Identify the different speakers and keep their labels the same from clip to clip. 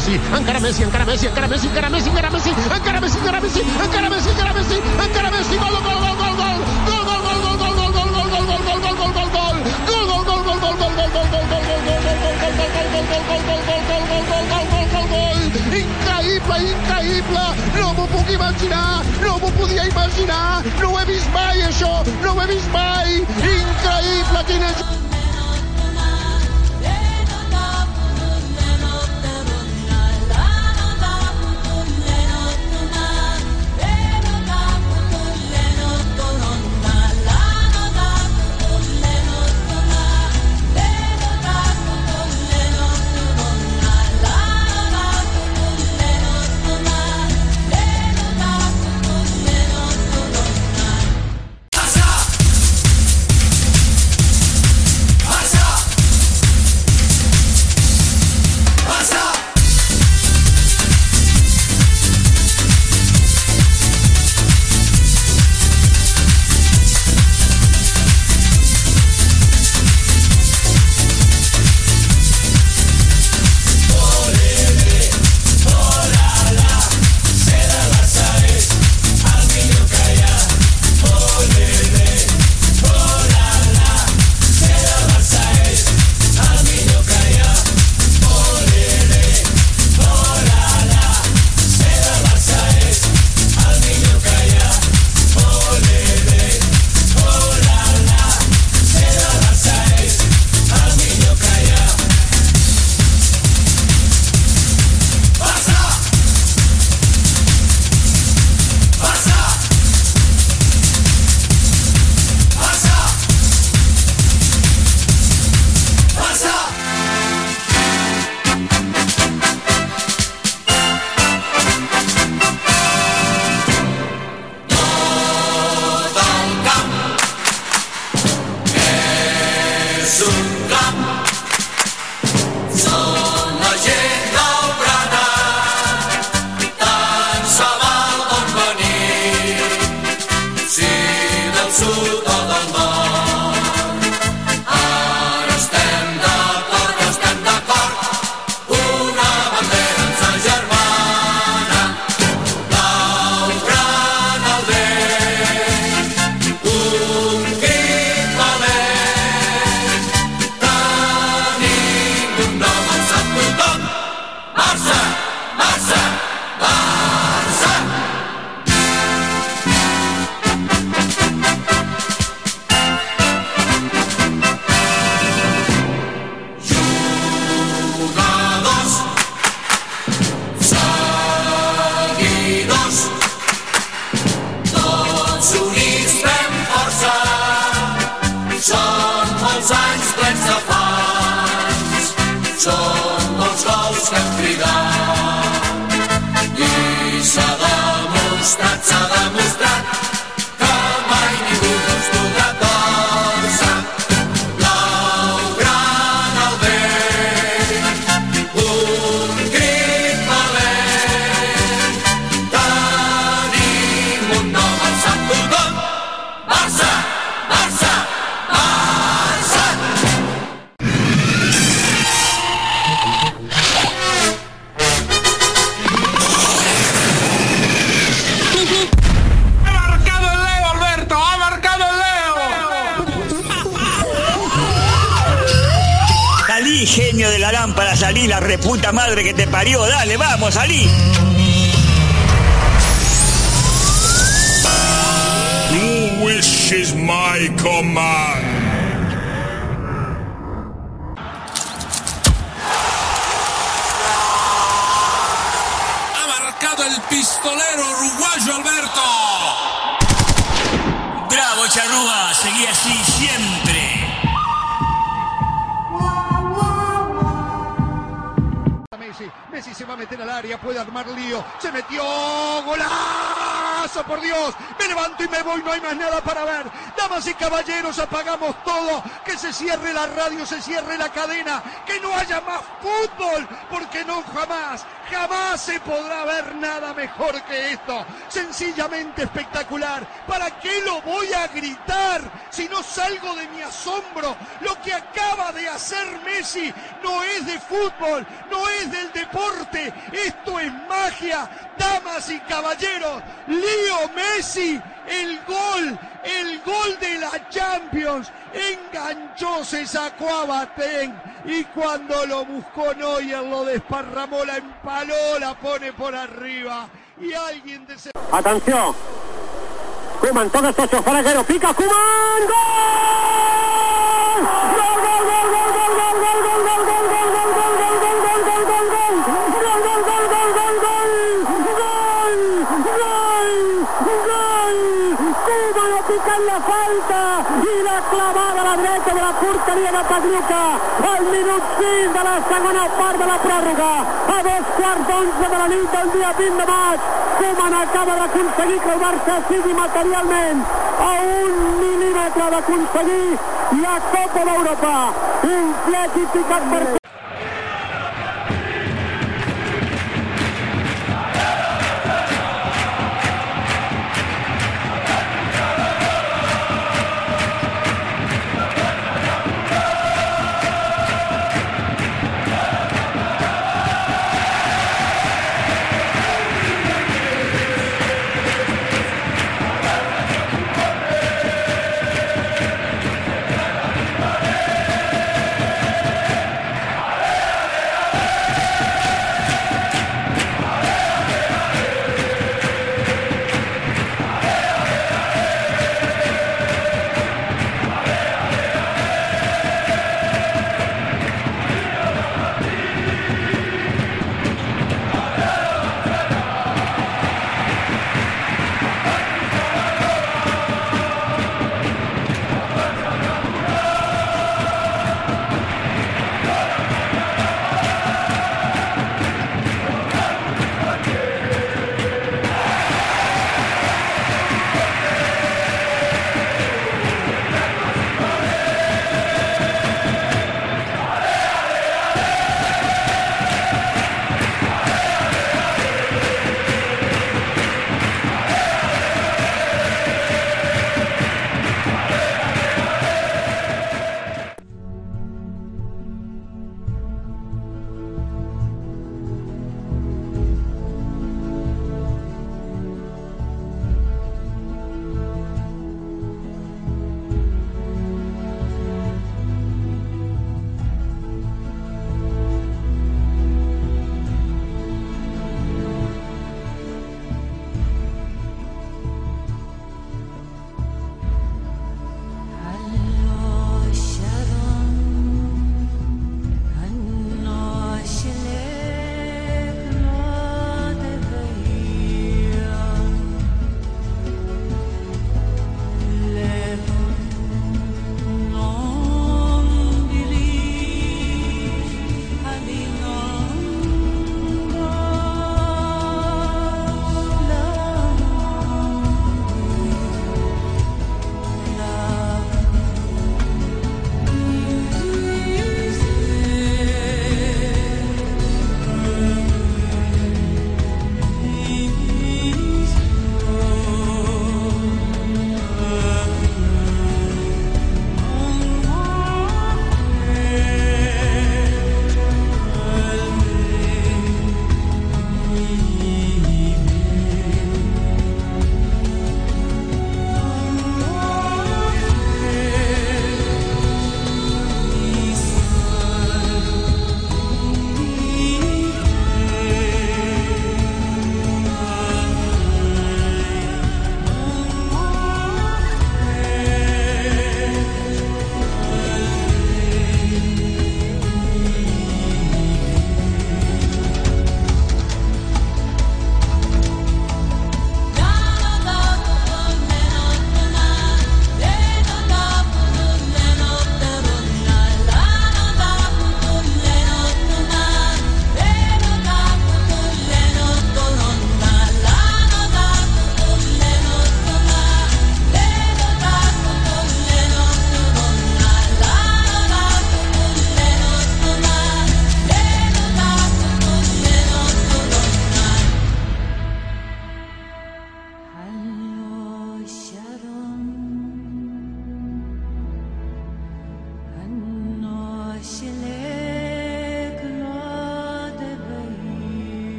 Speaker 1: Messi,
Speaker 2: encara Messi, encara Messi, encara Messi, encara Messi, encara Messi, encara Messi, encara Messi, encara Messi, encara Messi, encara Messi, gol, gol, gol, gol, gol, gol, gol, gol, gol, gol, gol, gol, gol, gol, gol, gol, gol, gol, increïble, increïble, no m'ho puc imaginar, no m'ho podia imaginar, no ho he vist mai això, no ho he vist mai, increïble, quin és...
Speaker 3: apagamos todo, que se cierre la radio, se cierre la cadena, que no haya más fútbol, porque no jamás, jamás se podrá ver nada mejor que esto. Sencillamente espectacular. ¿Para qué lo voy a gritar si no salgo de mi asombro? Lo que acaba de hacer Messi no es de fútbol, no es del deporte, esto es magia. Damas y caballeros, Leo Messi, el gol, el gol de la Champions, enganchó, se sacó a Batén y cuando lo buscó Neuer lo desparramó, la empaló, la pone por arriba y alguien de ese...
Speaker 4: Atenció. Koeman toca esto hacia afuera, que lo pica. Koeman. ¡Gol! ¡Gol, gol, gol, gol, gol, gol, gol, gol, gol, gol, gol, gol, gol, gol, gol, gol, en la falta i la clavada a la dreta de la porteria de Pagliuca al minut 6 de la segona part de la pròrroga. A dos quarts d'onze de la nit del dia 20 de maig Koeman acaba d'aconseguir que el Barça sigui materialment a un mil·límetre d'aconseguir la Copa d'Europa. Un flet i picat per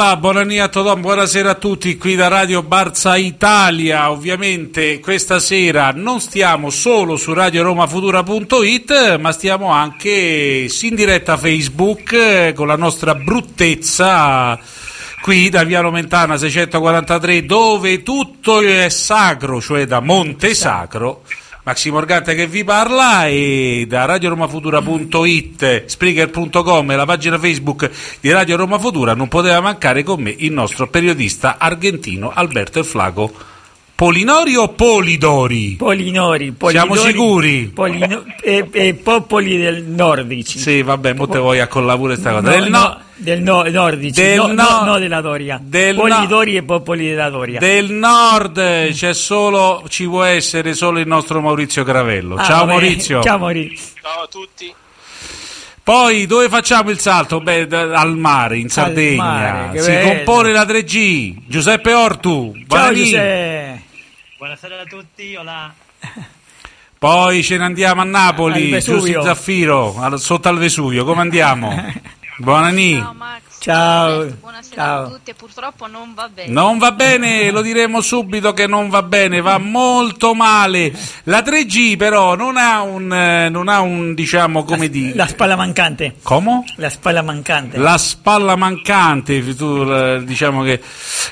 Speaker 5: Hola, buonanì a Todon, buonasera a tutti qui da Radio Barza Italia. Ovviamente questa sera non stiamo solo su radioromafutura.it, ma stiamo anche in diretta Facebook eh, con la nostra bruttezza qui da Via Lomentana 643 dove tutto è sacro, cioè da Monte Sacro. Maxi Morgante che vi parla e da radioromafutura.it, spreaker.com e la pagina Facebook di Radio Roma Futura non poteva mancare con me il nostro periodista argentino Alberto El Flaco. Polinori o Polidori?
Speaker 6: Polinori, Polidori
Speaker 5: Siamo sicuri?
Speaker 6: Polino- e, e popoli del nordici.
Speaker 5: Sì, vabbè, mo te voglio accollare pure questa cosa.
Speaker 6: No,
Speaker 5: Del no,
Speaker 6: no, del no, nordici,
Speaker 5: Del
Speaker 6: no,
Speaker 5: no-
Speaker 6: no, no della Doria.
Speaker 5: del no-
Speaker 6: Polidori e popoli della Doria.
Speaker 5: del nord c'è solo, ci può essere solo il nostro Maurizio Gravello.
Speaker 6: Ah,
Speaker 5: Ciao
Speaker 6: vabbè.
Speaker 5: Maurizio.
Speaker 6: Ciao Maurizio.
Speaker 7: Ciao a tutti.
Speaker 5: Poi dove facciamo il salto? Beh, al mare, in Sardegna.
Speaker 6: mare,
Speaker 5: si
Speaker 6: bello.
Speaker 5: compone la 3G. Giuseppe Ortu.
Speaker 6: Ciao. Giuseppe.
Speaker 8: Buonasera a tutti, hola.
Speaker 5: Poi ce ne andiamo a Napoli,
Speaker 6: Vesuvio.
Speaker 5: Giussi Zaffiro, al- sotto al Vesuvio. Come andiamo? Buonanì.
Speaker 9: Ciao Max.
Speaker 6: Ciao.
Speaker 9: Buonasera
Speaker 6: Ciao.
Speaker 9: a tutti. Purtroppo non va bene.
Speaker 5: Non va bene, lo diremo subito che non va bene, va molto male. La 3G però non ha un, eh, non ha un diciamo come dire...
Speaker 6: La spalla mancante.
Speaker 5: Come?
Speaker 6: La spalla mancante.
Speaker 5: La spalla mancante, tu eh, diciamo che,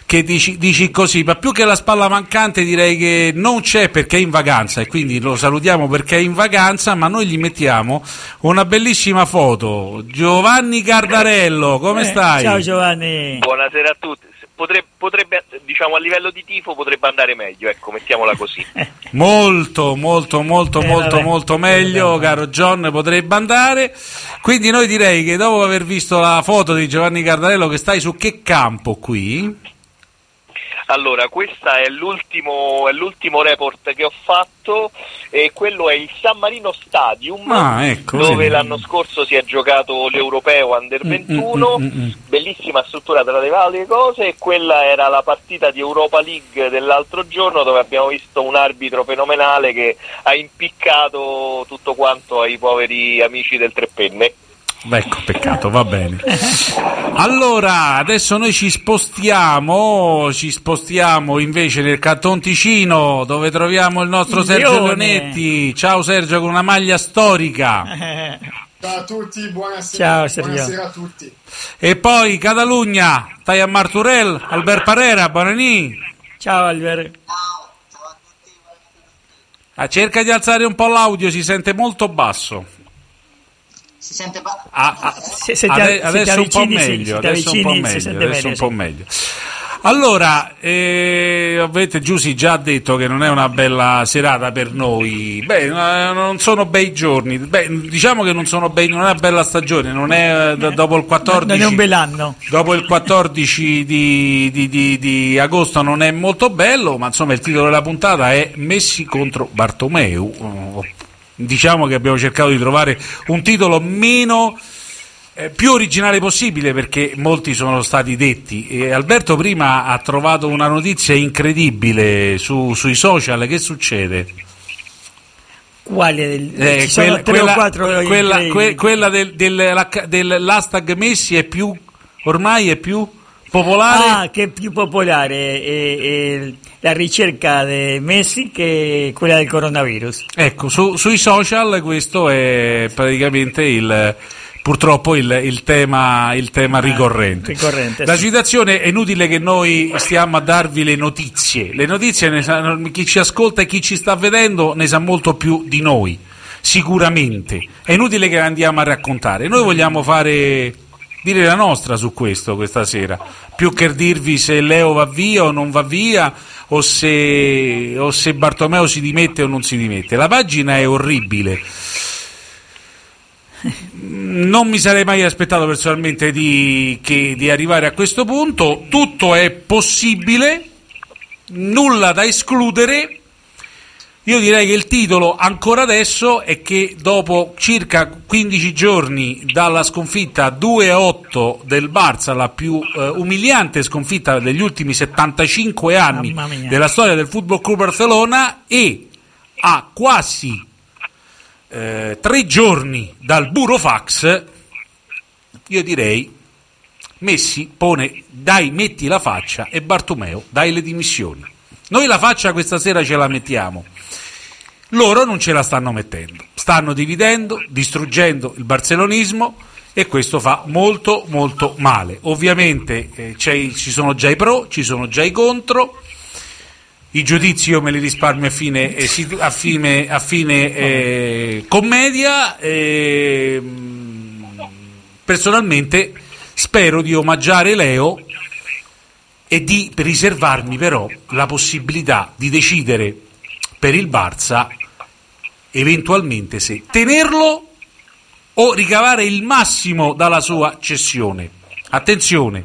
Speaker 5: che dici, dici così, ma più che la spalla mancante direi che non c'è perché è in vacanza e quindi lo salutiamo perché è in vacanza, ma noi gli mettiamo una bellissima foto. Giovanni Cardarello, come
Speaker 6: Eh,
Speaker 5: stai?
Speaker 6: Ciao Giovanni.
Speaker 7: Buonasera a tutti. Potrebbe, potrebbe, diciamo, a livello di tifo potrebbe andare meglio, ecco, mettiamola così.
Speaker 5: Molto, molto, molto,
Speaker 6: Eh,
Speaker 5: molto,
Speaker 6: vabbè.
Speaker 5: molto meglio,
Speaker 6: Eh,
Speaker 5: caro John, potrebbe andare. Quindi noi direi che dopo aver visto la foto di Giovanni Cardarello che stai su che campo qui?
Speaker 7: Allora, questo è l'ultimo, è l'ultimo report che ho fatto e quello è il San Marino Stadium
Speaker 5: Ah, ecco,
Speaker 7: dove
Speaker 5: sì.
Speaker 7: l'anno scorso si è giocato l'Europeo Under
Speaker 5: Mm,
Speaker 7: 21,
Speaker 5: mm, mm, mm.
Speaker 7: bellissima struttura tra le varie cose e quella era la partita di Europa League dell'altro giorno dove abbiamo visto un arbitro fenomenale che ha impiccato tutto quanto ai poveri amici del Tre Penne.
Speaker 5: Beh, Ecco, peccato, va bene. Allora, adesso noi ci spostiamo, ci spostiamo invece nel Canton Ticino dove troviamo il nostro Sergio
Speaker 6: Lione.
Speaker 5: Leonetti. Ciao Sergio con una maglia storica.
Speaker 10: Ciao a tutti, buonasera.
Speaker 6: Ciao, Sergio.
Speaker 10: buonasera a tutti.
Speaker 5: E poi Catalugna, stai a Marturel, Albert Parera, buonanì.
Speaker 6: Ciao Albert.
Speaker 5: Ah, cerca di alzare un po' l'audio, si sente molto basso.
Speaker 11: Si sente ba-
Speaker 5: Ah, ah,
Speaker 6: Se, se ti,
Speaker 5: ade-
Speaker 6: se ti
Speaker 5: adesso un po'
Speaker 6: avvicini,
Speaker 5: meglio,
Speaker 6: se
Speaker 5: adesso un po'
Speaker 6: avvicini, si
Speaker 5: meglio, adesso
Speaker 6: bene,
Speaker 5: un po'
Speaker 6: sì.
Speaker 5: meglio. Allora, eh, ovviamente Giussi già ha detto che non è una bella serata per noi. Beh, eh, non sono bei giorni. Beh, diciamo che non sono bei, non è una bella stagione, non è eh, dopo il 14
Speaker 6: Non è un bel anno.
Speaker 5: Dopo il 14 di, di- di- di agosto non è molto bello, ma insomma il titolo della puntata è Messi contro Bartomeu. Diciamo che abbiamo cercato di trovare un titolo meno eh, più originale possibile perché molti sono stati detti. E Alberto prima ha trovato una notizia incredibile su- sui social. Che succede?
Speaker 6: Quale del,
Speaker 5: Eh, quella, quella- quella- que- quella del, del- dell'hashtag Messi è più ormai è più popolare.
Speaker 6: Ah, che è più popolare è, è la ricerca di Messi che quella del coronavirus.
Speaker 5: Ecco, su- sui social questo è praticamente il purtroppo il, il tema, il tema ricorrente.
Speaker 6: ricorrente,
Speaker 5: La
Speaker 6: sì.
Speaker 5: situazione è inutile che noi stiamo a darvi le notizie. Le notizie sa- chi ci ascolta e chi ci sta vedendo ne sa molto più di noi, sicuramente. È inutile che andiamo a raccontare. Noi vogliamo fare dire la nostra su questo questa sera, più che dirvi se Leo va via o non va via o se, o se Bartomeo si dimette o non si dimette. La pagina è orribile. Non mi sarei mai aspettato personalmente di, che- di arrivare a questo punto. Tutto è possibile, nulla da escludere. Io direi che il titolo ancora adesso è che dopo circa 15 giorni dalla sconfitta 2-8 del Barça, la più eh, umiliante sconfitta degli ultimi 75 anni della storia del Football Club Barcellona e a quasi eh, tre giorni dal Burofax, io direi Messi pone dai metti la faccia e Bartomeo dai le dimissioni. Noi la faccia questa sera ce la mettiamo. Loro non ce la stanno mettendo, stanno dividendo, distruggendo il barcelonismo e questo fa molto molto male. Ovviamente eh, ci sono già i pro, ci sono già i contro. I giudizi io me li risparmio a fine, eh, a fine, a fine, eh, commedia. e, mm, personalmente spero di omaggiare Leo e di riservarmi però la possibilità di decidere per il Barça eventualmente se tenerlo o ricavare il massimo dalla sua cessione. Attenzione,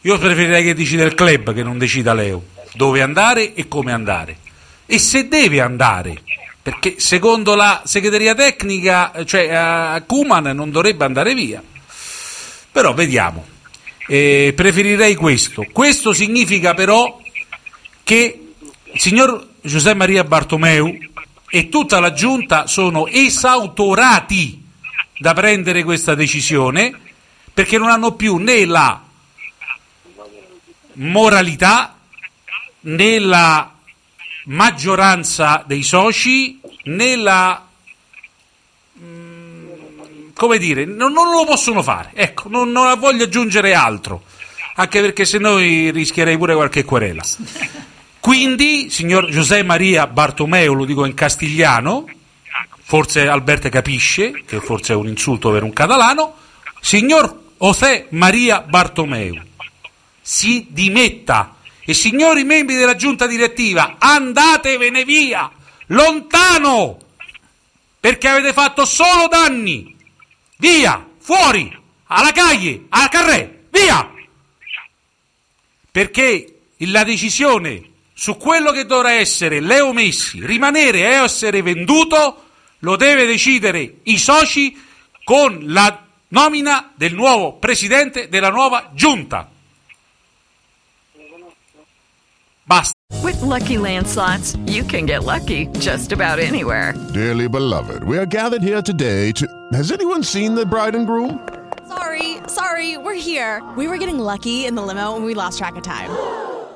Speaker 5: io preferirei che decida il club che non decida Leo dove andare e come andare e se deve andare. Perché secondo la segreteria tecnica, cioè a Kuman non dovrebbe andare via. Però vediamo. Eh, preferirei questo. Questo significa però che il signor Giuseppe Maria Bartomeu e tutta la giunta sono esautorati da prendere questa decisione perché non hanno più né la moralità né la maggioranza dei soci né la mm, come dire, non, non lo possono fare. Ecco, non, non voglio aggiungere altro, anche perché se no rischierei pure qualche querela. Quindi, signor José Maria Bartomeu, lo dico in castigliano, forse Alberto capisce, che forse è un insulto per un catalano, signor José Maria Bartomeu, si dimetta e signori membri della giunta direttiva, andatevene via, lontano, perché avete fatto solo danni. Via, fuori, alla caglie, alla carré, via! Perché la decisione su quello che dovrà essere Leo Messi, rimanere e essere venduto, lo deve decidere i soci con la nomina del nuovo presidente della nuova giunta. Basta.
Speaker 12: With Lucky Land slots, you can get lucky just about anywhere.
Speaker 3: Dearly beloved, we are gathered here today to. Has anyone seen the bride and groom?
Speaker 13: Sorry, sorry, we're here. We were getting lucky in the limo and we lost track of time.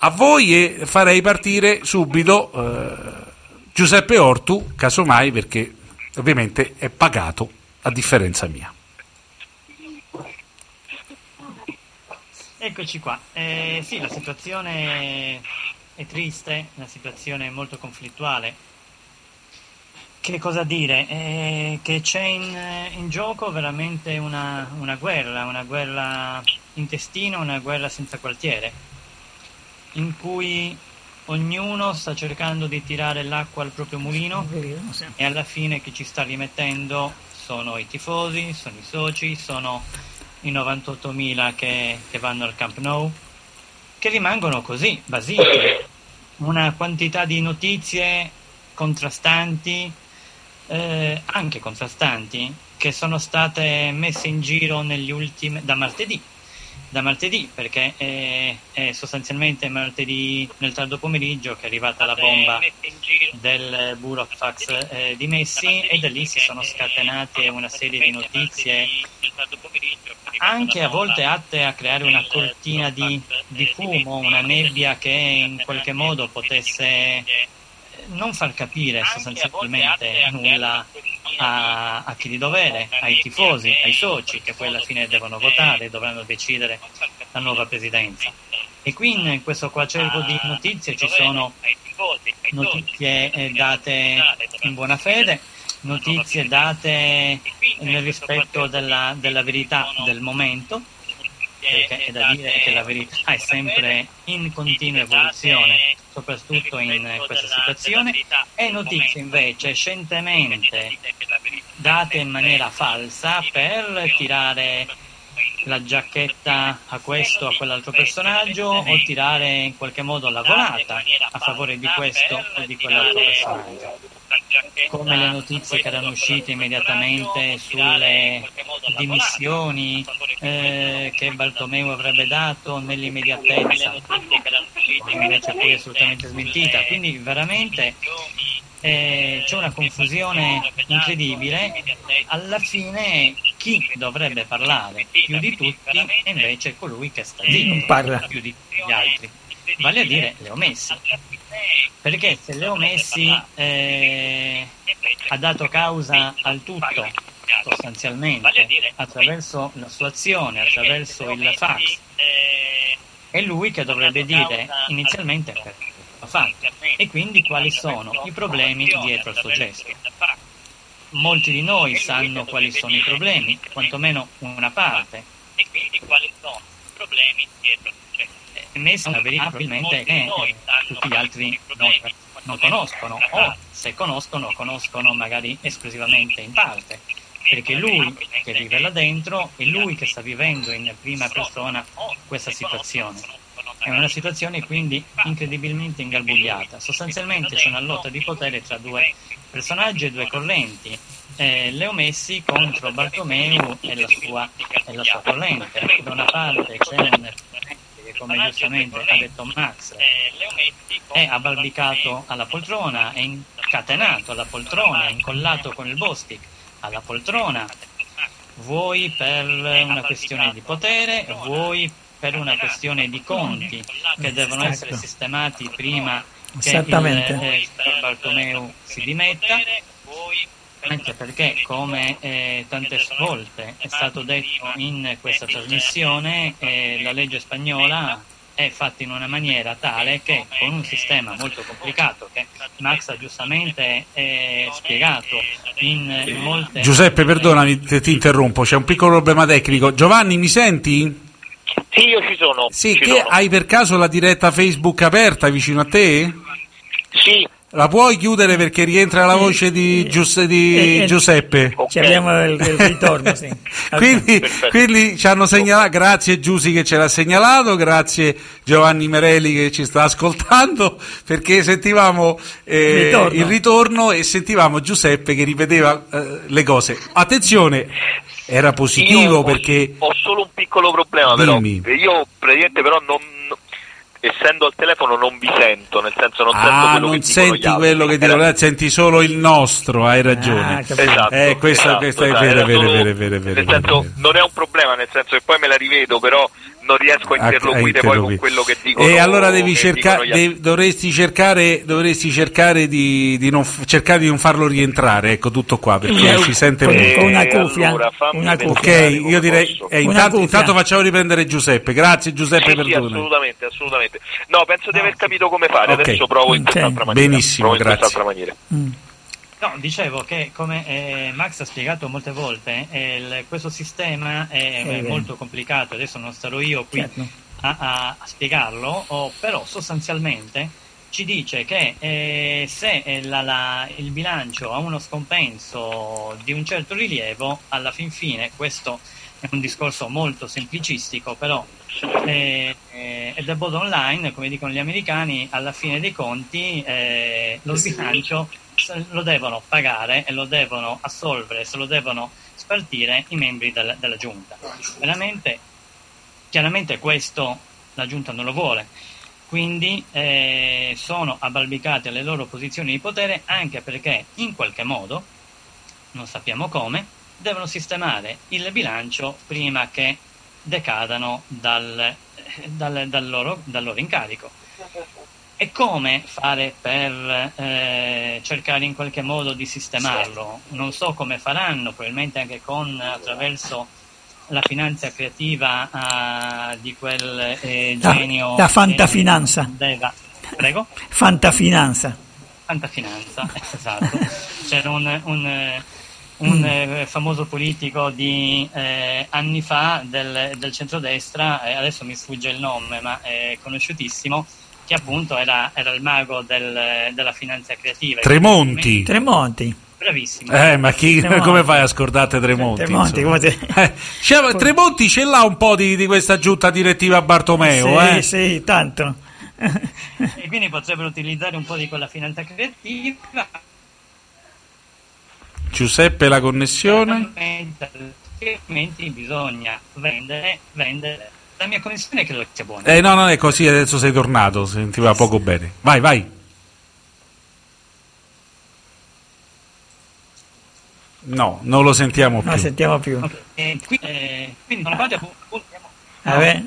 Speaker 5: a voi e farei partire subito eh, Giuseppe Ortu, casomai perché ovviamente è pagato a differenza mia.
Speaker 8: Eccoci qua. Eh, sì, la situazione è triste, una situazione molto conflittuale. Che cosa dire? Eh, che c'è in, in gioco veramente una, una guerra, una guerra intestina, una guerra senza quartiere, in cui ognuno sta cercando di tirare l'acqua al proprio mulino e alla fine chi ci sta rimettendo sono i tifosi, sono i soci, sono i 98.000 che, che vanno al Camp Nou, che rimangono così, basiti. Una quantità di notizie contrastanti, eh, anche contrastanti, che sono state messe in giro negli ultimi, da martedì. Da martedì, perché è, è sostanzialmente martedì nel tardo pomeriggio che è arrivata la bomba del Burofax eh, di Messi e da lì si sono scatenate una serie di notizie anche a volte atte a creare una cortina di, di fumo, una nebbia che in qualche modo potesse non far capire sostanzialmente nulla a, a, chi di dovere, ai tifosi, ai soci che poi alla fine devono votare dovranno decidere la nuova presidenza. E qui in questo quacervo di notizie ci sono notizie date in buona fede, notizie date nel rispetto della, della verità del momento, perché è da dire che la verità è sempre in continua evoluzione, soprattutto in questa situazione, e notizie invece scientemente date in maniera falsa per tirare la giacchetta a questo o a quell'altro personaggio o tirare in qualche modo la volata a favore di questo o di quell'altro personaggio come le notizie che erano uscite immediatamente sulle dimissioni eh, che Bartomeu avrebbe dato nell'immediatezza, invece poi assolutamente smentita. Quindi veramente eh, c'è una confusione incredibile. Alla fine chi dovrebbe parlare più di tutti è invece colui che sta zitto,
Speaker 6: parla
Speaker 8: più di tutti gli altri, vale a dire Leo Messi. Perché se Leo Messi eh, ha dato causa al tutto, sostanzialmente, attraverso la sua azione, attraverso il fax, è lui che dovrebbe dire inizialmente perché l'ha fatto e quindi quali sono i problemi dietro al suo gesto. Molti di noi sanno quali sono i problemi, quantomeno una parte. E quindi quali sono i problemi dietro al suo gesto messa verità probabilmente che tutti gli altri non, non conoscono o se conoscono conoscono magari esclusivamente in parte perché lui che vive là dentro è lui che sta vivendo in prima persona questa situazione. È una situazione quindi incredibilmente ingarbugliata. Sostanzialmente c'è una lotta di potere tra due personaggi e due correnti. Eh, Leo Messi contro Bartomeu e la sua, e la sua corrente. Da una parte c'è un come giustamente ha detto Max, è abbarbicato alla poltrona, è incatenato alla poltrona, è incollato con il Bostic alla poltrona, vuoi per una questione di potere, vuoi per una questione di conti che devono essere sistemati prima che il eh, Bartomeu si dimetta anche perché come eh, tante volte è stato detto in questa trasmissione eh, la legge spagnola è fatta in una maniera tale che con un sistema molto complicato che Max ha giustamente eh, spiegato in molte
Speaker 5: Giuseppe perdonami se ti interrompo c'è un piccolo problema tecnico Giovanni mi senti?
Speaker 7: Sì io ci sono
Speaker 5: Sì,
Speaker 7: ci
Speaker 5: che
Speaker 7: sono.
Speaker 5: hai per caso la diretta Facebook aperta vicino a te?
Speaker 7: Sì
Speaker 5: La puoi chiudere perché rientra la voce di, Gius- di
Speaker 6: Eh, eh,
Speaker 5: Giuseppe?
Speaker 6: Ci abbiamo il, il ritorno, sì.
Speaker 5: quindi, quindi ci hanno segnalato, grazie Giusy che ce l'ha segnalato, grazie Giovanni Merelli che ci sta ascoltando, perché sentivamo eh,
Speaker 6: Ritorno.
Speaker 5: il ritorno e sentivamo Giuseppe che ripeteva eh, le cose. Attenzione, era positivo
Speaker 7: Io ho-
Speaker 5: perché...
Speaker 7: Ho solo un piccolo problema
Speaker 5: Dimmi.
Speaker 7: però. Io praticamente però non essendo al telefono non vi sento, nel senso non sento
Speaker 5: Ah,
Speaker 7: quello
Speaker 5: non
Speaker 7: che
Speaker 5: senti quello che dicono,
Speaker 7: Era-
Speaker 5: eh, senti solo il nostro, hai ragione.
Speaker 7: capito. Esatto,
Speaker 5: eh, questo,
Speaker 7: esatto,
Speaker 5: questo è
Speaker 7: esatto,
Speaker 5: vero,
Speaker 7: era
Speaker 5: vero, vero, vero, vero,
Speaker 7: Nel
Speaker 5: vero,
Speaker 7: senso
Speaker 5: vero.
Speaker 7: non è un problema, nel senso che poi me la rivedo, però non riesco a
Speaker 5: A- a
Speaker 7: interloquire poi con quello che dicono.
Speaker 5: E allora devi
Speaker 7: altri.
Speaker 5: devi- dovresti cercare, dovresti cercare di, di non, f- cercare di non farlo rientrare, ecco tutto qua, perché
Speaker 6: Eh,
Speaker 5: ci sente molto.
Speaker 6: una cuffia,
Speaker 7: allora,
Speaker 6: una
Speaker 5: Ok,
Speaker 6: cuffia.
Speaker 5: io direi, eh, intanto, intanto facciamo riprendere Giuseppe, grazie Giuseppe
Speaker 7: Sì,
Speaker 5: per
Speaker 7: sì,
Speaker 5: tutto.
Speaker 7: assolutamente, assolutamente. No, penso di aver capito come fare,
Speaker 5: Ok.
Speaker 7: adesso provo in quest'altra maniera.
Speaker 5: Benissimo,
Speaker 7: provo in
Speaker 5: grazie.
Speaker 8: No, dicevo che come eh, Max ha spiegato molte volte, eh, il- questo sistema è,
Speaker 6: Eh,
Speaker 8: è molto complicato, adesso non starò io qui
Speaker 6: Certo.
Speaker 8: a, a- a spiegarlo, oh, però sostanzialmente ci dice che eh, se eh, la- la- il bilancio ha uno scompenso di un certo rilievo, alla fin fine questo è un discorso molto semplicistico, però eh, eh, è the bottom line, come dicono gli americani, alla fine dei conti eh, lo bilancio lo devono pagare e lo devono assolvere, se lo devono spartire i membri del- della giunta. Veramente, chiaramente questo la giunta non lo vuole. Quindi eh, sono abbalbicate le loro posizioni di potere anche perché in qualche modo, non sappiamo come, devono sistemare il bilancio prima che decadano dal, dal- dal loro, dal loro incarico. E come fare per eh, cercare in qualche modo di sistemarlo? Non so come faranno, probabilmente anche con attraverso la finanza creativa ah, di quel eh,
Speaker 6: La-
Speaker 8: genio
Speaker 6: la fantafinanza.
Speaker 8: eh, Deva. Prego?
Speaker 6: Fantafinanza.
Speaker 8: Fantafinanza, esatto. C'era un, un, un, eh, famoso politico di eh, anni fa del, del centrodestra, eh, adesso mi sfugge il nome, ma è conosciutissimo, che appunto era, era il mago del- della finanza creativa.
Speaker 5: Tremonti.
Speaker 6: Tremonti.
Speaker 8: Bravissimo.
Speaker 5: Eh, ma chi, come fai a scordarti Tremonti?
Speaker 6: Tremonti, te-
Speaker 5: Eh, cioè, Tremonti ce l'ha un po' di, di questa giunta direttiva Bartomeo,
Speaker 6: sì,
Speaker 5: eh?
Speaker 6: sì, tanto.
Speaker 8: E quindi potrebbero utilizzare un po' di quella finanza creativa.
Speaker 5: Giuseppe la connessione?
Speaker 8: Altrimenti bisogna vendere, vendere. La mia connessione credo che sia buona.
Speaker 5: Eh no, non è così, adesso sei tornato, sentiva poco bene. Vai, vai. No, non lo sentiamo più.
Speaker 6: Non sentiamo più.
Speaker 8: E qui- eh, quindi da una parte appunto,
Speaker 6: Vabbè.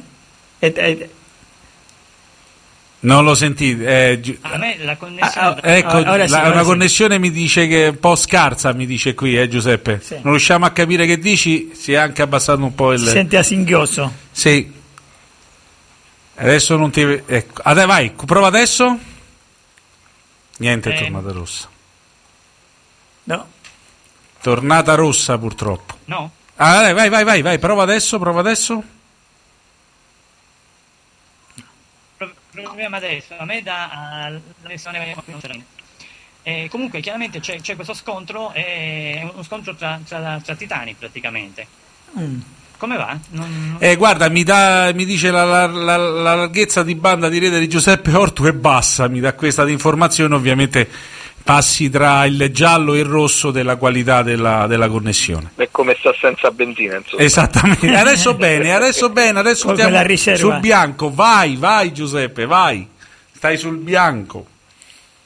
Speaker 5: Non lo sentite? eh, Gi-
Speaker 8: a me la connessione
Speaker 5: Ecco,
Speaker 6: ora sì,
Speaker 5: la- una
Speaker 6: sì.
Speaker 5: connessione mi dice che è un po' scarsa, mi dice qui, eh, Giuseppe.
Speaker 6: Sì.
Speaker 5: Non riusciamo a capire che dici, si è anche abbassato un po' il...
Speaker 6: si sente a singhiozzo.
Speaker 5: Sì. Adesso non ti... Ecco. Adè, vai, prova adesso. Niente, è
Speaker 8: Eh.
Speaker 5: tornata rossa.
Speaker 6: No.
Speaker 5: Tornata rossa purtroppo.
Speaker 8: no?
Speaker 5: Ah, dai, vai, vai, vai, vai, prova adesso, prova adesso.
Speaker 8: Pro- Proviamo adesso, a me dà ah, la connessione eh, comunque chiaramente c'è, c'è questo scontro, è uno scontro tra, tra- tra titani praticamente.
Speaker 6: Mm.
Speaker 8: Come va? Non-
Speaker 5: Eh, guarda, mi, dà, mi dice la, la- la- la larghezza di banda di rete di Giuseppe Ortu è bassa, mi dà questa informazione, ovviamente passi tra il giallo e il rosso della qualità della, della connessione.
Speaker 7: È come sta senza benzina, insomma.
Speaker 5: Esattamente, adesso bene, adesso bene, adesso
Speaker 6: Con
Speaker 5: stiamo sul bianco, vai, vai Giuseppe, vai, stai sul bianco.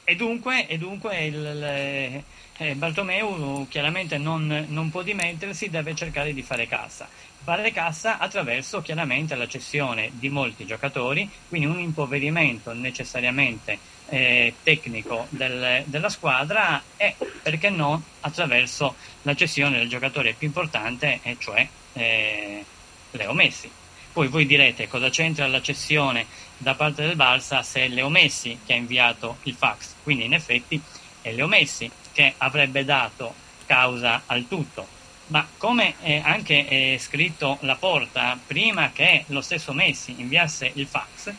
Speaker 8: E dunque, e dunque il, il- eh, Bartomeu chiaramente non, non può dimettersi, deve cercare di fare cassa. Fare cassa attraverso chiaramente la cessione di molti giocatori, quindi un impoverimento necessariamente eh, tecnico del- della squadra e perché no attraverso la cessione del giocatore più importante, e cioè eh, Leo Messi. Poi voi direte cosa c'entra la cessione da parte del Barça se è Leo Messi che ha inviato il fax. Quindi in effetti è Leo Messi che avrebbe dato causa al tutto. Ma come eh, anche è scritto la porta prima che lo stesso Messi inviasse il fax,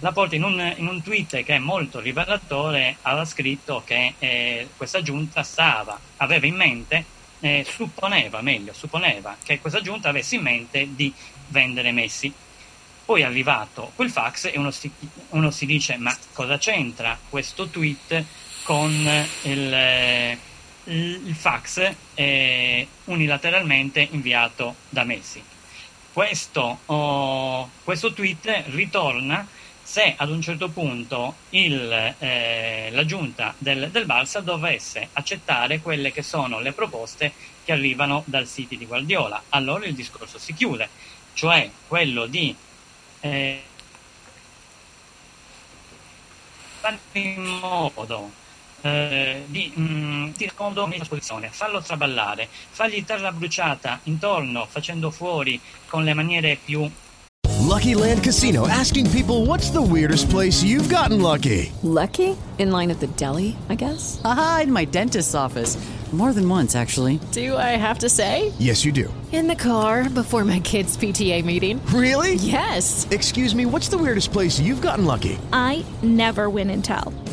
Speaker 8: La Porta in un, in un tweet che è molto rivelatore aveva scritto che eh, questa giunta stava, aveva in mente, eh, supponeva, meglio, supponeva che questa giunta avesse in mente di vendere Messi. Poi è arrivato quel fax e uno si, uno si dice ma cosa c'entra questo tweet con il, il, fax eh, unilateralmente inviato da Messi? Questo, oh, questo tweet ritorna se ad un certo punto il, eh, la giunta del, del Barça dovesse accettare quelle che sono le proposte che arrivano dal sito di Guardiola, allora il discorso si chiude, cioè quello di eh, in modo eh, di mh, tirare comodo la posizione, farlo traballare, fargli terra bruciata intorno, facendo fuori con le maniere più
Speaker 14: Lucky Land Casino asking people what's the weirdest place you've gotten lucky?
Speaker 15: Lucky? In line at the deli, I guess?
Speaker 16: Aha, in my dentist's office. More than once, actually.
Speaker 15: Do I have to say?
Speaker 14: Yes, you do.
Speaker 15: In the car before my kids' PTA meeting.
Speaker 14: Really?
Speaker 15: Yes.
Speaker 14: Excuse me, what's the weirdest place you've gotten lucky?
Speaker 17: I never win and tell.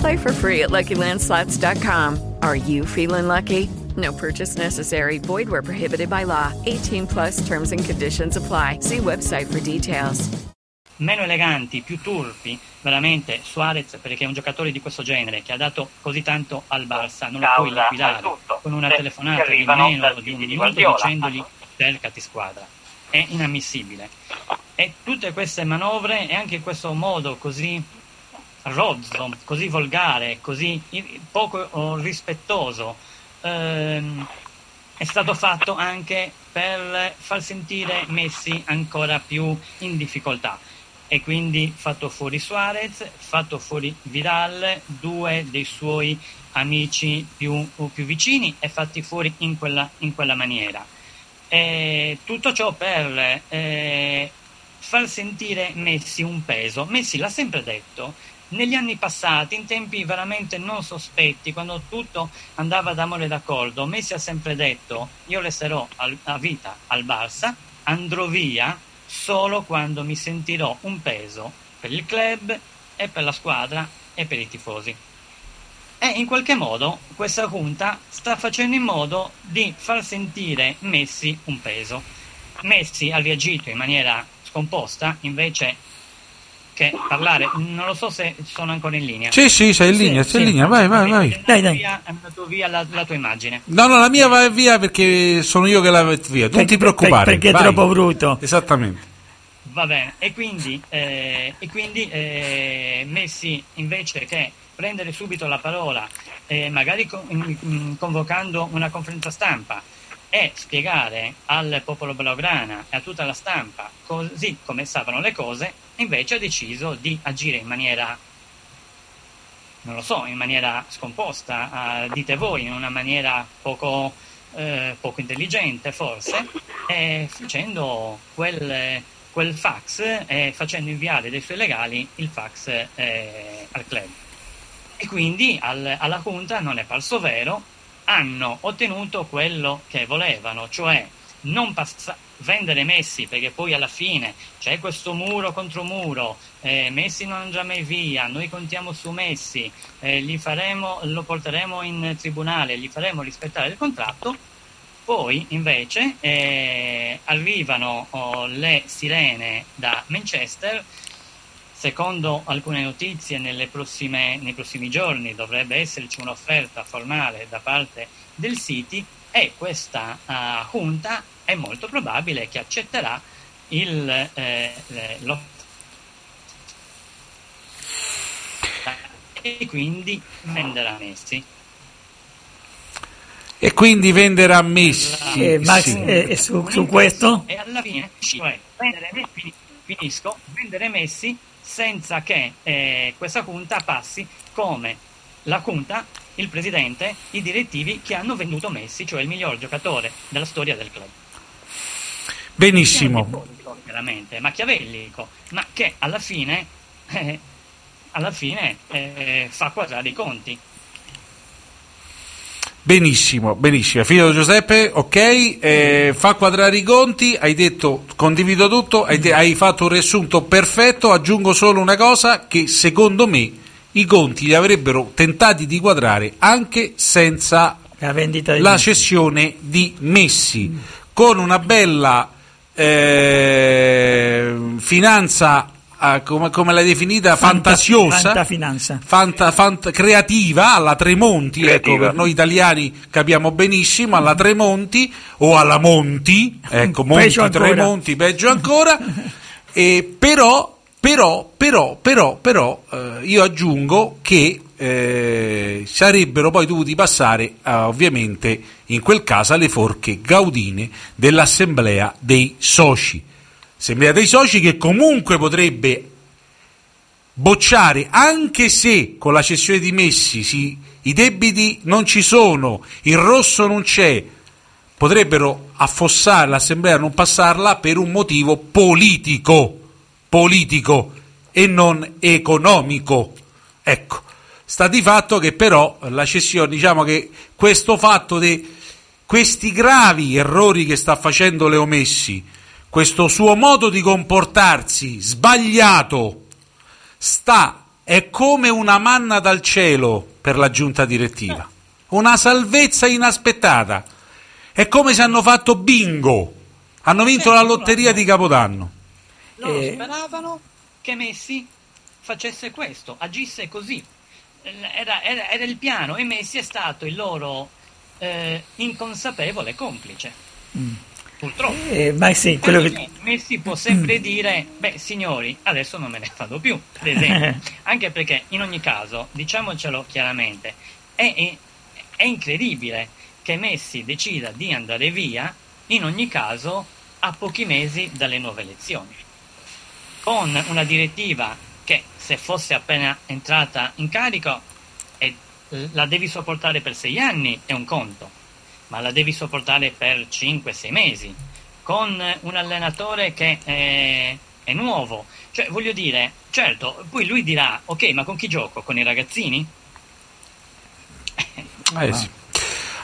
Speaker 12: Play for free at LuckyLandSlots.com. Are you feeling lucky? No purchase necessary. Void where prohibited by law. 18 plus terms and conditions apply. See website for details.
Speaker 8: meno eleganti, più turpi, veramente Suarez perché è un giocatore di questo genere che ha dato così tanto al Barça, non lo puoi liquidare con una
Speaker 7: Se-
Speaker 8: telefonata di meno di un
Speaker 7: di
Speaker 8: minuto
Speaker 7: Guardiola.
Speaker 8: dicendogli cercati squadra. È inammissibile. E tutte queste manovre e anche questo modo così rozzo, così volgare, così poco oh, rispettoso ehm, è stato fatto anche per far sentire Messi ancora più in difficoltà e quindi fatto fuori Suarez, fatto fuori Vidal, due dei suoi amici più, più vicini e fatti fuori in quella, in quella maniera. E tutto ciò per eh, far sentire Messi un peso. Messi l'ha sempre detto, negli anni passati, in tempi veramente non sospetti, quando tutto andava d'amore d'accordo, Messi ha sempre detto io resterò al- a vita al Barça, andrò via solo quando mi sentirò un peso per il club e per la squadra e per i tifosi. E in qualche modo questa junta sta facendo in modo di far sentire Messi un peso. Messi ha reagito in maniera scomposta invece che parlare. Non lo so se sono ancora in linea.
Speaker 5: Sì, sì, sei in linea, sei in linea, vai, vai, vai.
Speaker 8: Dai, dai. È andato via la, la tua immagine.
Speaker 5: No, no, la mia va via perché sono io che la metto via. Non ti preoccupare.
Speaker 6: perché è
Speaker 5: vai.
Speaker 6: troppo brutto.
Speaker 5: Esattamente.
Speaker 8: Va bene, e quindi, eh, e quindi eh, Messi invece che prendere subito la parola, eh, magari con- convocando una conferenza stampa e spiegare al popolo blaugrana e a tutta la stampa così come stavano le cose, invece ha deciso di agire in maniera non lo so, in maniera scomposta, eh, dite voi, in una maniera poco, eh, poco intelligente forse, facendo quel, quel fax e facendo inviare dai suoi legali il fax eh, al club. E quindi al- alla Junta non è parso vero, hanno ottenuto quello che volevano, cioè non passa- vendere Messi perché poi alla fine c'è questo muro contro muro, eh, Messi non andrà mai via, noi contiamo su Messi, eh, faremo, lo porteremo in tribunale, gli faremo rispettare il contratto, poi invece eh, arrivano oh, le sirene da Manchester, secondo alcune notizie prossime- nei prossimi giorni dovrebbe esserci un'offerta formale da parte del City e questa ah, junta è molto probabile che accetterà il, eh, eh, l'offerta e quindi venderà Messi.
Speaker 5: E quindi venderà Messi.
Speaker 6: Eh, Max,
Speaker 5: sì.
Speaker 6: eh, su, su questo?
Speaker 8: E alla fine, cioè, vendere Messi, finisco, vendere Messi senza che eh, questa Junta passi come la Junta, il presidente, i direttivi che hanno venduto Messi, cioè il miglior giocatore della storia del club.
Speaker 5: Benissimo.
Speaker 8: Diabolico, Veramente, machiavellico, ma che alla fine, eh, alla fine eh, fa quadrare i conti.
Speaker 5: Benissimo, benissimo. Figlio Giuseppe, ok, eh, fa quadrare i conti, hai detto, condivido tutto, hai, de- hai fatto un riassunto perfetto, aggiungo solo una cosa che secondo me i conti li avrebbero tentati di quadrare anche senza
Speaker 6: La
Speaker 5: la cessione di Messi, con una bella eh, finanza, ah, come, come l'hai definita,
Speaker 6: Fanta-
Speaker 5: fantasiosa
Speaker 6: fantafinanza.
Speaker 5: fanta- fant- creativa alla Tremonti, ecco,
Speaker 7: Creativa.
Speaker 5: per noi italiani capiamo benissimo, alla Tremonti o alla Monti, ecco, Monti,
Speaker 6: Peggio.
Speaker 5: Tremonti, peggio ancora, e però, però, però, però, però, eh, io aggiungo che eh, sarebbero poi dovuti passare eh, ovviamente in quel caso alle forche gaudine dell'assemblea dei soci. Assemblea dei soci che comunque potrebbe bocciare, anche se con la cessione di Messi si- i debiti non ci sono, il rosso non c'è, potrebbero affossare l'assemblea, non passarla per un motivo politico, politico e non economico. Ecco, sta di fatto che però la cessione, diciamo che questo fatto di questi gravi errori che sta facendo Leo Messi, questo suo modo di comportarsi sbagliato, sta è come una manna dal cielo per la giunta direttiva, una salvezza inaspettata. È come se hanno fatto bingo, hanno vinto la lotteria di Capodanno.
Speaker 8: Loro
Speaker 6: Eh.
Speaker 8: speravano che Messi facesse questo, agisse così. Era, era- era il piano e Messi è stato il loro eh, inconsapevole complice. Purtroppo.
Speaker 6: Eh, ma sì, quello che...
Speaker 8: Messi può sempre dire, beh signori, adesso non me ne vado più, ad esempio. Anche perché in ogni caso, diciamocelo chiaramente, è, è- è incredibile che Messi decida di andare via, in ogni caso, a pochi mesi dalle nuove elezioni. Con una direttiva se fosse appena entrata in carico e la devi sopportare per sei anni è un conto, ma la devi sopportare per 5-6 mesi con un allenatore che è, è nuovo. Cioè, voglio dire, certo, poi lui dirà, ok, ma con chi gioco? Con i ragazzini?
Speaker 5: Eh sì.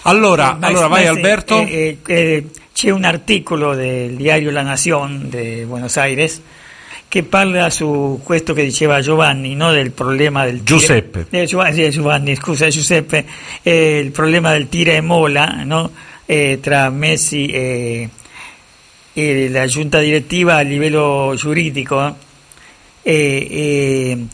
Speaker 5: Allora,
Speaker 6: Ma-
Speaker 5: allora
Speaker 6: ma
Speaker 5: vai
Speaker 6: sì,
Speaker 5: Alberto.
Speaker 6: eh, eh, eh, c'è un articolo del diario La Nación de Buenos Aires che parla su questo che diceva Giovanni, no? del problema del tira-
Speaker 5: Giuseppe.
Speaker 6: eh, Giovanni, Giovanni, scusa Giuseppe, eh, il problema del tira e mola no? Eh, tra Messi e, e la giunta direttiva a livello giuridico. eh.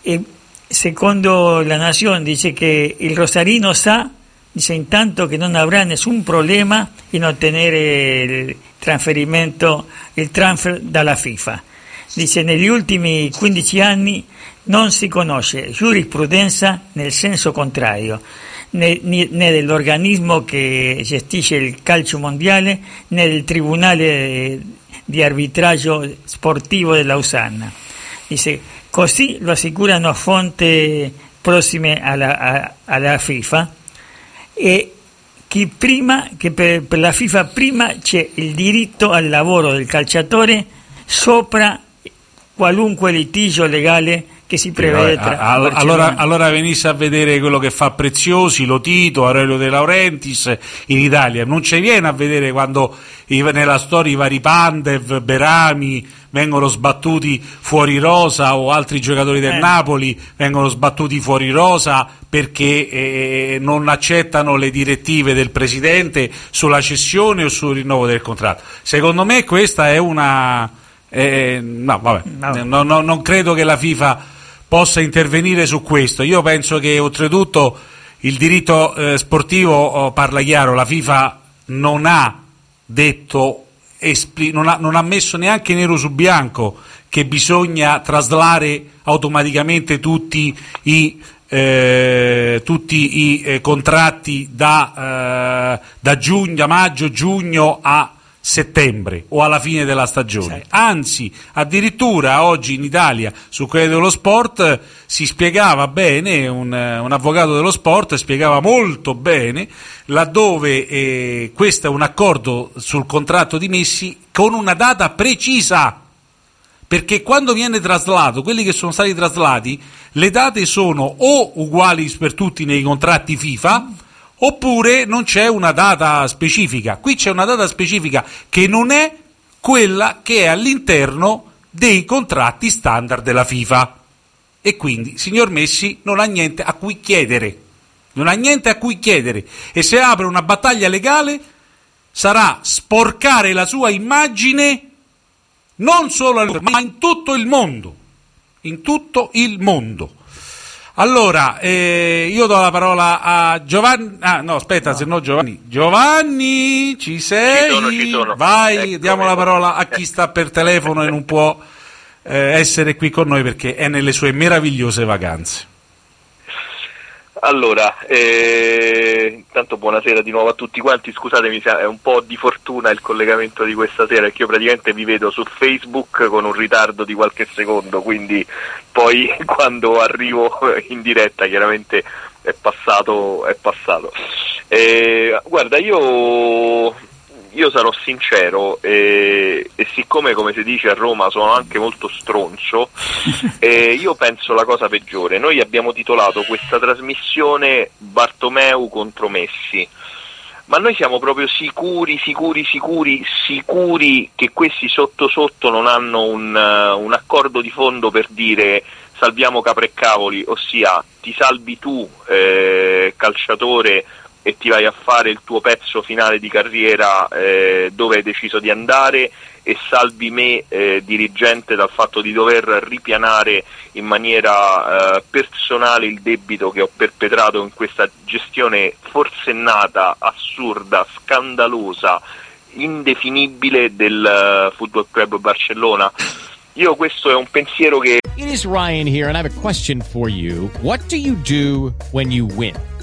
Speaker 6: E- secondo la Nación dice che il Rosarino sa dice intanto che non avrà nessun problema in ottenere il trasferimento, il transfer dalla FIFA. Dice negli ultimi 15 anni non si conosce giurisprudenza nel senso contrario, né, né- dell'organismo che gestisce il calcio mondiale né del Tribunale di arbitraggio sportivo di Lausanna. Dice, così lo assicurano fonti prossime alla, a- alla FIFA e chi prima, che per, per la FIFA prima c'è il diritto al lavoro del calciatore sopra qualunque litigio legale che si prevede tra
Speaker 5: a- a-
Speaker 6: Barcellona.
Speaker 5: allora, allora venisse a vedere quello che fa Preziosi, Lotito, Aurelio De Laurentiis in Italia. Non ci viene a vedere quando nella storia i vari Pandev, Berami vengono sbattuti fuori rosa o altri giocatori del
Speaker 6: Eh.
Speaker 5: Napoli vengono sbattuti fuori rosa perché eh, non accettano le direttive del presidente sulla cessione o sul rinnovo del contratto. Secondo me questa è una... eh, no, vabbè, No, no, non credo che la FIFA possa intervenire su questo. Io penso che oltretutto il diritto eh, sportivo oh, parla chiaro, la FIFA non ha detto, espli- non, ha, non ha messo neanche nero su bianco che bisogna traslare automaticamente tutti i, eh, tutti i eh, contratti da, eh, da giugno, da maggio, giugno a settembre o alla fine della stagione. Anzi, addirittura oggi in Italia su Corriere dello Sport si spiegava bene, un, un avvocato dello sport spiegava molto bene laddove eh, questo è un accordo sul contratto di Messi con una data precisa. Perché quando viene traslato, quelli che sono stati traslati, le date sono o uguali per tutti nei contratti FIFA, oppure non c'è una data specifica. Qui c'è una data specifica che non è quella che è all'interno dei contratti standard della FIFA. E quindi, signor Messi, non ha niente a cui chiedere. Non ha niente a cui chiedere. E se apre una battaglia legale, sarà sporcare la sua immagine non solo a lui, ma in tutto il mondo. In tutto il mondo. Allora, eh, io do la parola a Giovanni. Ah, no, aspetta, se no Giovanni. Giovanni, ci sei?
Speaker 7: Ci sono, ci sono.
Speaker 5: Vai,
Speaker 7: Eccomi.
Speaker 5: diamo la parola a chi sta per telefono e non può eh, essere qui con noi perché è nelle sue meravigliose vacanze.
Speaker 7: Allora, eh, intanto buonasera di nuovo a tutti quanti, scusatemi se è un po' di fortuna il collegamento di questa sera perché io praticamente vi vedo su Facebook con un ritardo di qualche secondo, quindi poi quando arrivo in diretta chiaramente è passato. È passato. Eh, guarda, io, io sarò sincero eh, e siccome come si dice a Roma sono anche molto stronzo, eh, io penso la cosa peggiore. Noi abbiamo titolato questa trasmissione Bartomeu contro Messi. Ma noi siamo proprio sicuri, sicuri, sicuri, sicuri che questi sotto sotto non hanno un, eh, un accordo di fondo per dire salviamo capre e cavoli, ossia ti salvi tu eh, calciatore e ti vai a fare il tuo pezzo finale di carriera eh, dove hai deciso di andare e salvi me eh, dirigente dal fatto di dover ripianare in maniera eh, personale il debito che ho perpetrato in questa gestione forsennata, assurda, scandalosa, indefinibile del eh, Football Club Barcellona. Io questo è un pensiero che
Speaker 18: It is Ryan here, and I have a question for you. What do you do when you win?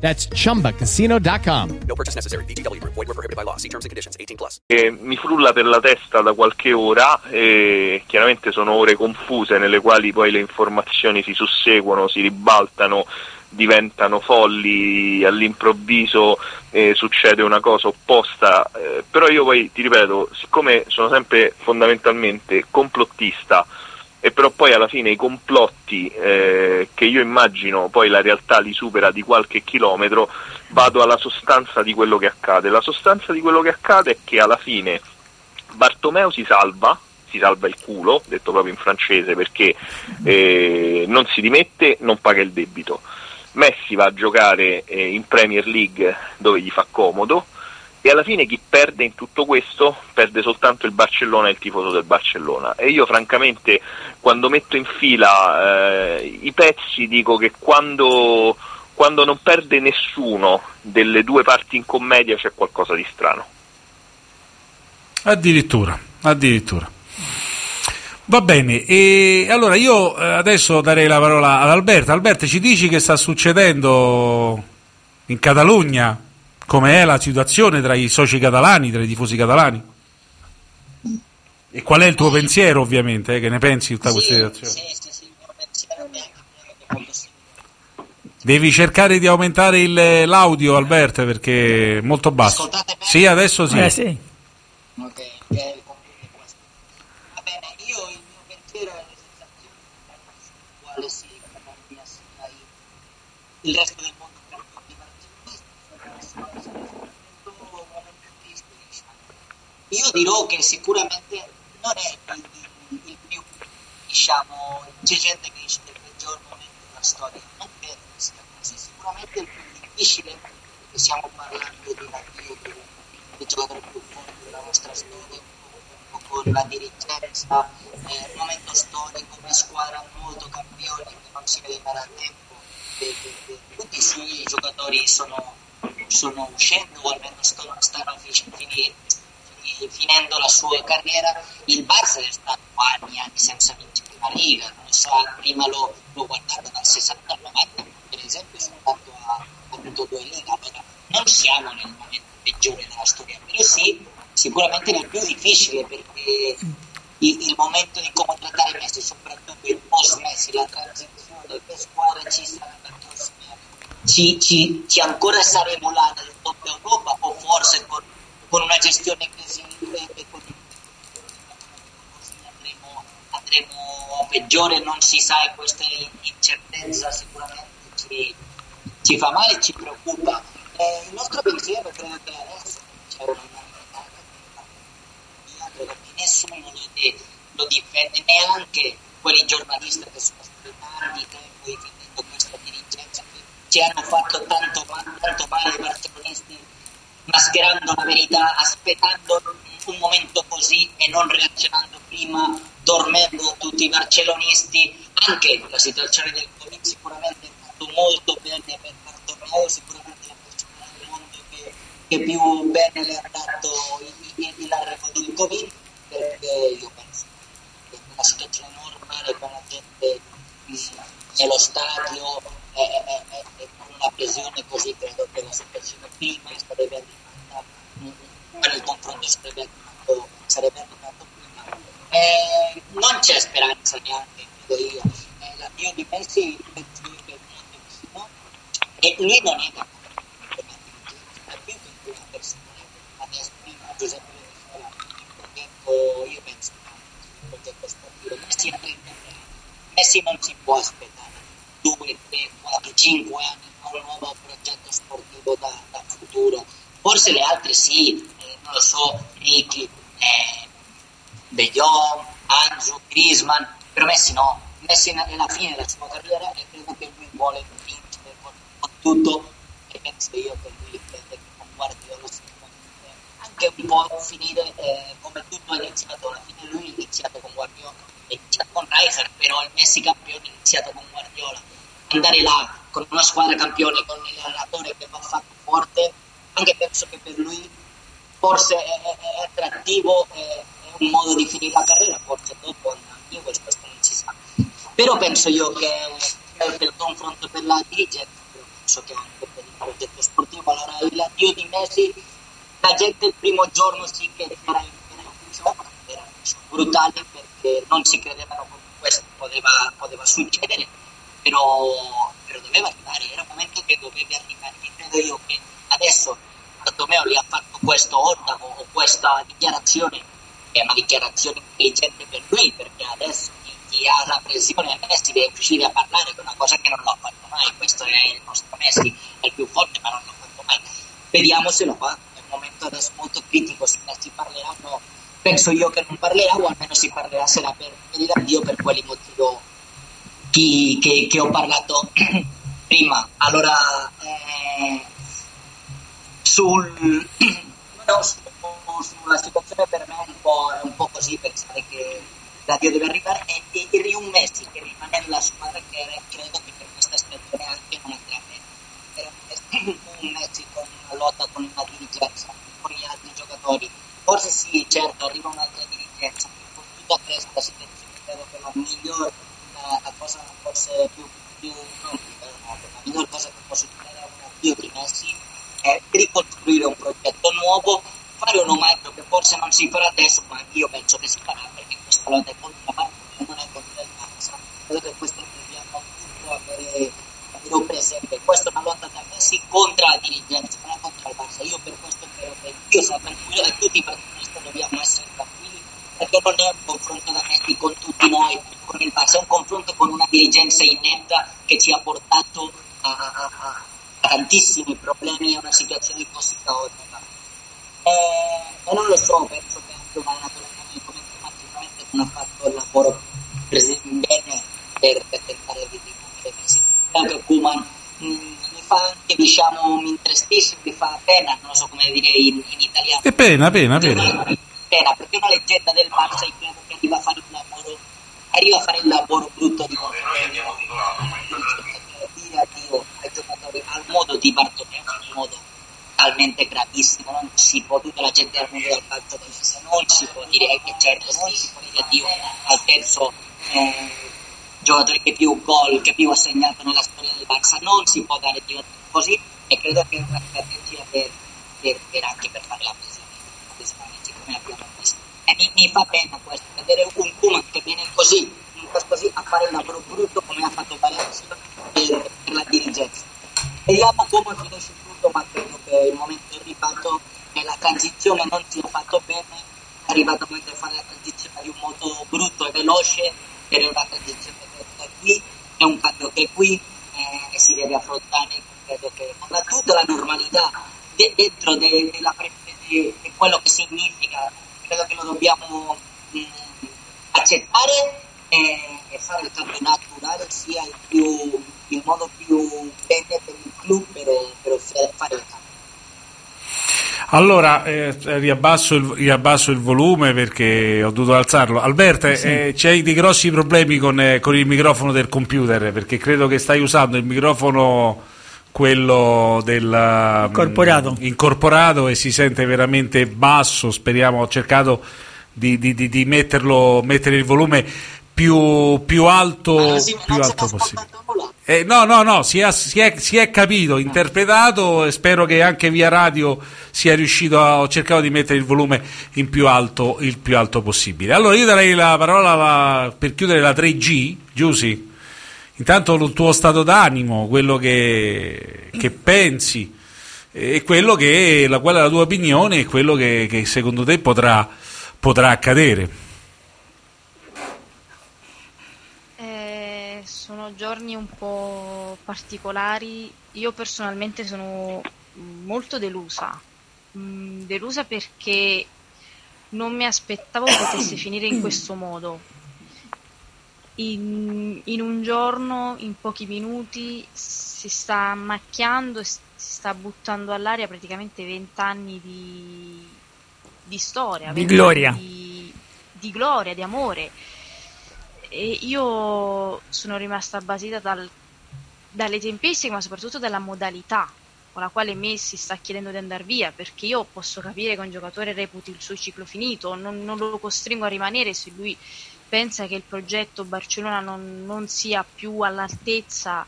Speaker 18: That's chumbacasino.com.
Speaker 19: No purchase necessary. VGW Group. Void were prohibited by law. See terms and conditions. 18 plus.
Speaker 7: eh, mi frulla per la testa da qualche ora e chiaramente sono ore confuse nelle quali poi le informazioni si susseguono, si ribaltano, diventano folli, all'improvviso eh, succede una cosa opposta, eh, però io poi ti ripeto, siccome sono sempre fondamentalmente complottista e però poi alla fine i complotti eh, che io immagino poi la realtà li supera di qualche chilometro, vado alla sostanza di quello che accade. La sostanza di quello che accade è che alla fine Bartomeo si salva, si salva il culo, detto proprio in francese, perché eh, non si dimette, non paga il debito. Messi va a giocare eh, in Premier League dove gli fa comodo e alla fine chi perde in tutto questo perde soltanto il Barcellona e il tifoso del Barcellona e io francamente quando metto in fila eh, i pezzi dico che quando, quando non perde nessuno delle due parti in commedia c'è qualcosa di strano.
Speaker 5: Addirittura, addirittura. Va bene, e allora io eh, adesso darei la parola ad Alberto. Alberto, ci dici che sta succedendo in Catalogna? Com'è la situazione tra i soci catalani, tra i tifosi catalani? E qual è il tuo pensiero, ovviamente, eh, che ne pensi di tutta questa situazione? Devi cercare di aumentare il- l'audio, Alberto, perché è molto basso. Sì, adesso sì.
Speaker 6: Eh, sì.
Speaker 11: Ok, che è il comune questo. Va bene, io il mio pensiero è le sensazioni quale sia la mia sia il resto del mondo per tutti i barcellonisti. Un momento triste, diciamo. Io dirò che sicuramente non è il, il- il più, diciamo, c'è gente che dice che il peggior momento della storia, non credo che sia così, sicuramente il più difficile perché stiamo parlando di l'addio di del giocatore più forte della nostra storia, con la dirigenza, eh, un momento storico, una squadra molto campione che non si vedeva da tempo, che- che- che tutti i suoi giocatori sono, sono uscendo o almeno stanno, stanno fi- fini- fi- finendo la sua carriera, il Barça è stato anni, anni senza vincere la Liga, non so, prima l'ho, l'ho guardato dal 60 al 90, per esempio sono andato a, ha vinto due Liga, allora non siamo nel momento peggiore della storia, però sì, sicuramente nel più difficile perché il, il momento di come trattare Messi, soprattutto il post Messi, la transizione, che squadra ci sarà prossimi anni. Ci, ci, ci ancora saremo là nel top Europa o forse con, con una gestione così e con così andremo, andremo peggiore, non si sa e questa incertezza sicuramente ci, ci fa male e ci preoccupa. Eh, il nostro pensiero credo che adesso c'è un'unanimità io credo che nessuno lo, di- lo difende, neanche quelli giornalisti che sono stati tanti tempo difendendo questa dirigenza che ci hanno fatto tanto, tanto male ai barcellonisti mascherando la verità, aspettando un momento così e non reazionando prima, dormendo tutti i barcellonisti. Anche la situazione del Covid sicuramente è fatto molto bene per Bartomeu, sicuramente la persona del mondo che, che più bene le ha dato il, il, l'arrivo del Covid, perché io penso che una situazione normale con la gente nello stadio con una pressione così credo che la situazione prima sarebbe arrivata mh, per il confronto sarebbe arrivato, sarebbe arrivato prima. Eh, non c'è speranza neanche credo io. Eh, l'addio di Messi che è vicino e lui non è da è più che una persona adesso prima Giuseppe il progetto io penso il progetto sportivo Messi ha 30 anni Messi non si può aspettare 2, 3, 4, 5 anni a un nuovo progetto sportivo da, da futuro. Forse le altre sì eh, non lo so Ricky eh, De Jong, Anzu, Griezmann. Per Messi no. Messi è alla fine della sua carriera e credo che lui vuole vincere con, tutto. E penso io che lui crede che con Guardiola sicuramente anche un po' finire eh, come tutto è iniziato. Alla fine lui è iniziato con Guardiola iniziato con Rijkaard però il Messi campione è iniziato con Guardiola. Andare là con una squadra campione con l'allenatore che va fatto forte anche penso che per lui forse è, è- è attrattivo è, è un modo di finire la carriera forse dopo andrà questo non si sa. Però penso io che per il confronto per la dirigenza penso che anche per il progetto sportivo allora l'addio di Messi la gente il primo giorno sì che era in era in brutale perché non si credevano che questo poteva, poteva succedere però, però doveva arrivare. Era un momento che doveva arrivare. E credo io che adesso Bartomeo gli ha fatto questo ordago o questa dichiarazione che è una dichiarazione intelligente per lui perché adesso chi, ha la pressione a Messi deve uscire a parlare è una cosa che non l'ha fatto mai. Questo è il nostro Messi è il più forte ma non l'ha fatto mai. Vediamo se lo fa. È un momento adesso molto critico se Messi parlerà no penso io che non parlerà o almeno si parlerà sarà per, per il addio per quali motivi chi- che, che ho parlato prima. Allora eh, sul, no, situazione per me è un po', un po' così pensare che l'addio deve arrivare e, e, Messi che rimane nella squadra che credo che per questa stagione anche non andrà bene era un Messi, un Messi con lotta con la dirigenza con gli altri giocatori forse sì certo arriva un'altra dirigenza con tutta questa situazione credo che la miglior eh, la cosa forse più, più la miglior cosa che può succedere a un addio di Messi è ricostruire un progetto nuovo, fare un omaggio che forse non si farà adesso, ma io penso che si farà perché questa lotta è contro la parte non è contro il Barça. Credo che questo dobbiamo tutto avere, avere presente. Questa è una lotta da Messi contro la dirigenza, non contro il Barça. Io per questo credo che io sono tranquillo e tutti i partitisti dobbiamo essere tranquilli perché non è un confronto da Messi con tutti noi, con il Barça, è un confronto con una dirigenza inetta che ci ha portato a, a- a- a tantissimi problemi e una situazione così caotica. E, e non lo so, penso che anche allenatore come sicuramente non ha fatto il lavoro bene per, per tentare di rimuovere Messi. Anche Kuman mi fa anche, diciamo, mi intrestisce, mi fa pena, non so come dire in, in italiano.
Speaker 5: E pena, pena, pena.
Speaker 11: Pena, perché una leggenda del Barça e che arriva a fare un lavoro, arriva a fare il lavoro brutto di dire addio ai giocatori al modo di Bartomeu, un modo talmente gravissimo, non si può, tutta la gente al mondo del calcio se non si può dire che certo, non si può dire addio al terzo eh, giocatore che più gol, che più ha segnato nella storia del Barça, non si può dare addio così e credo che è una strategia per, per, per anche per fare la presa come abbiamo visto. E mi, mi fa pena questo, vedere un Kuma che viene così, un così a fare il lavoro brutto come ha fatto Valencia per, per la dirigenza. Vediamo come finisce tutto, ma credo che il momento arrivato e la transizione non si è fatto bene, è arrivato il momento di fare la transizione di un modo brutto e veloce, per una transizione qui, è un cambio che qui eh, si deve affrontare, credo che con la- normalità de- dentro de- di di quello che significa, credo che lo dobbiamo mh, accettare e, e fare il cambio naturale sia il, più, il modo più bene per il club per, per fare il cambio.
Speaker 5: Allora, eh, riabbasso, il, riabbasso il volume perché ho dovuto alzarlo. Alberto,
Speaker 6: Sì.
Speaker 5: eh, c'hai dei grossi problemi con, eh, con il microfono del computer perché credo che stai usando il microfono quello del mm,
Speaker 6: Incorporato.
Speaker 5: incorporato e si sente veramente basso. Speriamo, ho cercato di, di- di- di metterlo, mettere il volume più, più alto, più alto possibile. Eh, no, no, no, si è, si è- si è capito, interpretato e spero che anche via radio sia riuscito a... Ho cercato di mettere il volume in più alto, il più alto possibile. Allora io darei la parola alla- per chiudere la 3G, Giusy. Intanto il tuo stato d'animo, quello che, che pensi e quello che, la, qual è la tua opinione e quello che, che secondo te potrà, potrà accadere.
Speaker 20: Eh, sono giorni un po' particolari. Io personalmente sono molto delusa. Mm, delusa perché non mi aspettavo potesse finire in questo modo. In, in un giorno, in pochi minuti, si sta macchiando e si sta buttando all'aria praticamente vent'anni di, di storia,
Speaker 6: Di
Speaker 20: 20
Speaker 6: gloria.
Speaker 20: Di, di gloria, di amore. E io sono rimasta basita dal- dalle tempistiche, ma soprattutto dalla modalità con la quale Messi sta chiedendo di andare via, perché io posso capire che un giocatore reputi il suo ciclo finito, non, non lo costringo a rimanere se lui pensa che il progetto Barcellona non, non sia più all'altezza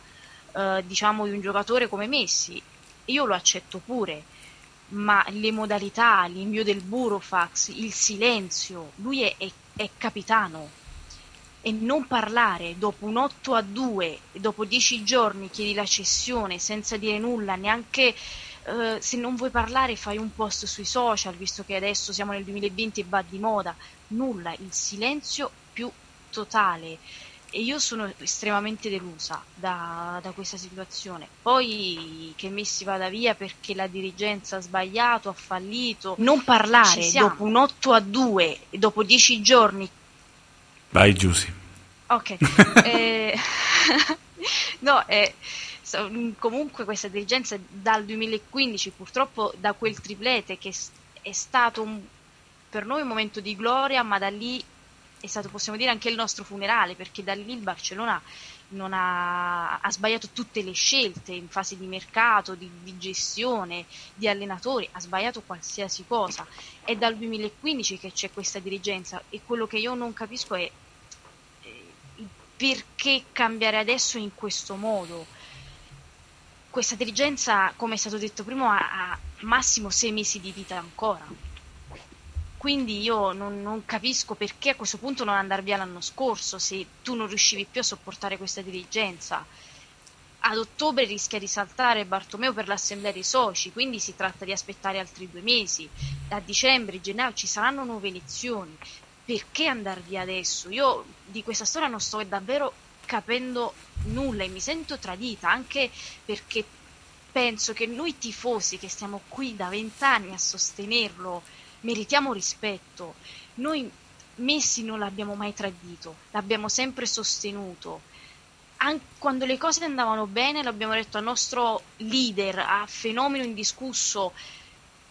Speaker 20: eh, diciamo di un giocatore come Messi. Io lo accetto pure, ma le modalità, l'invio del burofax, il silenzio, lui è, è- è capitano e non parlare dopo un 8 a 2 e dopo 10 giorni chiedi la cessione senza dire nulla, neanche eh, se non vuoi parlare fai un post sui social, visto che adesso siamo nel 2020 e va di moda, nulla, il silenzio più totale. E io sono estremamente delusa da, da questa situazione. Poi che Messi vada via perché la dirigenza ha sbagliato, ha fallito. Non parlare dopo un 8 a 2 e dopo 10 giorni
Speaker 5: Vai Giusy.
Speaker 20: Ok, eh, no, eh, so- comunque questa dirigenza dal 2015, purtroppo da quel triplete che è stato un- per noi un momento di gloria, ma da lì è stato, possiamo dire, anche il nostro funerale, perché da lì il Barcellona ha, ha sbagliato tutte le scelte in fase di mercato, di, di gestione, di allenatori, ha sbagliato qualsiasi cosa. È dal 2015 che c'è questa dirigenza e quello che io non capisco è perché cambiare adesso in questo modo? Questa dirigenza, come è stato detto prima, ha, ha massimo sei mesi di vita ancora. Quindi io non, non capisco perché a questo punto non andare via l'anno scorso se tu non riuscivi più a sopportare questa dirigenza. Ad ottobre rischia di saltare Bartomeo per l'assemblea dei soci, quindi si tratta di aspettare altri due mesi. A dicembre, gennaio ci saranno nuove elezioni perché andare via adesso? Io di questa storia non sto davvero capendo nulla e mi sento tradita anche perché penso che noi tifosi che stiamo qui da vent'anni a sostenerlo meritiamo rispetto. Noi Messi non l'abbiamo mai tradito, l'abbiamo sempre sostenuto. An- quando le cose andavano bene l'abbiamo detto al nostro leader, a fenomeno indiscusso,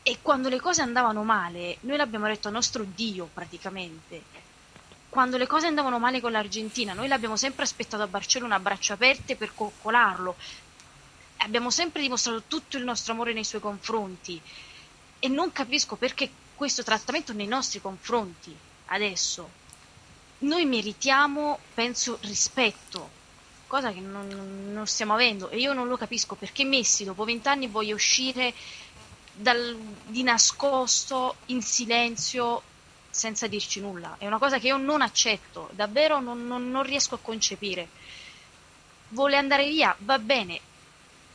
Speaker 20: e quando le cose andavano male noi l'abbiamo detto al nostro Dio praticamente. Quando le cose andavano male con l'Argentina noi l'abbiamo sempre aspettato a Barcellona a braccia aperte per coccolarlo. Abbiamo sempre dimostrato tutto il nostro amore nei suoi confronti e non capisco perché questo trattamento nei nostri confronti adesso. Noi meritiamo, penso, rispetto, cosa che non, non stiamo avendo e io non lo capisco perché Messi dopo vent'anni voglia uscire dal, di nascosto, in silenzio, senza dirci nulla. È una cosa che io non accetto, davvero non, non, non riesco a concepire. Vuole andare via? Va bene,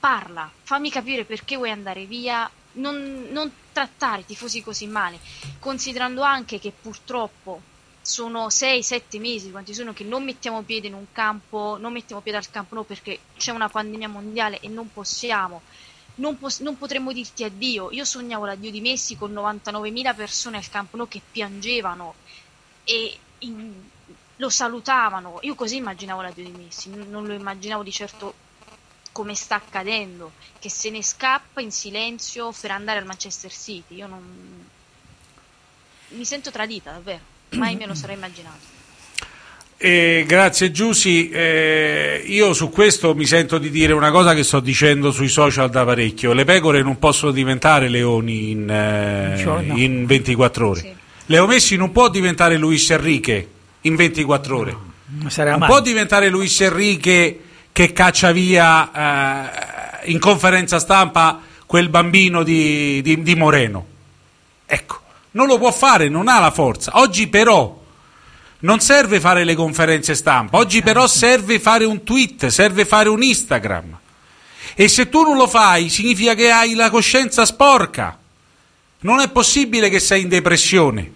Speaker 20: parla, fammi capire perché vuoi andare via, non, non trattare i tifosi così male, considerando anche che purtroppo sono 6-7 mesi, quanti sono, che non mettiamo piede in un campo, non mettiamo piede al campo no perché c'è una pandemia mondiale e non possiamo, non, pos- non potremmo dirti addio. Io sognavo l'addio di Messi con 99.000 persone al campo no che piangevano e in- lo salutavano. Io così immaginavo l'addio di Messi, non, non lo immaginavo di certo come sta accadendo, che se ne scappa in silenzio per andare al Manchester City. Io non mi sento tradita, davvero. Mai me lo sarei immaginato.
Speaker 5: Eh, grazie Giussi, Eh, io su questo mi sento di dire una cosa che sto dicendo sui social da parecchio, le pecore non possono diventare leoni in, eh,
Speaker 6: Giorno.
Speaker 5: in 24 ore. Leo Messi non può diventare Luis Enrique in 24 ore.
Speaker 6: Non sarà
Speaker 5: Non
Speaker 6: mai.
Speaker 5: può diventare Luis Enrique che caccia via eh, in conferenza stampa quel bambino di, di- di Moreno. Ecco, non lo può fare, non ha la forza. Oggi però non serve fare le conferenze stampa, oggi però serve fare un tweet, serve fare un Instagram. E se tu non lo fai significa che hai la coscienza sporca. Non è possibile che sei in depressione.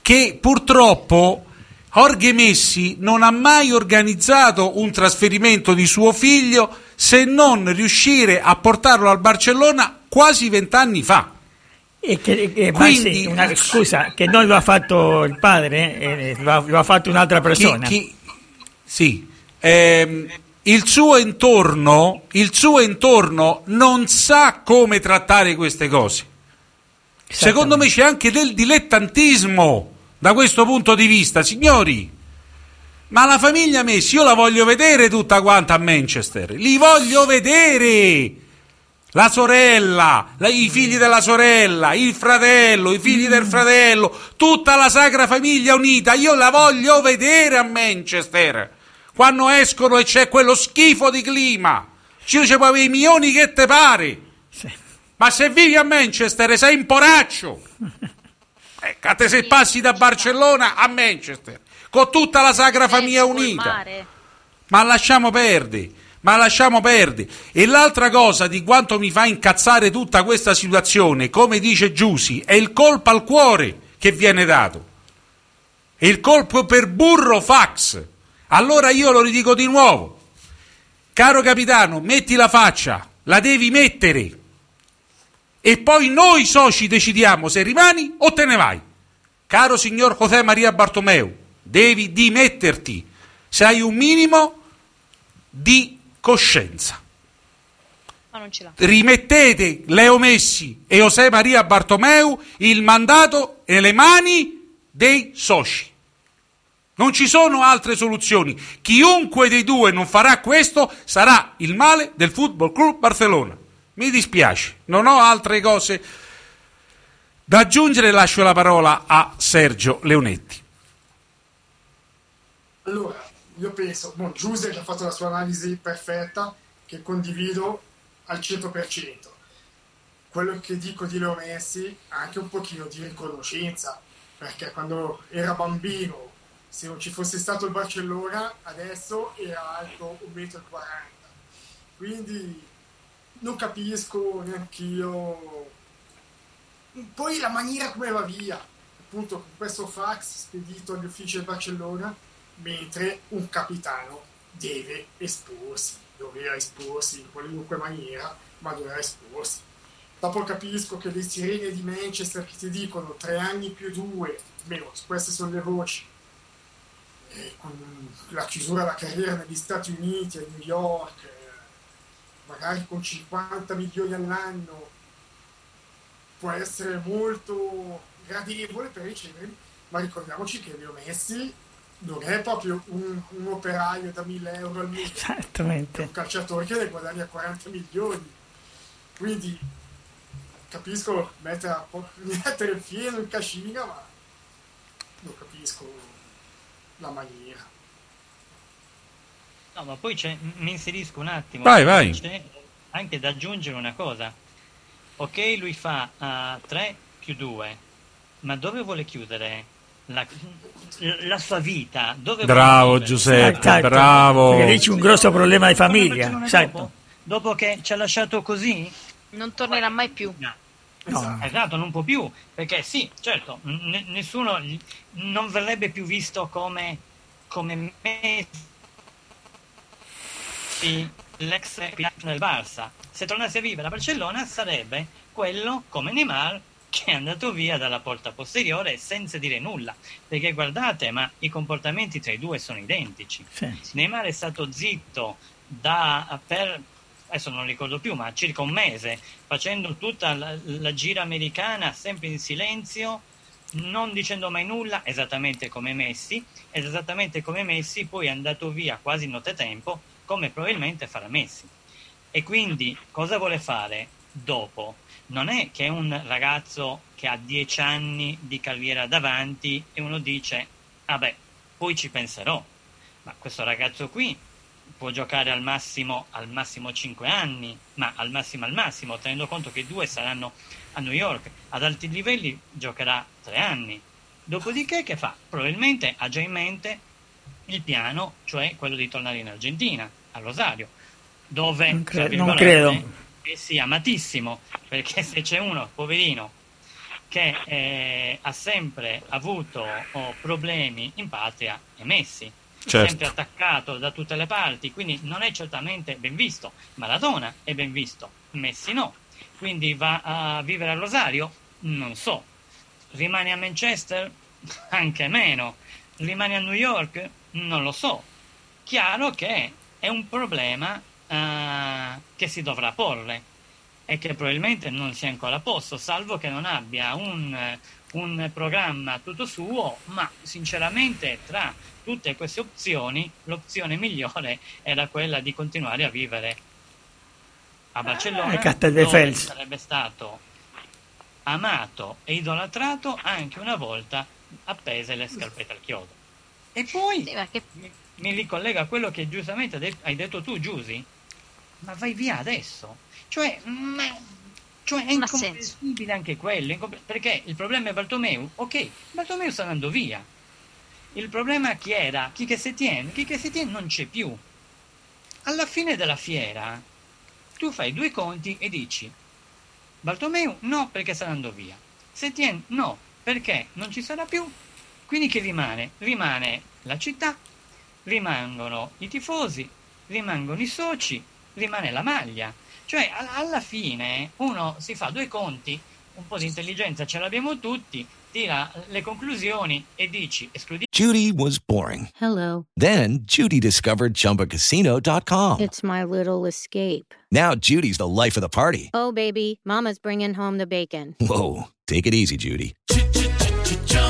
Speaker 5: Che purtroppo Jorge Messi non ha mai organizzato un trasferimento di suo figlio se non riuscire a portarlo al Barcellona quasi vent'anni fa.
Speaker 6: E che, e
Speaker 5: Quindi-
Speaker 6: una- scusa, che non lo ha fatto il padre, eh, lo, ha, lo ha fatto un'altra persona.
Speaker 5: Chi- chi- sì, ehm, il suo intorno, il suo intorno non sa come trattare queste cose. Secondo me c'è anche del dilettantismo da questo punto di vista, signori. Ma la famiglia Messi io la voglio vedere tutta quanta a Manchester. Li voglio vedere. La sorella, la- i figli della sorella, il fratello, i figli del fratello, tutta la sacra famiglia unita. Io la voglio vedere a Manchester. Quando escono e c'è quello schifo di clima. Ci puoi avere i milioni che te pare. Ma se vivi a Manchester sei in poraccio. Ecco, se passi da Barcellona a Manchester, con tutta la sacra famiglia unita. Ma lasciamo perdere, ma lasciamo perdere. E l'altra cosa di quanto mi fa incazzare tutta questa situazione, come dice Giussi, è il colpo al cuore che viene dato. È il colpo per burro fax. Allora io lo ridico di nuovo. Caro capitano, metti la faccia, la devi mettere. E poi noi soci decidiamo se rimani o te ne vai. Caro signor José Maria Bartomeu, devi dimetterti se hai un minimo di coscienza. Rimettete Leo Messi e José Maria Bartomeu il mandato nelle mani dei soci. Non ci sono altre soluzioni. Chiunque dei due non farà questo sarà il male del Football Club Barcellona. Mi dispiace, non ho altre cose da aggiungere. Lascio la parola a Sergio Leonetti.
Speaker 21: Allora, io penso, bon, Giuse ha fatto la sua analisi perfetta, che condivido al 100%. Quello che dico di Leo Messi ha anche un pochino di riconoscenza, perché quando era bambino, se non ci fosse stato il Barcellona, adesso era alto 1,40 m. Quindi non capisco neanch'io. Poi la maniera come va via, appunto con questo fax spedito agli uffici del Barcellona, mentre un capitano deve esporsi, doveva esporsi in qualunque maniera, ma doveva esporsi. Dopo capisco che le sirene di Manchester che ti dicono tre anni più due, almeno queste sono le voci, e con la chiusura della carriera negli Stati Uniti, a New York, eh, magari con 50 milioni all'anno, può essere molto gradevole per ricevere, ma ricordiamoci che Leo Messi non è proprio un, un operaio da 1000 euro al mese,
Speaker 6: Esattamente.
Speaker 21: è un calciatore che ne guadagna 40 milioni. Quindi capisco mettere, mettere il fieno in cascina, ma non capisco la maniera.
Speaker 8: No, ma poi c'è, mi inserisco un attimo.
Speaker 5: Vai, vai.
Speaker 8: C'è anche da aggiungere una cosa. Ok, lui fa 3 più 2, ma dove vuole chiudere la, la sua vita? Dove
Speaker 5: Bravo? Giuseppe,
Speaker 6: Esatto.
Speaker 5: bravo.
Speaker 6: Perché lì c'è un grosso problema di famiglia. Esatto.
Speaker 8: Dopo, dopo che ci ha lasciato così?
Speaker 20: Non tornerà mai più.
Speaker 6: No.
Speaker 8: Esatto, non può più, perché sì, certo, n- nessuno non verrebbe più visto come, come Messi, l'ex pilastro del Barça. Se tornasse a vivere a Barcellona sarebbe quello come Neymar che è andato via dalla porta posteriore senza dire nulla. Perché guardate, ma i comportamenti tra i due sono identici.
Speaker 6: Sì.
Speaker 8: Neymar è stato zitto da, per, adesso non ricordo più, ma circa un mese, facendo tutta la, la gira americana sempre in silenzio, non dicendo mai nulla, esattamente come Messi, ed esattamente come Messi poi è andato via quasi in nottetempo, come probabilmente farà Messi. E quindi cosa vuole fare dopo? Non è che è un ragazzo che ha dieci anni di carriera davanti e uno dice, vabbè, poi ci penserò. Ma questo ragazzo qui può giocare al massimo, al massimo 5 anni, ma al massimo al massimo, tenendo conto che due saranno a New York. Ad alti livelli giocherà 3 anni. Dopodiché che fa? Probabilmente ha già in mente il piano, cioè quello di tornare in Argentina, a Rosario, dove
Speaker 6: Non cre- non credo.
Speaker 8: è sì amatissimo, perché se c'è uno, poverino, che eh, ha sempre avuto oh, problemi in patria è Messi,
Speaker 5: Certo.
Speaker 8: sempre attaccato da tutte le parti, quindi non è certamente ben visto. Maradona è ben visto, Messi no. Quindi va a vivere a Rosario? Non so. Rimane a Manchester? Anche meno. Rimane a New York? Non lo so. Chiaro che è un problema eh, che si dovrà porre e che probabilmente non sia ancora posto, salvo che non abbia un, un programma tutto suo, ma sinceramente tra tutte queste opzioni l'opzione migliore era quella di continuare a vivere a Barcellona,
Speaker 6: Eh, Casteldefels.
Speaker 8: dove sarebbe stato amato e idolatrato anche una volta appese le scarpette al chiodo. E poi
Speaker 20: Sì, che-
Speaker 8: mi, mi ricollega a quello che giustamente hai det- hai detto tu, Giusy, ma vai via adesso. Cioè, ma- cioè è incomprensibile anche quello, incompre- perché il problema è Bartomeu, ok, Bartomeu sta andando via. Il problema chi era? Chi che se tiene? Chi che se tiene non c'è più. Alla fine della fiera tu fai due conti e dici Bartomeu no perché sta andando via. Setien no perché non ci sarà più. Quindi che rimane? Rimane la città, rimangono i tifosi, rimangono i soci, rimane la maglia. Cioè alla fine uno si fa due conti, un po' di intelligenza ce l'abbiamo tutti, tira le conclusioni e dici escludiamo
Speaker 22: Judy was boring.
Speaker 23: Hello.
Speaker 22: Then Judy discovered ChumbaCasino.com.
Speaker 23: It's my little escape.
Speaker 22: Now Judy's the life of the party.
Speaker 23: Oh, baby, Mama's bringing home the bacon.
Speaker 22: Whoa, take it easy, Judy.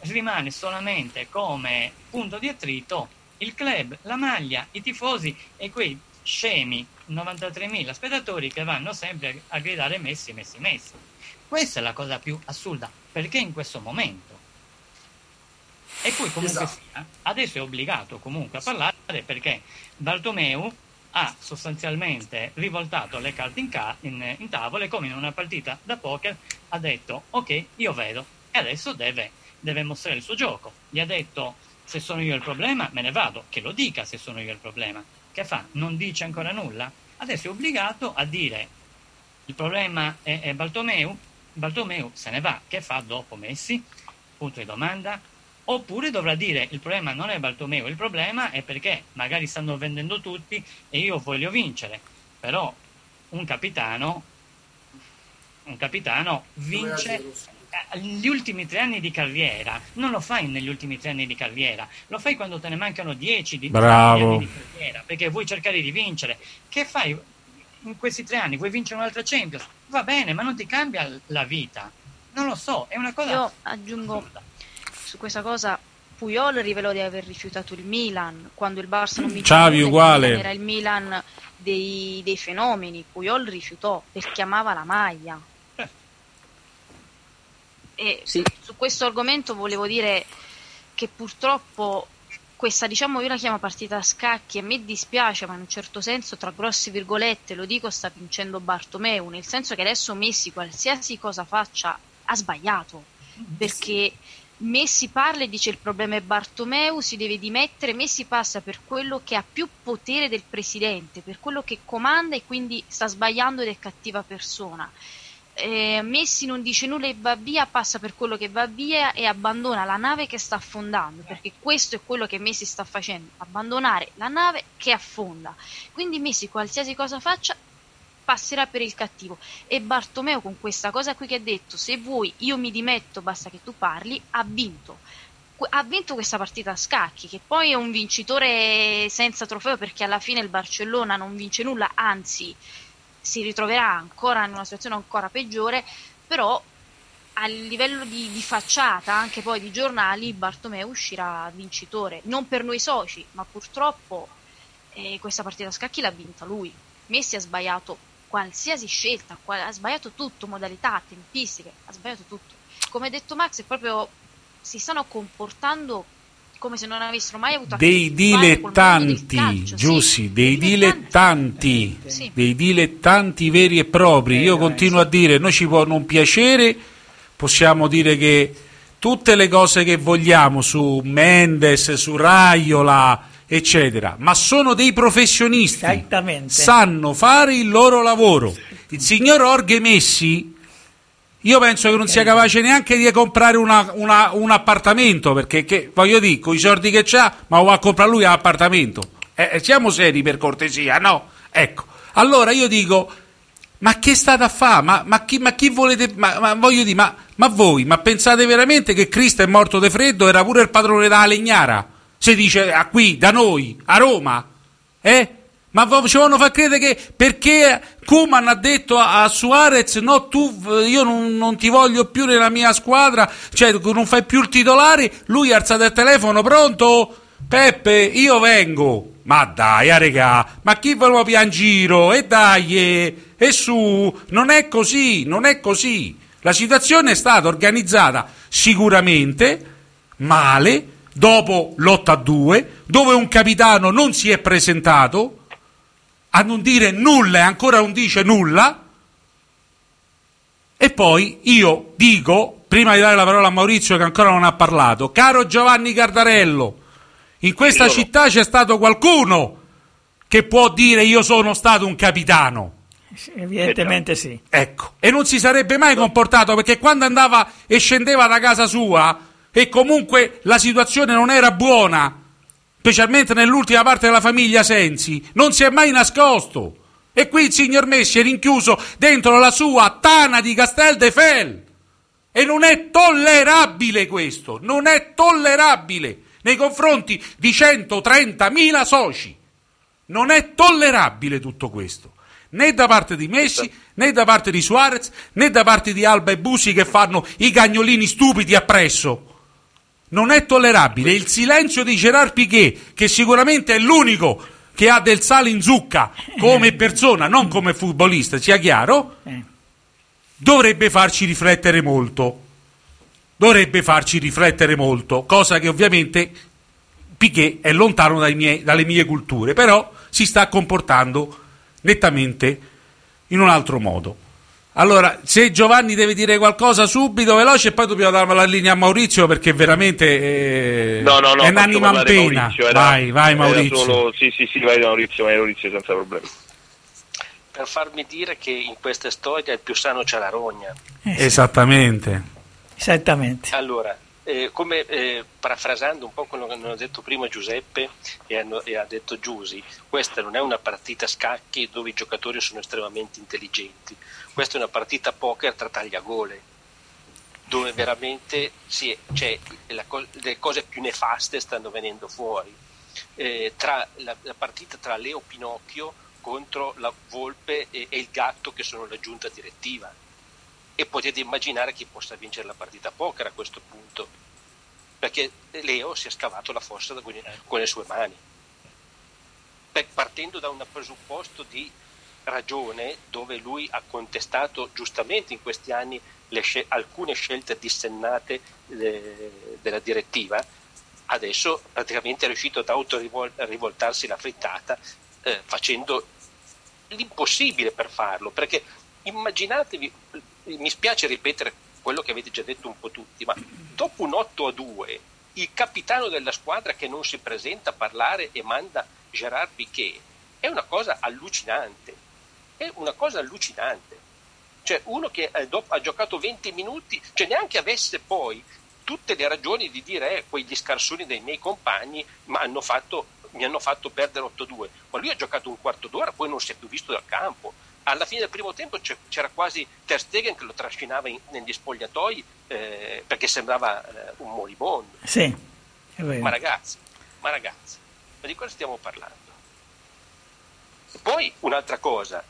Speaker 8: rimane solamente come punto di attrito il club, la maglia, i tifosi e quei scemi 93.000 spettatori che vanno sempre a gridare Messi, Messi, Messi. Questa è la cosa più assurda, perché in questo momento. E poi comunque
Speaker 21: Esatto.
Speaker 8: sia, adesso è obbligato comunque a parlare perché Bartomeu ha sostanzialmente rivoltato le carte in, ca- in, in tavola e come in una partita da poker ha detto ok, io vedo e adesso deve, deve mostrare il suo gioco. Gli ha detto se sono io il problema me ne vado, che lo dica se sono io il problema. Che fa? Non dice ancora nulla? Adesso è obbligato a dire il problema è, è Bartomeu, Bartomeu se ne va, che fa dopo Messi? Punto di domanda. Oppure dovrà dire il problema non è Bartomeu, il problema è perché magari stanno vendendo tutti e io voglio vincere. Però un capitano, un capitano vince gli ultimi tre anni di carriera. Non lo fai negli ultimi tre anni di carriera, lo fai quando te ne mancano dieci di
Speaker 5: Bravo.
Speaker 8: anni di carriera, perché vuoi cercare di vincere. Che fai in questi tre anni? Vuoi vincere un'altra Champions? Va bene, ma non ti cambia la vita. Non lo so, è una cosa...
Speaker 20: Io aggiungo su questa cosa Puyol rivelò di aver rifiutato il Milan quando il Barça non vinceva
Speaker 5: uguale.
Speaker 20: Era il Milan dei, dei fenomeni Puyol rifiutò perché amava la maglia e su questo argomento volevo dire che purtroppo questa diciamo io la chiamo partita a scacchi e mi dispiace ma in un certo senso tra grosse virgolette lo dico sta vincendo Bartomeu nel senso che adesso Messi qualsiasi cosa faccia ha sbagliato perché Messi parla e dice il problema è Bartomeu, si deve dimettere, Messi passa per quello che ha più potere del presidente, per quello che comanda e quindi sta sbagliando ed è cattiva persona. Eh, Messi non dice nulla e va via, passa per quello che va via e abbandona la nave che sta affondando, perché questo è quello che Messi sta facendo, abbandonare la nave che affonda. Quindi Messi qualsiasi cosa faccia passerà per il cattivo e Bartomeo con questa cosa qui che ha detto se vuoi io mi dimetto basta che tu parli ha vinto ha vinto questa partita a scacchi che poi è un vincitore senza trofeo perché alla fine il Barcellona non vince nulla anzi si ritroverà ancora in una situazione ancora peggiore però a livello di, di facciata anche poi di giornali Bartomeu uscirà vincitore non per noi soci ma purtroppo eh, questa partita a scacchi l'ha vinta lui Messi ha sbagliato qualsiasi scelta, qual- ha sbagliato tutto, modalità, tempistiche, ha sbagliato tutto. Come ha detto Max, proprio si stanno comportando come se non avessero mai avuto a
Speaker 5: dei dilettanti,
Speaker 20: calcio, sì.
Speaker 5: Giussi, dei dilettanti,
Speaker 20: Sì.
Speaker 5: dei dilettanti veri e propri. Io continuo a dire, noi ci può non piacere, possiamo dire che tutte le cose che vogliamo su Mendes, su Raiola, eccetera, ma sono dei professionisti,
Speaker 6: Esattamente.
Speaker 5: sanno fare il loro lavoro. Il signor Orghe Messi io penso che non sia capace neanche di comprare una- una- un appartamento, perché che, voglio dire, con i soldi che ha, ma va a comprare lui l'appartamento. Eh, eh, siamo seri per cortesia, no? Ecco, allora io dico, ma che state a fare? Ma, ma chi, ma chi volete, ma, voglio dire, ma, voi, ma pensate veramente che Cristo è morto di freddo, era pure il padrone della legnara? Si dice a qui, da noi, a Roma? Eh? Ma ci vogliono far credere che perché Kuman ha detto a, a Suarez no tu v- io non, non ti voglio più nella mia squadra cioè non fai più il titolare lui ha alzato il telefono pronto? Peppe io vengo. Ma dai a regà ma chi ve lo pian giro? E dai e su. Non è così non è così. La situazione è stata organizzata sicuramente male dopo l'8 a 2 dove un capitano non si è presentato a non dire nulla e ancora non dice nulla. E poi io dico, prima di dare la parola a Maurizio che ancora non ha parlato, caro Giovanni Cardarello, in questa
Speaker 6: Io no.
Speaker 5: città c'è stato qualcuno che può dire io sono stato un capitano.
Speaker 6: Sì, evidentemente sì.
Speaker 5: Ecco, e non si sarebbe mai comportato perché quando andava e scendeva da casa sua e comunque la situazione non era buona, specialmente nell'ultima parte della famiglia Sensi, non si è mai nascosto. E qui il signor Messi è rinchiuso dentro la sua tana di Castel de Fel. E non è tollerabile questo, non è tollerabile nei confronti di 130.000 soci. Non è tollerabile tutto questo, né da parte di Messi, né da parte di Suarez, né da parte di Alba e Busi che fanno i cagnolini stupidi appresso. Non è tollerabile il silenzio di Gerard Piquet, che sicuramente è l'unico che ha del sale in zucca come persona, non come futbolista, sia chiaro, dovrebbe farci riflettere molto. Dovrebbe farci riflettere molto, cosa che ovviamente Piquet è lontano miei- dalle mie culture, però si sta comportando nettamente in un altro modo. Allora, se Giovanni deve dire qualcosa subito, veloce, e poi dobbiamo dare la linea a Maurizio perché veramente eh,
Speaker 7: No, no, no,
Speaker 5: è un'anima in pena.
Speaker 7: Maurizio, era-
Speaker 5: vai, vai Maurizio.
Speaker 7: solo- sì, sì, sì, vai Maurizio, vai Maurizio senza problemi.
Speaker 24: Per farmi dire che in queste storie il più sano c'è la rogna.
Speaker 5: Esattamente.
Speaker 6: Esattamente.
Speaker 24: Allora, eh, come eh, parafrasando un po' quello che hanno detto prima Giuseppe e, hanno- e ha detto Giusi, questa non è una partita a scacchi dove i giocatori sono estremamente intelligenti, questa è una partita poker tra tagliagole, dove veramente è- cioè, co- le cose più nefaste stanno venendo fuori. Eh, tra la, la partita tra Leo Pinocchio contro la Volpe e, e il gatto che sono la giunta direttiva e potete immaginare chi possa vincere la partita poker a questo punto perché Leo si è scavato la fossa con, le sue mani partendo da un presupposto di ragione dove lui ha contestato giustamente in questi anni scel- alcune scelte dissennate eh, della direttiva adesso praticamente è riuscito ad autorivoltarsi la frittata eh, facendo l'impossibile per farlo perché immaginatevi mi spiace ripetere quello che avete già detto un po' tutti ma dopo un 8 a 2 il capitano della squadra che non si presenta a parlare e manda Gerard Piquet è una cosa allucinante è una cosa allucinante. Cioè uno che eh, dopo- ha giocato 20 minuti cioè neanche avesse poi tutte le ragioni di dire eh, quegli scarsoni dei miei compagni hanno fatto- mi hanno fatto perdere 8-2 ma lui ha giocato un quarto d'ora poi non si è più visto dal campo. Alla fine del primo tempo c'era quasi Ter Stegen che lo trascinava in- negli spogliatoi eh, perché sembrava eh, un moribondo
Speaker 6: Sì,
Speaker 24: ma ragazzi, ma ragazzi, ma di cosa stiamo parlando? Poi un'altra cosa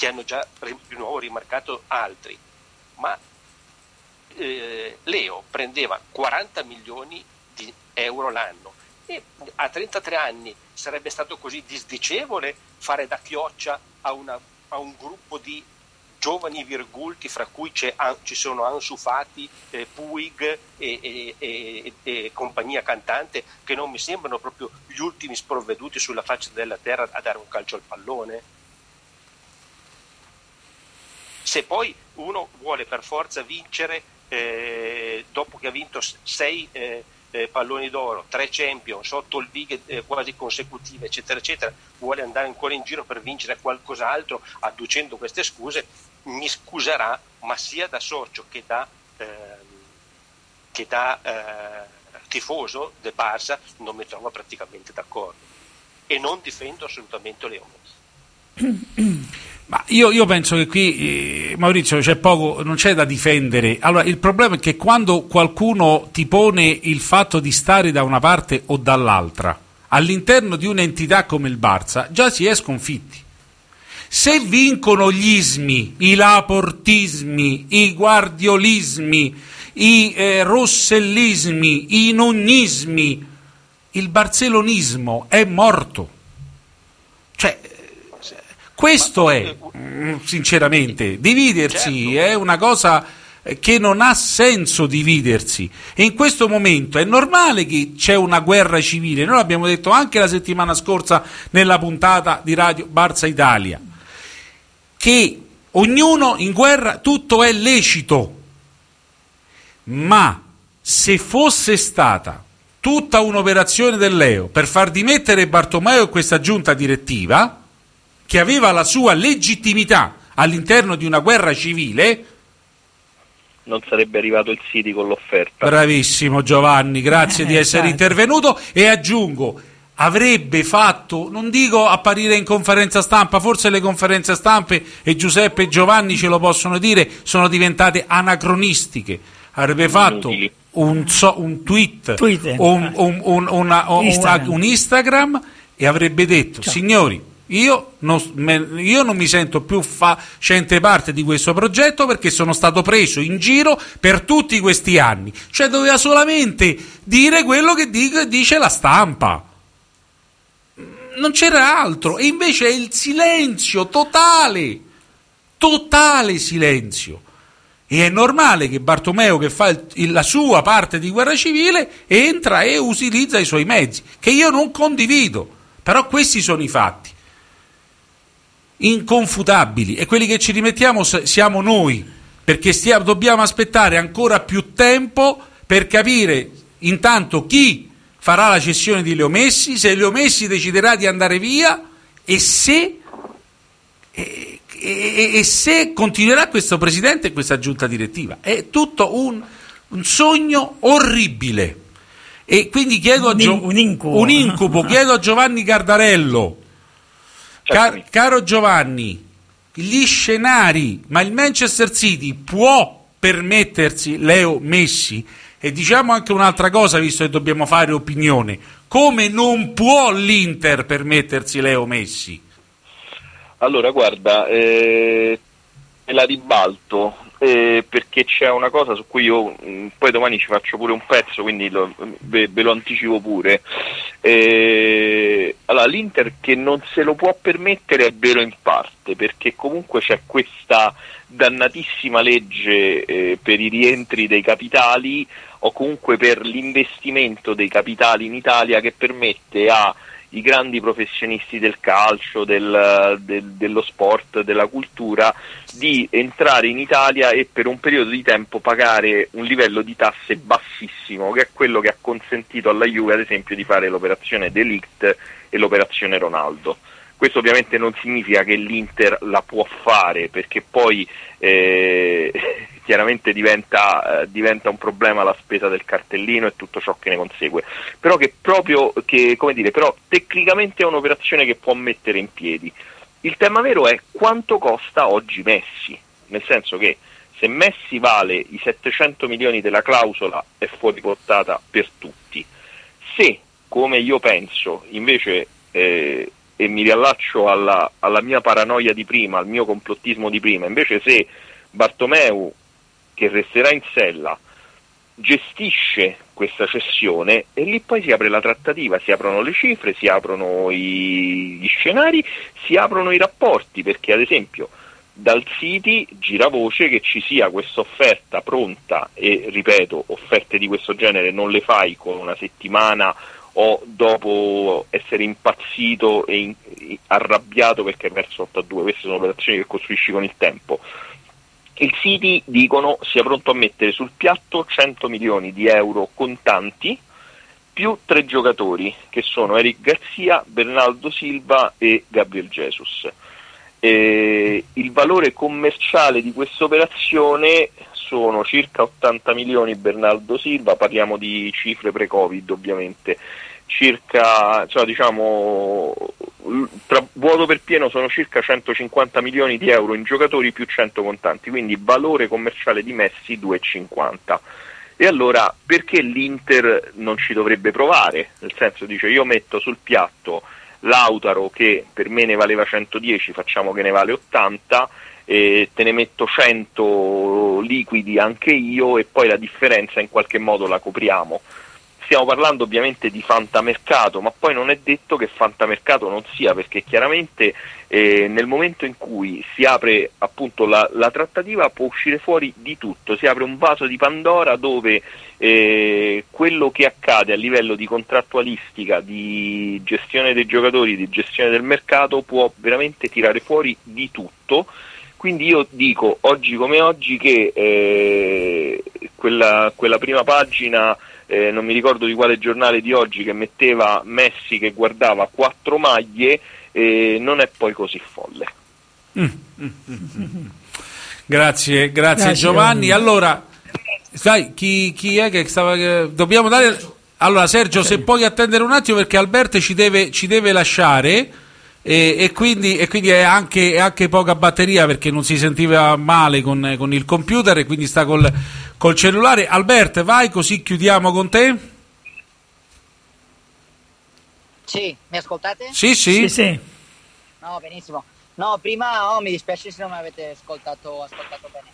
Speaker 24: che hanno già di nuovo rimarcato altri, ma eh, Leo prendeva 40 milioni di euro l'anno e a 33 anni sarebbe stato così disdicevole fare da chioccia a, una- a un gruppo di giovani virgulti fra cui ci sono Ansu Fati, eh, Puig e- e- e compagnia cantante che non mi sembrano proprio gli ultimi sprovveduti sulla faccia della terra a dare un calcio al pallone se poi uno vuole per forza vincere eh, dopo che ha vinto sei eh, eh, palloni d'oro, tre champions, otto olbighe eh, quasi consecutive, eccetera, eccetera, vuole andare ancora in giro per vincere qualcos'altro adducendo queste scuse, mi scuserà, ma sia da socio che da, ehm, che da eh, tifoso del Barça non mi trovo praticamente d'accordo e non difendo assolutamente Leone.
Speaker 5: Ma io, io penso che qui, eh, Maurizio, c'è poco, non c'è da difendere. Allora, il problema è che quando qualcuno ti pone il fatto di stare da una parte o dall'altra all'interno di un'entità come il Barça, già si è sconfitti. Se vincono gli ismi, i laportismi, i guardiolismi, i eh, rossellismi, i nunnismi, il barcelonismo è morto. Cioè, questo è, sinceramente, dividersi è una cosa eh, che non ha senso dividersi. E in questo momento è normale che c'è una guerra civile, noi l'abbiamo detto anche la settimana scorsa nella puntata di Radio Barza Italia, che ognuno in guerra tutto è lecito, ma se fosse stata tutta un'operazione del Leo per far dimettere Bartomeo e questa giunta direttiva, che aveva la sua legittimità all'interno di una guerra civile,
Speaker 7: Non sarebbe arrivato il City con l'offerta.
Speaker 5: bravissimo Giovanni, grazie di
Speaker 7: Eh,
Speaker 5: essere
Speaker 7: infatti.
Speaker 5: intervenuto e aggiungo, avrebbe fatto, non dico apparire in conferenza stampa, forse le conferenze stampe e Giuseppe e Giovanni ce lo possono dire, sono diventate anacronistiche, avrebbe fatto un, so- un tweet,
Speaker 6: Twitter.
Speaker 5: un, un- un- una- un-
Speaker 6: Instagram.
Speaker 5: un Instagram e avrebbe detto, signori, Io non, me- io non mi sento più facente parte di questo progetto perché sono stato preso in giro per tutti questi anni. Cioè doveva solamente dire quello che dic- dice la stampa. Non c'era altro. E invece è il silenzio totale. Totale silenzio. E è normale che Bartomeo, che fa il- la sua parte di guerra civile, entra e utilizza i suoi mezzi, che io non condivido. Però questi sono i fatti inconfutabili e quelli che ci rimettiamo siamo noi, perché stia- dobbiamo aspettare ancora più tempo per capire intanto chi farà la cessione di Leo Messi, se Leo Messi deciderà di andare via e se, e, e- e se continuerà questo presidente e questa giunta direttiva. È tutto un, un sogno orribile. E quindi chiedo a Gio-
Speaker 6: un incubo.
Speaker 5: un incubo, chiedo a Giovanni Cardarello Ca- caro Giovanni, gli scenari, ma il Manchester City può permettersi Leo Messi? E diciamo anche un'altra cosa, visto che dobbiamo fare opinione, come non può l'Inter permettersi Leo Messi?
Speaker 7: Allora, guarda, eh, me la ribalto eh, perché c'è una cosa su cui io mh, poi domani ci faccio pure un pezzo, quindi lo- ve, ve lo anticipo pure. Eh, allora, l'Inter che non se lo può permettere è vero in parte, perché comunque c'è questa dannatissima legge eh, per i rientri dei capitali o comunque per l'investimento dei capitali in Italia che permette a i grandi professionisti del calcio, del- del- dello sport, della cultura, di entrare in Italia e per un periodo di tempo pagare un livello di tasse bassissimo, che è quello che ha consentito alla Juve, ad esempio, di fare l'operazione Delict e l'operazione Ronaldo. Questo ovviamente non significa che l'Inter la può fare, perché poi eh, chiaramente diventa, eh, diventa un problema la spesa del cartellino e tutto ciò che ne consegue. Però che proprio che, dire, però tecnicamente è un'operazione che può mettere in piedi. Il tema vero è quanto costa oggi Messi, nel senso che se Messi vale i 700 milioni della clausola è fuori portata per tutti. Se, come io penso, invece, eh, e mi riallaccio alla, alla mia paranoia di prima, al mio complottismo di prima, invece se Bartomeu, che resterà in sella, gestisce questa cessione e lì poi si apre la trattativa, si aprono le cifre, si aprono i- gli scenari, si aprono i rapporti, perché ad esempio dal City gira voce che ci sia questa offerta pronta e ripeto, offerte di questo genere non le fai con una settimana o dopo essere impazzito e in- arrabbiato perché hai perso 8-2, queste sono operazioni che costruisci con il tempo. Il City dicono sia pronto a mettere sul piatto 100 milioni di euro contanti più tre giocatori che sono Eric Garzia, Bernardo Silva e Gabriel Jesus. Eh, il valore commerciale di questa operazione sono circa 80 milioni Bernardo Silva, parliamo di cifre pre-Covid ovviamente, circa, cioè, diciamo, tra vuoto per pieno sono circa 150 milioni di euro in giocatori più 100 contanti, quindi valore commerciale di Messi 2,50. E allora perché l'Inter non ci dovrebbe provare? Nel senso dice io metto sul piatto Lautaro che per me ne valeva 110, facciamo che ne vale 80, e te ne metto 100 liquidi anche io e poi la differenza in qualche modo la copriamo. Stiamo parlando ovviamente di fantamercato, ma poi non è detto che fantamercato non sia, perché chiaramente eh, nel momento in cui si apre appunto la, la trattativa può uscire fuori di tutto, si apre un vaso di Pandora dove eh, quello che accade a livello di contrattualistica, di gestione dei giocatori, di gestione del mercato può veramente tirare fuori di tutto. Quindi io dico oggi come oggi che eh, quella, quella prima pagina, eh, non mi ricordo di quale giornale di oggi, che metteva Messi che guardava quattro maglie, eh, non è poi così folle.
Speaker 5: Grazie, grazie,
Speaker 7: Grazie,
Speaker 5: Giovanni. Allora, sai chi, chi è che stava. che- dobbiamo dare. Allora, Sergio, se puoi attendere un attimo perché Albert ci deve, ci deve lasciare. E, e quindi, e quindi è, anche, è anche poca batteria perché non si sentiva male con, con il computer e quindi sta col, col cellulare. Albert, vai così chiudiamo con te.
Speaker 11: Sì, mi ascoltate?
Speaker 5: Sì, sì.
Speaker 11: No, benissimo. No, prima oh, mi dispiace se non mi avete ascoltato, ascoltato bene.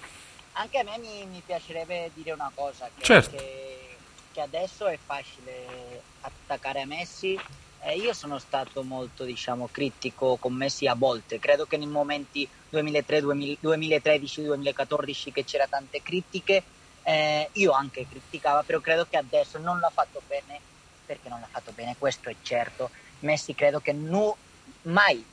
Speaker 11: Anche a me mi, mi piacerebbe dire una cosa, che,
Speaker 5: Certo.
Speaker 11: che, che adesso è facile attaccare a Messi. Eh, io sono stato molto, diciamo, critico con Messi a volte. Credo che nei momenti 2003, 2000 2013, 2014 che c'era tante critiche, eh, io anche criticava, però credo che adesso non l'ha fatto bene, perché non l'ha fatto bene, questo è certo. Messi credo che nu- mai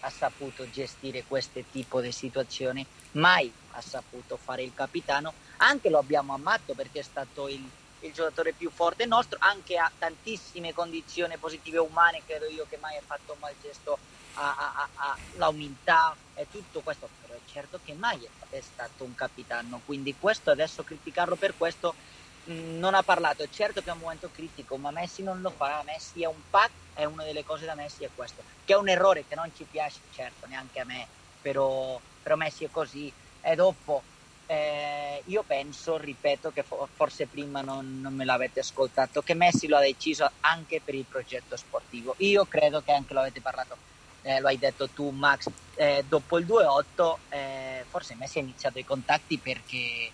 Speaker 11: ha saputo gestire questo tipo di situazioni, mai ha saputo fare il capitano, anche lo abbiamo amato perché è stato il, il giocatore più forte nostro, anche ha tantissime condizioni positive umane, credo io che mai ha fatto un mal gesto alla umiltà e tutto questo, però è certo che mai è, è stato un capitano, quindi questo adesso criticarlo per questo mh, non ha parlato, è certo che è un momento critico, ma Messi non lo farà, Messi è un pack e una delle cose da Messi è questo, che è un errore che non ci piace, certo, neanche a me, però, però Messi è così. E dopo eh, io penso, ripeto, che fo- forse prima non, non me l'avete ascoltato, che Messi lo ha deciso anche per il progetto sportivo. Io credo che anche lo avete parlato, eh, lo hai detto tu Max, eh, dopo il 2-8 eh, forse Messi ha iniziato i contatti perché,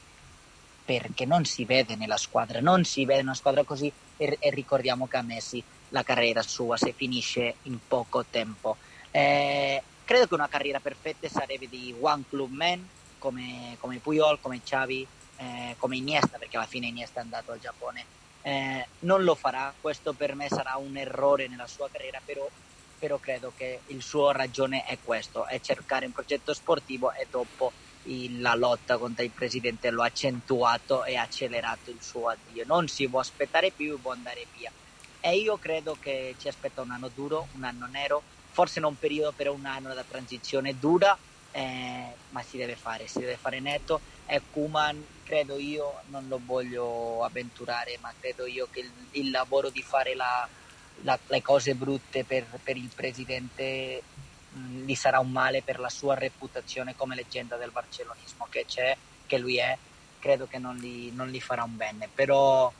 Speaker 11: perché non si vede nella squadra, non si vede una squadra così e, e ricordiamo che a Messi la carriera sua si finisce in poco tempo. Eh, credo che una carriera perfetta sarebbe di one club man come, come Puyol, come Xavi, eh, come Iniesta, perché alla fine Iniesta è andato al Giappone. Eh, non lo farà, questo per me sarà un errore nella sua carriera, però, però credo che il suo ragione è questo, è cercare un progetto sportivo e dopo la lotta contro il presidente lo ha accentuato e ha accelerato il suo addio. Non si può aspettare più può andare via. E io credo che ci aspetta un anno duro, un anno nero, forse non un periodo, però un anno da transizione dura, eh, ma si deve fare, si deve fare netto. E Kuman, credo io, non lo voglio avventurare, ma credo io che il, il lavoro di fare la- la- le cose brutte per, per il presidente mh, gli sarà un male per la sua reputazione come leggenda del barcelonismo che c'è, che lui è, credo che non gli, non gli farà un bene. Però,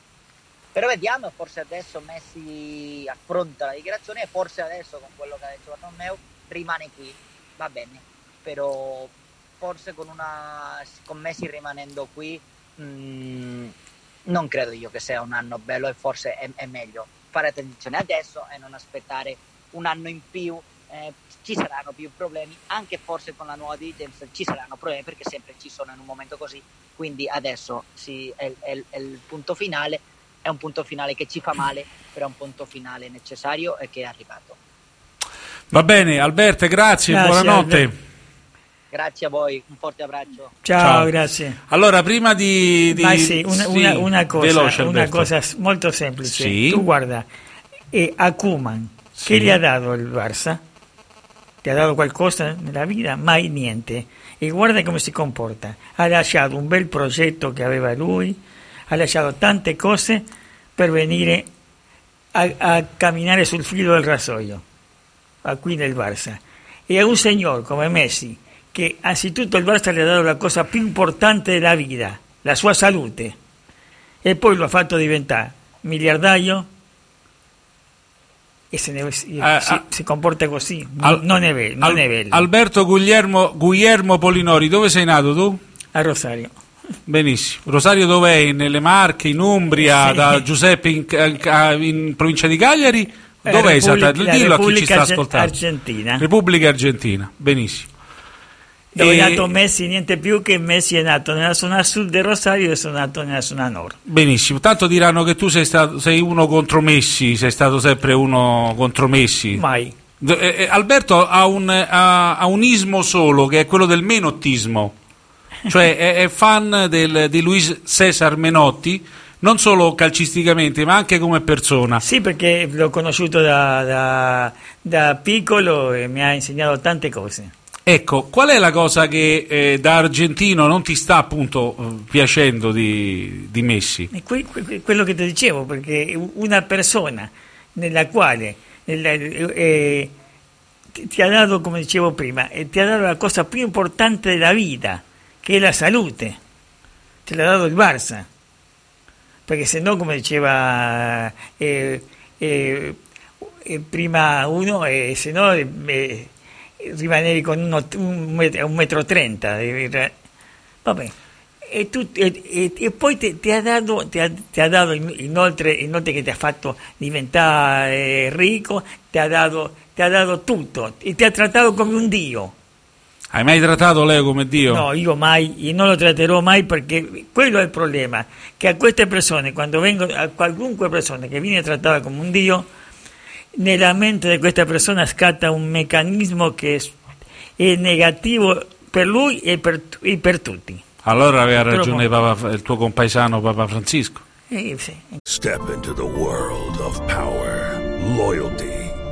Speaker 11: però vediamo, forse adesso Messi affronta la dichiarazione e forse adesso con quello che ha detto Bartomeu rimane qui, va bene, però forse con, una, con Messi rimanendo qui mh, non credo io che sia un anno bello e forse è, è meglio fare attenzione adesso e non aspettare un anno in più. eh, ci saranno più problemi, anche forse con la nuova dirigenza ci saranno problemi perché sempre ci sono in un momento così. Quindi adesso sì, è, è- è il punto finale, è un punto finale che ci fa male, però è un punto finale necessario e che è arrivato.
Speaker 5: Va bene, Alberto, grazie,
Speaker 6: Grazie,
Speaker 5: buonanotte.
Speaker 6: Alberto.
Speaker 11: Grazie a voi, un forte abbraccio.
Speaker 6: Ciao, grazie.
Speaker 5: Allora, prima di... di-
Speaker 6: Ma sì, una,
Speaker 5: sì,
Speaker 6: una- una cosa,
Speaker 5: veloce,
Speaker 6: una cosa molto semplice.
Speaker 5: Sì.
Speaker 6: Tu guarda, e a Koeman,
Speaker 5: Sì.
Speaker 6: che gli ha dato il Barça? Ti ha dato qualcosa nella vita? Mai niente. E guarda come si comporta. Ha lasciato un bel progetto che aveva lui, ha lasciato tante cose per venire a, a camminare sul filo del rasoio, qui nel Barça. E a un signor come Messi, che anzitutto il Barça le ha dato la cosa più importante della vita, la sua salute, e poi lo ha fatto diventare miliardario e se ne, si,
Speaker 5: Ah,
Speaker 6: si-
Speaker 5: ah.
Speaker 6: si comporta così.
Speaker 5: Al-
Speaker 6: non è, non
Speaker 5: Al-
Speaker 6: è bello.
Speaker 5: Alberto Guglielmo, Guglielmo Polinori, dove sei nato tu?
Speaker 6: A Rosario.
Speaker 5: Benissimo. Rosario dov'è? Nelle Marche, in Umbria,
Speaker 6: Sì.
Speaker 5: da Giuseppe in, in- in provincia di Cagliari?
Speaker 6: Eh,
Speaker 5: Dov'è
Speaker 6: Repubblica- la
Speaker 5: Dillo a chi ci sta ascoltando.
Speaker 6: Argentina.
Speaker 5: Repubblica Argentina, benissimo.
Speaker 6: Dove
Speaker 5: E-
Speaker 6: è nato Messi, niente più che Messi è nato nella zona sud di Rosario e sono nato nella zona nord.
Speaker 5: Benissimo, tanto diranno che tu sei, stato, sei uno contro Messi, sei stato sempre uno contro Messi.
Speaker 6: Mai.
Speaker 5: Eh, eh, Alberto ha un, ha- ha un ismo solo, che è quello del menottismo, cioè è, è fan del- di Luis Cesar Menotti, non solo calcisticamente, ma anche come persona.
Speaker 6: Sì, perché l'ho conosciuto da, da- da piccolo e mi ha insegnato tante cose.
Speaker 5: Ecco, qual è la cosa che eh, da argentino non ti sta appunto eh, piacendo di, di Messi?
Speaker 6: Que- que- quello che ti dicevo, perché una persona nella quale nella- eh, ti, ha dato, come dicevo prima, eh, ti ha dato la cosa più importante della vita, che è la salute. Te l'ha dato il Barça. Perché se no, come diceva eh, eh, prima uno, se no rimanevi con uno, un, metro, un metro trenta. Vabbè. E, tu- e- e- e poi ti, ti ha dato, ti ha- ti ha dato in- inoltre, inoltre che ti ha fatto diventare ricco, ti ha dato, ti ha dato tutto e ti ha trattato come un dio.
Speaker 5: Hai mai trattato Leo come Dio?
Speaker 6: No, io mai, io non lo tratterò mai perché quello è il problema, che a queste persone, quando vengono, a qualunque persona che viene trattata come un dio, nella mente di questa persona scatta un meccanismo che è, negativo per lui e per, e per tutti.
Speaker 5: Allora aveva ragione Papa- il tuo compaesano Papa Francisco.
Speaker 6: Eh, sì.
Speaker 25: Step into the world of power, loyalty,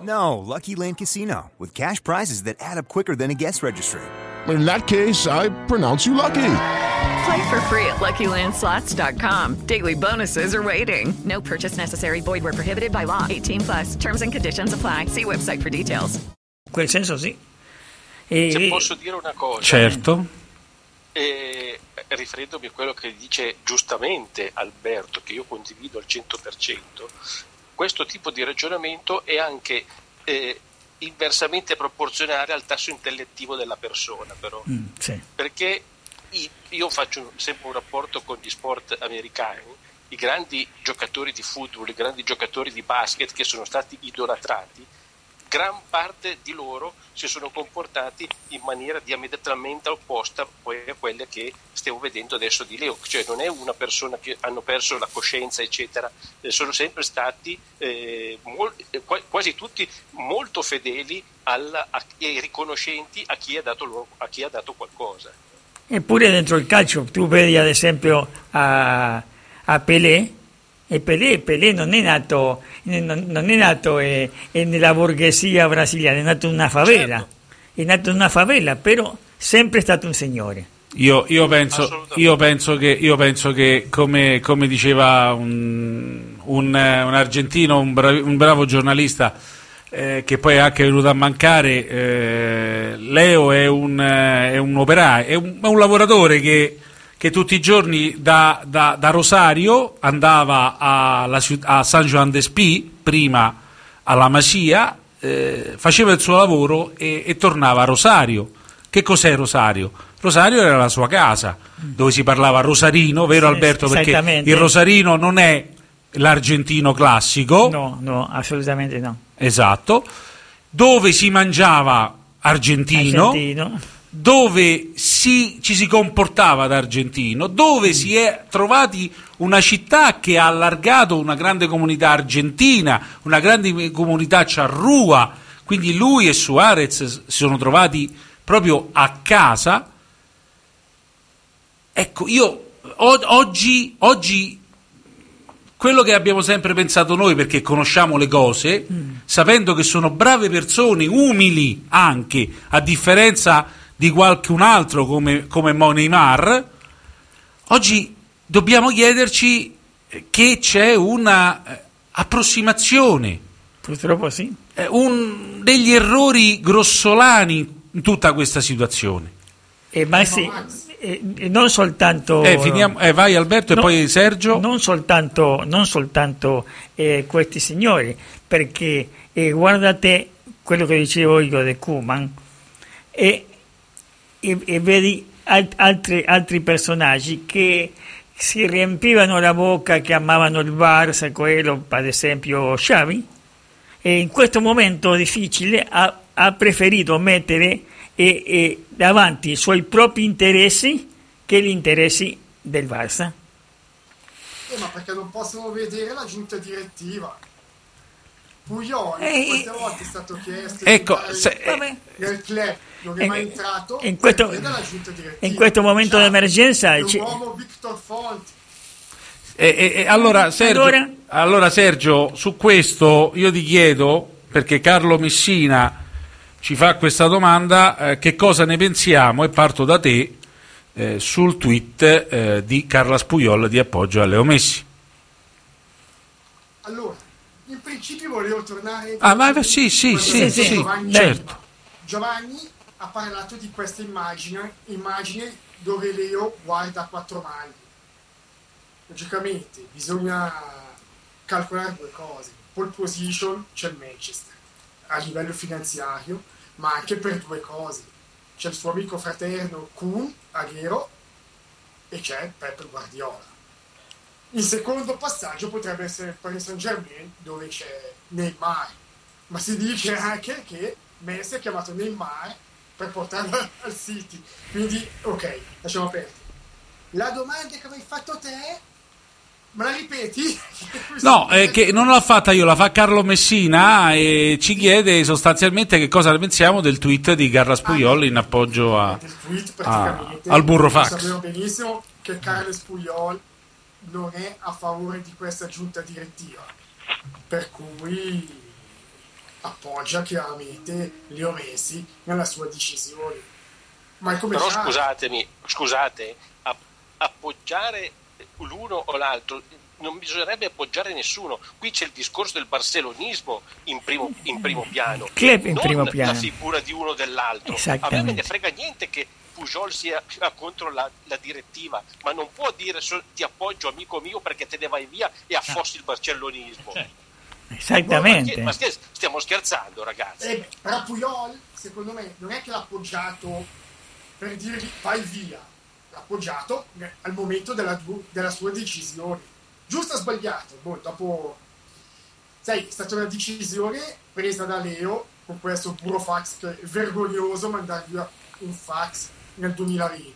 Speaker 26: No, Lucky Land Casino, with cash prizes that add up quicker than a guest registry.
Speaker 27: In that case, I pronounce you lucky.
Speaker 12: Play for free at LuckyLandSlots.com. Daily bonuses are waiting.
Speaker 15: No purchase necessary. Void where prohibited by law. 18 plus. Terms and conditions apply. See website for details.
Speaker 6: In quel senso sì. E-
Speaker 24: Se posso dire una cosa,
Speaker 5: Certo.
Speaker 24: eh, riferendomi a quello che dice giustamente Alberto, che io condivido al 100%, questo tipo di ragionamento è anche eh, inversamente proporzionale al tasso intellettivo della persona, però.
Speaker 6: Mm, sì.
Speaker 24: perché io faccio sempre un rapporto con gli sport americani, i grandi giocatori di football, i grandi giocatori di basket che sono stati idolatrati, gran parte di loro si sono comportati in maniera diametralmente opposta a quelle che stiamo vedendo adesso di Leo, cioè non è una persona che hanno perso la coscienza eccetera, eh, sono sempre stati eh, mol- eh, qua- quasi tutti molto fedeli alla- a- e riconoscenti a chi ha dato, loro- a chi ha dato qualcosa.
Speaker 6: Eppure dentro il calcio tu vedi ad esempio a, a Pelé, e Pelé, Pelé non è nato, non, non è nato eh, eh, nella borghesia brasiliana, è nato in una favela, è nato in una favela, però sempre è stato un signore.
Speaker 5: Io, io penso, io penso che, io penso che come, come diceva un, un, un argentino, un, bravi- un bravo giornalista, eh, che poi è anche venuto a mancare, eh, Leo è un, eh, è un operaio, è un, è un lavoratore che, che tutti i giorni da, da- da Rosario andava alla ciu- a San Juan de Spí, prima alla Masia, eh, faceva il suo lavoro e, e tornava a Rosario. Che cos'è Rosario? Rosario era la sua casa, dove si parlava rosarino, vero
Speaker 6: Sì,
Speaker 5: Alberto? Perché il rosarino non è l'argentino classico,
Speaker 6: No, no, assolutamente no.
Speaker 5: esatto, dove si mangiava argentino,
Speaker 6: Argentino.
Speaker 5: Dove si- ci si comportava da argentino, dove si è trovati una città che ha allargato una grande comunità argentina, una grande comunità charrua, quindi lui e Suarez si sono trovati proprio a casa. Ecco, io oggi, oggi quello che abbiamo sempre pensato noi, perché conosciamo le cose, sapendo che sono brave persone, umili anche, a differenza di qualcun altro come, come Mo Neymar, oggi dobbiamo chiederci eh, che c'è una eh, approssimazione,
Speaker 6: Purtroppo sì.
Speaker 5: eh, un- degli errori grossolani in tutta questa situazione.
Speaker 6: E ma sì, e- e non soltanto...
Speaker 5: Eh, finiamo- eh, vai Alberto
Speaker 6: No,
Speaker 5: e poi Sergio.
Speaker 6: Non soltanto, non soltanto eh, questi signori, perché eh, guardate quello che dicevo io di Kuman e, e- e vedi al- altri, altri personaggi che si riempivano la bocca, che amavano il Barça, quello ad esempio Xavi, e in questo momento difficile ha, ha preferito mettere eh, eh, davanti i suoi propri interessi che gli interessi del Barça.
Speaker 21: Eh, ma perché non possono vedere la giunta direttiva? Puyol
Speaker 6: Eh,
Speaker 21: quante volte è stato chiesto
Speaker 5: Ecco,
Speaker 21: di
Speaker 5: se-
Speaker 21: nel club non è mai entrato
Speaker 6: in questo- in questo momento d'emergenza
Speaker 21: È un
Speaker 6: ci-
Speaker 21: uomo Victor Fonti.
Speaker 5: E, e- e allora, Sergio,
Speaker 6: Allora?
Speaker 5: allora, Sergio, su questo io ti chiedo, perché Carlo Messina ci fa questa domanda, eh, che cosa ne pensiamo, e parto da te, eh, sul tweet eh, di Carla Spuiol di appoggio a Leo Messi.
Speaker 21: Allora, in principio volevo tornare...
Speaker 5: Ah, ma sì, sì, sì,
Speaker 21: detto
Speaker 5: sì,
Speaker 21: Giovanni,
Speaker 5: certo.
Speaker 21: Giovanni ha parlato di questa immagine, immagine dove Leo guarda a quattro mani. Logicamente bisogna calcolare due cose. Pole position c'è il Manchester a livello finanziario, ma anche per due cose. C'è il suo amico fraterno Kuhn, Aguero, e c'è Pep Guardiola. Il secondo passaggio potrebbe essere il Paris Saint Germain dove c'è Neymar, ma si dice anche che Messi ha chiamato Neymar per portarlo al City. Quindi, ok, lasciamo aperto. La domanda che mi hai fatto te, me la ripeti?
Speaker 5: No, è che non l'ha fatta io, la fa Carlo Messina e ci chiede sostanzialmente che cosa ne pensiamo del tweet di Carla Spuiol in appoggio a,
Speaker 21: tweet
Speaker 5: a-
Speaker 21: praticamente
Speaker 5: Ah, al burrofax.
Speaker 21: Sappiamo benissimo che Carles Puyol non è a favore di questa giunta direttiva, per cui appoggia chiaramente Leo Messi nella sua decisione. Ma è come
Speaker 24: Però
Speaker 21: sa-
Speaker 24: scusatemi, scusate, appoggiare l'uno o l'altro non bisognerebbe appoggiare nessuno. Qui c'è il discorso del barcelonismo in primo, in primo piano,
Speaker 6: Club in
Speaker 24: non
Speaker 6: primo
Speaker 24: la
Speaker 6: piano.
Speaker 24: figura di uno o dell'altro. A me non ne frega niente che Pujol sia contro la, la direttiva, ma non può dire ti appoggio amico mio perché te ne vai via e affossi il barcellonismo.
Speaker 6: Esattamente.
Speaker 24: Ma scher- stiamo scherzando, ragazzi.
Speaker 21: Eh però Puyol, secondo me, non è che l'ha appoggiato per dirgli vai via, l'ha appoggiato al momento della, du- della sua decisione. Giusto o sbagliato? Boh, dopo, sai, è stata una decisione presa da Leo con questo burofax che è vergognoso mandare via un fax nel 2020.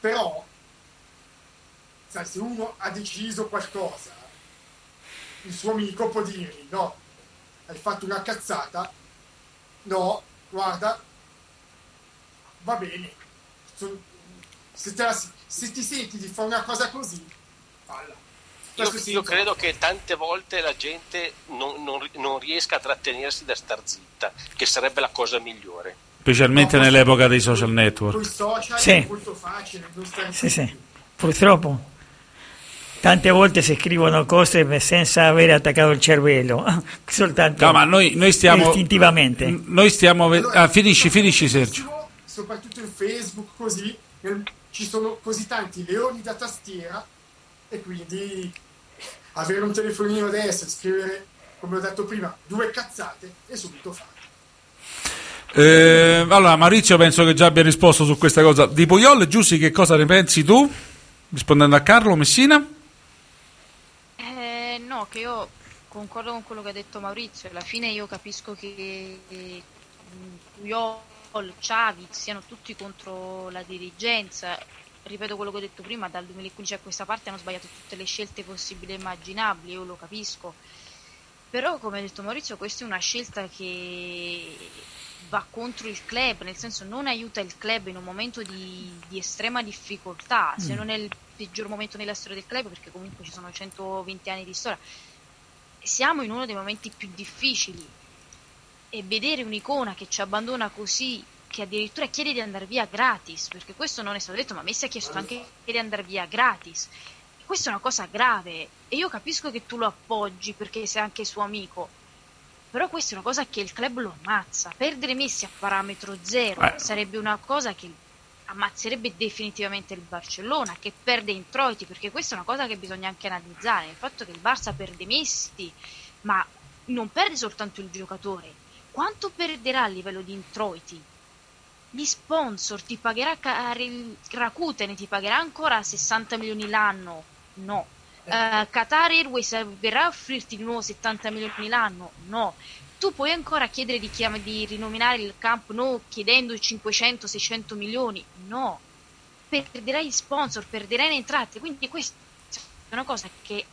Speaker 21: Però, sai, se uno ha deciso qualcosa, il suo amico può dirgli no, hai fatto una cazzata, no, guarda, va bene, se, te la- se ti senti di fare una cosa così, falla.
Speaker 24: Io, io credo che tante volte la gente non, non- non riesca a trattenersi da star zitta, che sarebbe la cosa migliore.
Speaker 5: Specialmente nell'epoca dei social
Speaker 21: Con i
Speaker 5: network.
Speaker 21: social
Speaker 6: Sì.
Speaker 21: è molto facile, non stare
Speaker 6: Sì, sì. Purtroppo tante volte si scrivono cose senza aver attaccato il cervello, soltanto
Speaker 5: No, ma noi, noi stiamo.
Speaker 6: istintivamente.
Speaker 5: Noi stiamo. ah, finisci, finisci, Sergio.
Speaker 21: soprattutto in Facebook così ci sono così tanti leoni da tastiera e quindi avere un telefonino adesso e scrivere come ho detto prima due cazzate è subito fatto
Speaker 5: Eh, allora, Maurizio, penso che già abbia risposto su questa cosa di Puyol. Giussi, che cosa ne pensi tu? Rispondendo a Carlo Messina?
Speaker 20: No, che io concordo con quello che ha detto Maurizio. Alla fine io capisco che mm, Puyol, Xavi siano tutti contro la dirigenza. Ripeto quello che ho detto prima, dal 2015 a questa parte hanno sbagliato tutte le scelte possibili e immaginabili, io lo capisco. Però, come ha detto Maurizio, questa è una scelta che va contro il club, nel senso non aiuta il club in un momento di, di estrema difficoltà, se
Speaker 4: Mm.
Speaker 20: non è il peggior momento nella storia del club, perché comunque ci sono 120 anni di storia. Siamo in uno dei momenti più difficili e vedere un'icona che ci abbandona così, che addirittura chiede di andare via gratis, perché questo non è stato detto, ma Messi ha chiesto anche di andare via gratis. Questa è una cosa grave e io capisco che tu lo appoggi perché sei anche suo amico, però questa è una cosa che il club lo ammazza. Perdere Messi a parametro zero
Speaker 4: Eh.
Speaker 20: sarebbe una cosa che ammazzerebbe definitivamente il Barcellona, che perde introiti, perché questa è una cosa che bisogna anche analizzare. Il fatto che il Barça perde Messi, ma non perde soltanto il giocatore, quanto perderà a livello di introiti? Gli sponsor ti pagherà Rakuten ti pagherà ancora 60 milioni l'anno? No. Eh, Qatar Airways verrà a offrirti di nuovo 70 milioni l'anno? No. Tu puoi ancora chiedere di, chiam- di rinominare il Camp Nou chiedendo 500-600 milioni? No. Perderai gli sponsor, perderai le entrate. Quindi questa è una cosa che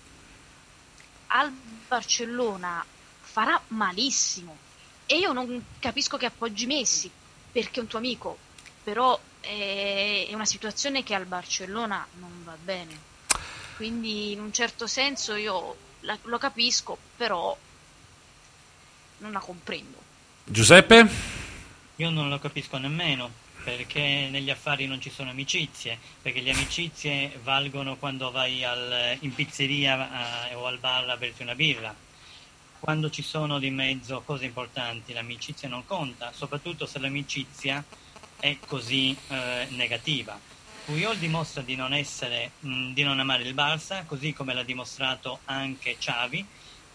Speaker 20: al Barcellona farà malissimo. e io non capisco che appoggi Messi perché è un tuo amico, però è, è una situazione che al Barcellona non va bene. Quindi in un certo senso io la- lo capisco, però non la comprendo.
Speaker 5: Giuseppe?
Speaker 8: Io non lo capisco nemmeno, perché negli affari non ci sono amicizie, perché le amicizie valgono quando vai al- in pizzeria eh, o al bar a berti una birra. Quando ci sono di mezzo cose importanti, l'amicizia non conta, soprattutto se l'amicizia è così eh, negativa. Puyol dimostra di non essere, mh, di non amare il Barça, così come l'ha dimostrato anche Xavi,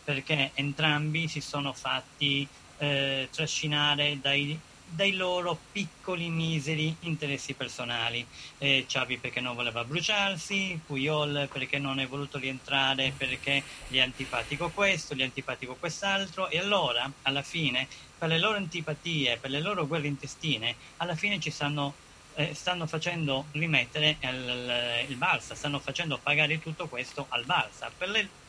Speaker 8: perché entrambi si sono fatti eh, trascinare dai, dai loro piccoli miseri interessi personali. Eh, Xavi perché non voleva bruciarsi, Puyol perché non è voluto rientrare perché gli è antipatico questo, gli è antipatico quest'altro e allora alla fine per le loro antipatie, per le loro guerre intestine, alla fine ci stanno, eh, stanno facendo rimettere il, il Barça, stanno facendo pagare tutto questo al Barça. Le-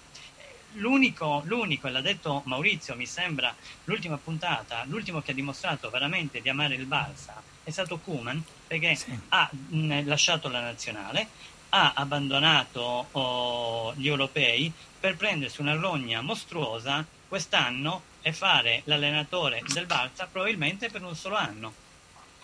Speaker 8: l'unico, l'unico, e l'ha detto Maurizio, mi sembra l'ultima puntata, l'ultimo che ha dimostrato veramente di amare il Barça è stato Kuman perché ha mh, lasciato la nazionale, ha abbandonato oh, gli europei per prendersi una rogna mostruosa quest'anno e fare l'allenatore del Barça probabilmente per un solo anno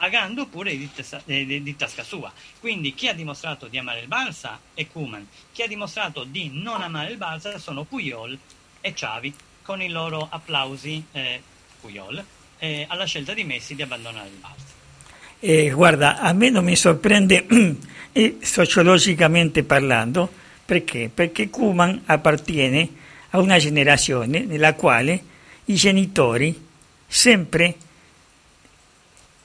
Speaker 8: pagando pure di, testa- eh, di- tasca sua. Quindi chi ha dimostrato di amare il Barça è Kuman, chi ha dimostrato di non amare il Barça sono Puyol e Xavi, con i loro applausi eh, Puyol eh, alla scelta di Messi di abbandonare il Barça.
Speaker 6: Eh, guarda, a me non mi sorprende sociologicamente parlando, perché? Perché Kuman appartiene a una generazione nella quale i genitori sempre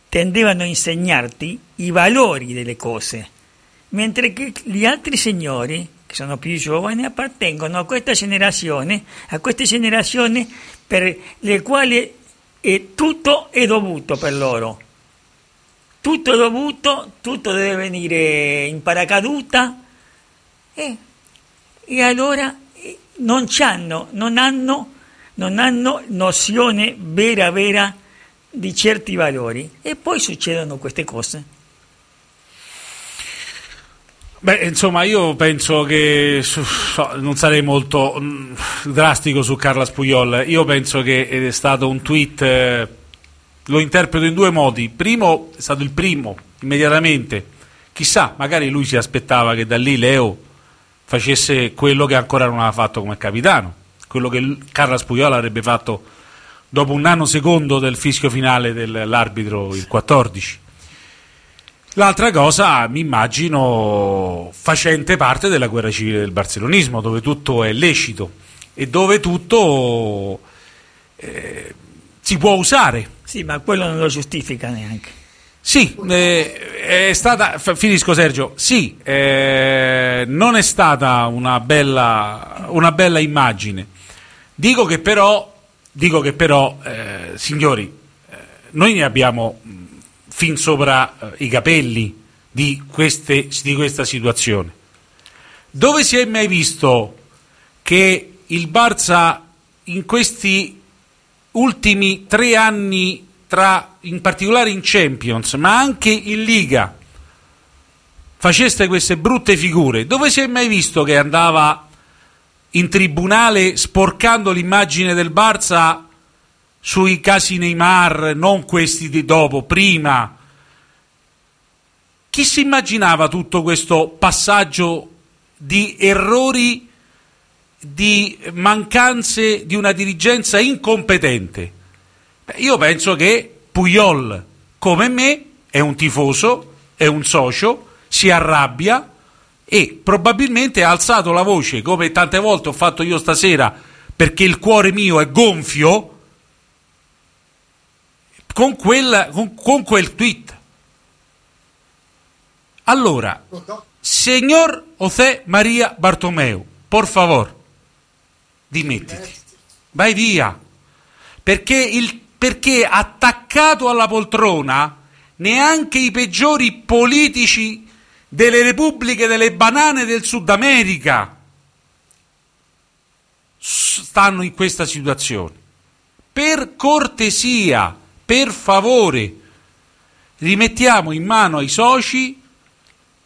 Speaker 6: tendevano a insegnarti i valori delle cose, mentre che gli altri signori, che sono più giovani, appartengono a questa generazione, a queste generazioni per le quali eh, tutto è dovuto per loro. Tutto è dovuto, tutto deve venire in paracaduta e, e allora eh, non, non, hanno, non hanno nozione vera vera di certi valori e poi succedono queste cose.
Speaker 5: Beh, insomma, io penso che so, non sarei molto mm, drastico su Carla Puyol. Io penso che è stato un tweet, eh, lo interpreto in due modi. Primo, è stato il primo, immediatamente. Chissà, magari lui si aspettava che da lì Leo facesse quello che ancora non aveva fatto come capitano, quello che Carla Puyol avrebbe fatto dopo un anno secondo del fischio finale dell'arbitro, il 14. L'altra cosa, mi immagino, facente parte della guerra civile del barcelonismo, dove tutto è lecito e dove tutto eh, si può usare.
Speaker 6: Sì, ma quello non lo giustifica neanche.
Speaker 5: Sì, eh, è stata. Finisco, Sergio. Sì, eh, non è stata una bella, una bella immagine. Dico che però, dico che però eh, signori, eh, noi ne abbiamo mh, fin sopra eh, i capelli di, queste, di questa situazione. Dove si è mai visto che il Barça in questi ultimi tre anni, tra, in particolare in Champions, ma anche in Liga, faceste queste brutte figure? Dove si è mai visto che andava in tribunale sporcando l'immagine del Barça sui casi Neymar, non questi di dopo, prima? Chi si immaginava tutto questo passaggio di errori, di mancanze di una dirigenza incompetente? Beh, io penso che Puyol, come me, è un tifoso, è un socio, si arrabbia e probabilmente ha alzato la voce, come tante volte ho fatto io stasera, perché il cuore mio è gonfio, con, quel- con- con quel tweet. Allora, signor José María Bartomeu, por favor, dimettiti, vai via, perché, il, perché attaccato alla poltrona neanche i peggiori politici delle repubbliche delle banane del Sud America stanno in questa situazione. per cortesia, per favore, rimettiamo in mano ai soci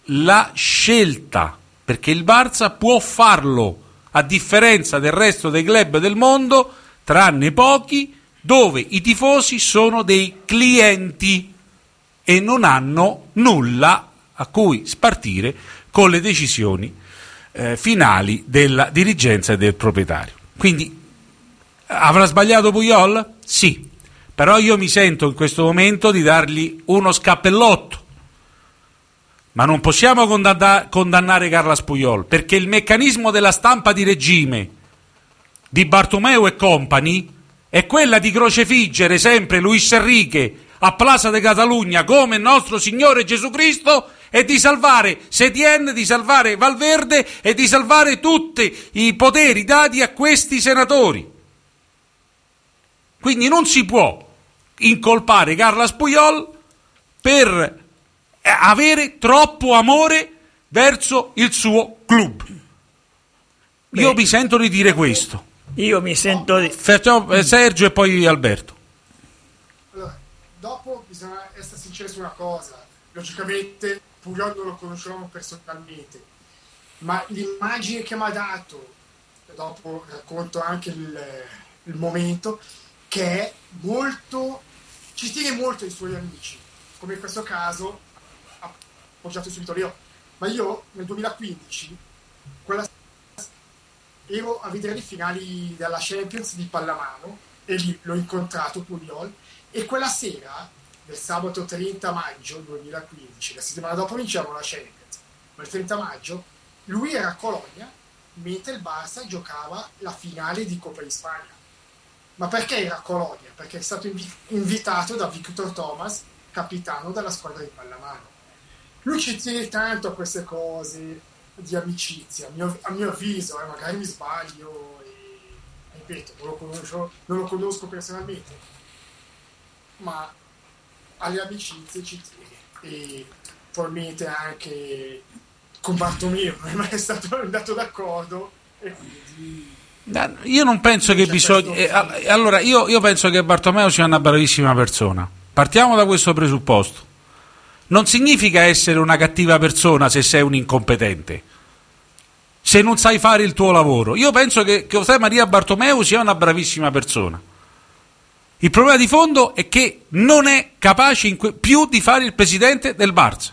Speaker 5: la scelta, perché il Barça può farlo, a differenza del resto dei club del mondo, tranne pochi, dove i tifosi sono dei clienti e non hanno nulla a cui spartire con le decisioni eh, finali della dirigenza e del proprietario. Quindi avrà sbagliato Puyol? Sì, però io mi sento in questo momento di dargli uno scappellotto. Ma non possiamo condanna- condannare Carlas Puyol perché il meccanismo della stampa di regime di Bartomeu e compagni è quella di crocefiggere sempre Luis Enrique a Plaza de Catalunya come nostro Signore Gesù Cristo e di salvare Setien, di salvare Valverde e di salvare tutti i poteri dati a questi senatori. Quindi non si può incolpare Carlas Puyol per avere troppo amore verso il suo club. Io mi sento di dire questo.
Speaker 6: Io mi sento di...
Speaker 5: Facciamo eh, Sergio e poi Alberto.
Speaker 21: Allora, dopo bisogna essere sinceri su una cosa. Logicamente Puyol non lo conoscevamo personalmente, ma l'immagine che mi ha dato, dopo racconto anche il, il momento, che è molto, ci tiene molto ai suoi amici, come in questo caso ha appoggiato subito Leo. Ma io nel 2015, quella ero a vedere le finali della Champions di pallamano e lì l'ho incontrato Puyol e quella sera del sabato 30 maggio 2015 la settimana dopo vincevano la Champions ma il 30 maggio lui era a Colonia mentre il Barça giocava la finale di Coppa di Spagna ma perché era a Colonia? perché è stato invi- invitato da Victor Thomas capitano della squadra di pallamano lui ci tiene tanto a queste cose di amicizia, a mio, a mio avviso, eh, magari mi sbaglio e ripeto, non lo, conosco, non lo conosco personalmente, ma alle amicizie ci tiene e probabilmente anche con Bartomeu non è mai stato andato d'accordo e quindi
Speaker 5: Io non penso che bisogna. eh, a- allora, io, io penso che Bartomeo sia una bravissima persona. Partiamo da questo presupposto. Non significa essere una cattiva persona se sei un incompetente. Se non sai fare il tuo lavoro. Io penso che, che José Maria Bartomeu sia una bravissima persona. Il problema di fondo è che non è capace que- più di fare il presidente del Barça.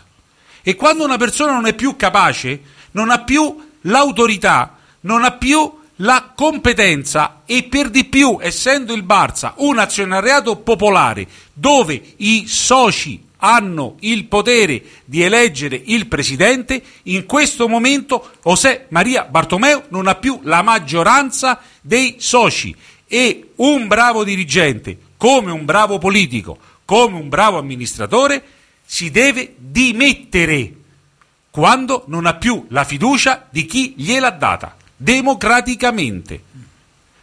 Speaker 5: E quando una persona non è più capace, non ha più l'autorità, non ha più la competenza e per di più, essendo il Barça un azionariato popolare dove i soci hanno il potere di eleggere il presidente, in questo momento José Maria Bartomeu non ha più la maggioranza dei soci e un bravo dirigente, come un bravo politico, come un bravo amministratore, si deve dimettere quando non ha più la fiducia di chi gliel'ha data, democraticamente.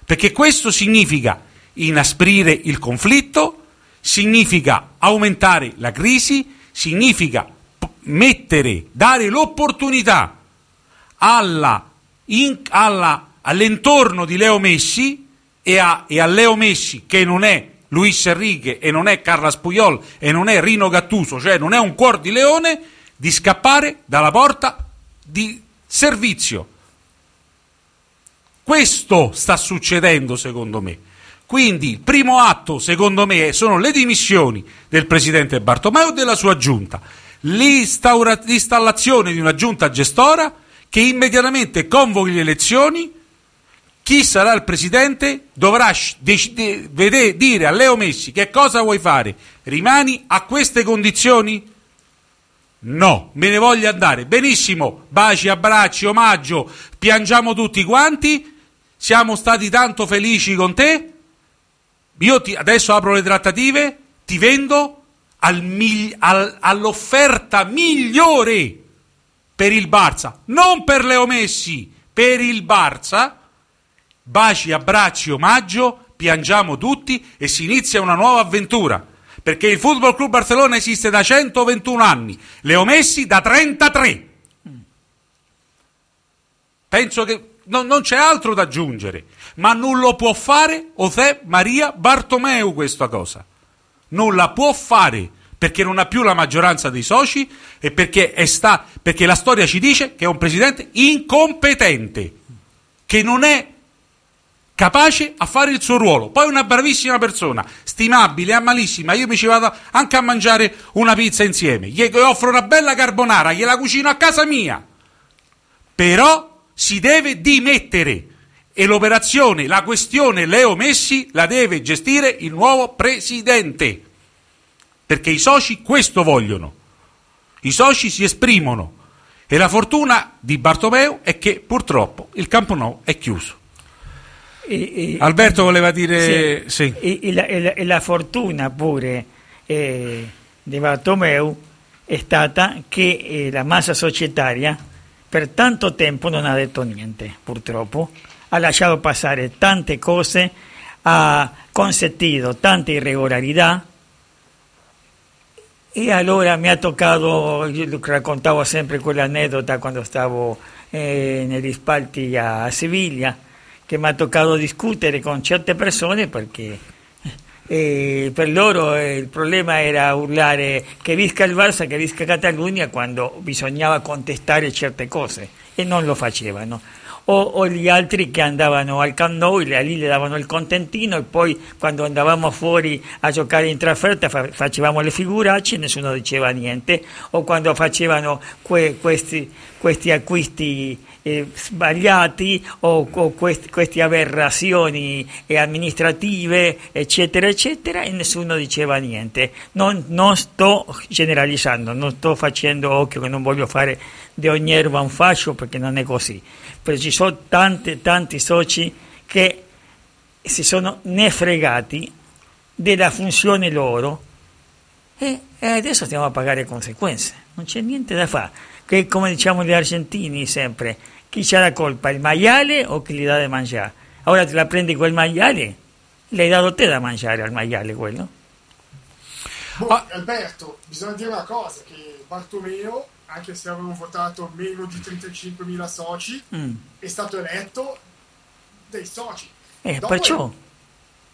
Speaker 5: Perché questo significa inasprire il conflitto, significa aumentare la crisi, significa mettere, dare l'opportunità alla, in- alla- all'entorno di Leo Messi e a, e a Leo Messi che non è Luis Enrique e non è Carlas Puyol e non è Rino Gattuso, cioè non è un cuor di leone, di scappare dalla porta di servizio. Questo sta succedendo secondo me. Quindi il primo atto, secondo me, sono le dimissioni del presidente Bartomeu e della sua giunta, l'installazione di una giunta gestora che immediatamente convochi le elezioni. Chi sarà il presidente dovrà sc- dec- de- vede- dire a Leo Messi che cosa vuoi fare. Rimani a queste condizioni? No, me ne voglio andare. Benissimo, baci, abbracci, omaggio, piangiamo tutti quanti. Siamo stati tanto felici con te. Io ti- adesso apro le trattative, ti vendo al migli- al- all'offerta migliore per il Barça, non per Leo Messi, per il Barça. Baci, abbracci, omaggio, piangiamo tutti e si inizia una nuova avventura. Perché il Football Club Barcellona esiste da 121 anni, Leo Messi da 33. Penso che non, non c'è altro da aggiungere, ma non lo può fare José Maria Bartomeu questa cosa. Non la può fare perché non ha più la maggioranza dei soci e perché, sta, perché la storia ci dice che è un presidente incompetente, che non è capace a fare il suo ruolo. Poi una bravissima persona, stimabile, amalissima. Io mi ci vado anche a mangiare una pizza insieme. Gli offro una bella carbonara, gliela cucino a casa mia. Però si deve dimettere e l'operazione, la questione Leo Messi la deve gestire il nuovo presidente. Perché i soci questo vogliono. I soci si esprimono. E la fortuna di Bartomeu è che purtroppo il Campo Nou è chiuso.
Speaker 6: E- e-
Speaker 5: Alberto voleva dire sì.
Speaker 6: E, e la, la- e la fortuna pure eh, di Bartomeu è stata che eh, la massa societaria per tanto tempo non ha detto niente, purtroppo. Ha lasciato passare tante cose, ha consentito tante irregolarità e allora mi ha toccato, io raccontavo sempre quell'aneddota quando stavo eh, negli spalti a Siviglia, che mi ha toccato discutere con certe persone perché eh, per loro eh, il problema era urlare che visca il Barça, che visca Catalogna quando bisognava contestare certe cose e non lo facevano. O, o gli altri che andavano al Camp Nou, e lì le davano il contentino e poi quando andavamo fuori a giocare in trasferta fa- facevamo le figuracce e nessuno diceva niente. O quando facevano que- questi, questi acquisti eh, sbagliati o, o quest- queste aberrazioni eh, amministrative, eccetera, eccetera, e nessuno diceva niente. Non, non sto generalizzando, non sto facendo occhio che non voglio fare di ogni erba un fascio perché non è così. Però ci sono tanti, tanti soci che si sono ne fregati della funzione loro e, e adesso stiamo a pagare conseguenze. Non c'è niente da fare. Che come diciamo gli argentini sempre, chi c'ha la colpa, il maiale o chi gli dà da mangiare? Ora te la prendi quel maiale? L'hai dato te da mangiare al maiale quello?
Speaker 21: Boh,
Speaker 5: Ah.
Speaker 21: Alberto, bisogna dire una cosa, che Bartomeo, anche se avevano votato meno di 35.000 soci,
Speaker 6: Mm.
Speaker 21: è stato eletto dai soci.
Speaker 6: Eh, perciò.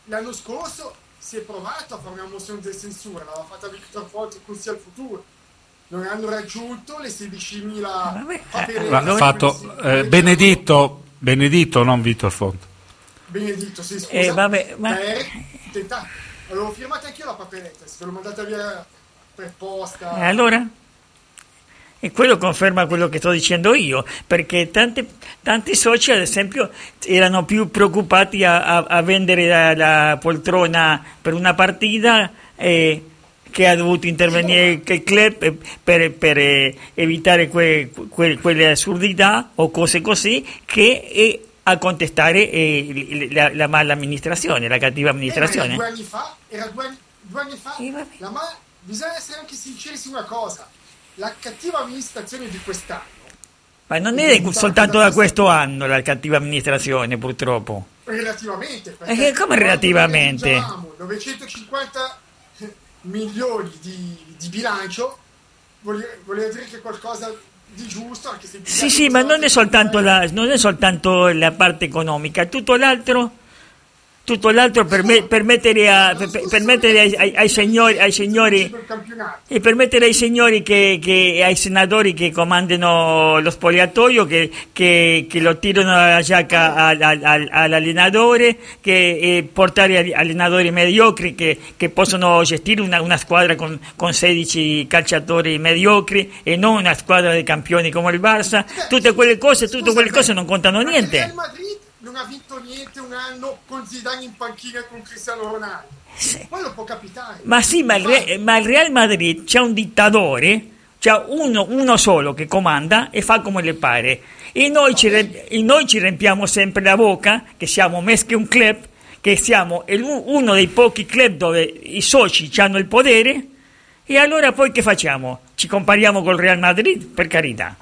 Speaker 21: L'anno scorso si è provato a fare una mozione di censura, l'aveva fatta Victor Forte con sia al futuro. Non hanno raggiunto le 16.000 paperette.
Speaker 5: L'ha fatto eh, Benedetto, Benedetto, non Vittor Fonte.
Speaker 21: Benedetto, sì, scusa.
Speaker 6: Eh, vabbè, ma-.
Speaker 21: Avevo firmato anch'io la paperetta, se ve l'ho mandata via per posta.
Speaker 6: E allora? E quello conferma quello che sto dicendo io, perché tanti, tanti soci, ad esempio, erano più preoccupati a, a- a vendere la, la poltrona per una partita eh, che ha dovuto intervenire il club per, per, eh, evitare que- que- quelle assurdità o cose così, che eh, a contestare eh, la, la mala amministrazione, la cattiva
Speaker 21: Eh, ma era
Speaker 6: amministrazione.
Speaker 21: due anni fa, era due anni, due anni fa. la ma- bisogna essere anche sinceri su una cosa. La cattiva amministrazione di quest'anno
Speaker 6: Ma non è soltanto da questo anno la cattiva amministrazione, purtroppo.
Speaker 21: relativamente
Speaker 6: E che- come relativamente?
Speaker 21: Diciamo, 950 milioni di, di bilancio voleva dire che qualcosa di giusto anche se
Speaker 6: Sì, sì, ma non è la, non è soltanto la parte economica, tutto l'altro, tutto l'altro per, me- permettere, a- per- per- permettere ai, ai- signori, ai signori e permettere ai signori che, che- ai senatori che comandano lo spogliatoio che, che- che lo tirano la giacca al- al- al- all'allenatore che portare allenatori mediocri che, possono gestire una, una squadra con, con 16 calciatori mediocri e non una squadra di campioni come il Barça. Tutte quelle cose, tutte quelle cose non contano niente
Speaker 21: non ha vinto niente un anno con Zidane in panchina e con Cristiano Ronaldo quello può capitare
Speaker 6: Ma sì, ma il, Re- ma il Real Madrid c'è un dittatore, c'è uno, uno solo che comanda e fa come le pare. E noi, ci, re- e noi ci riempiamo sempre la bocca che siamo meschi un club, che siamo uno dei pochi club dove i soci hanno il potere. E allora poi che facciamo? Ci compariamo col Real Madrid? Per carità.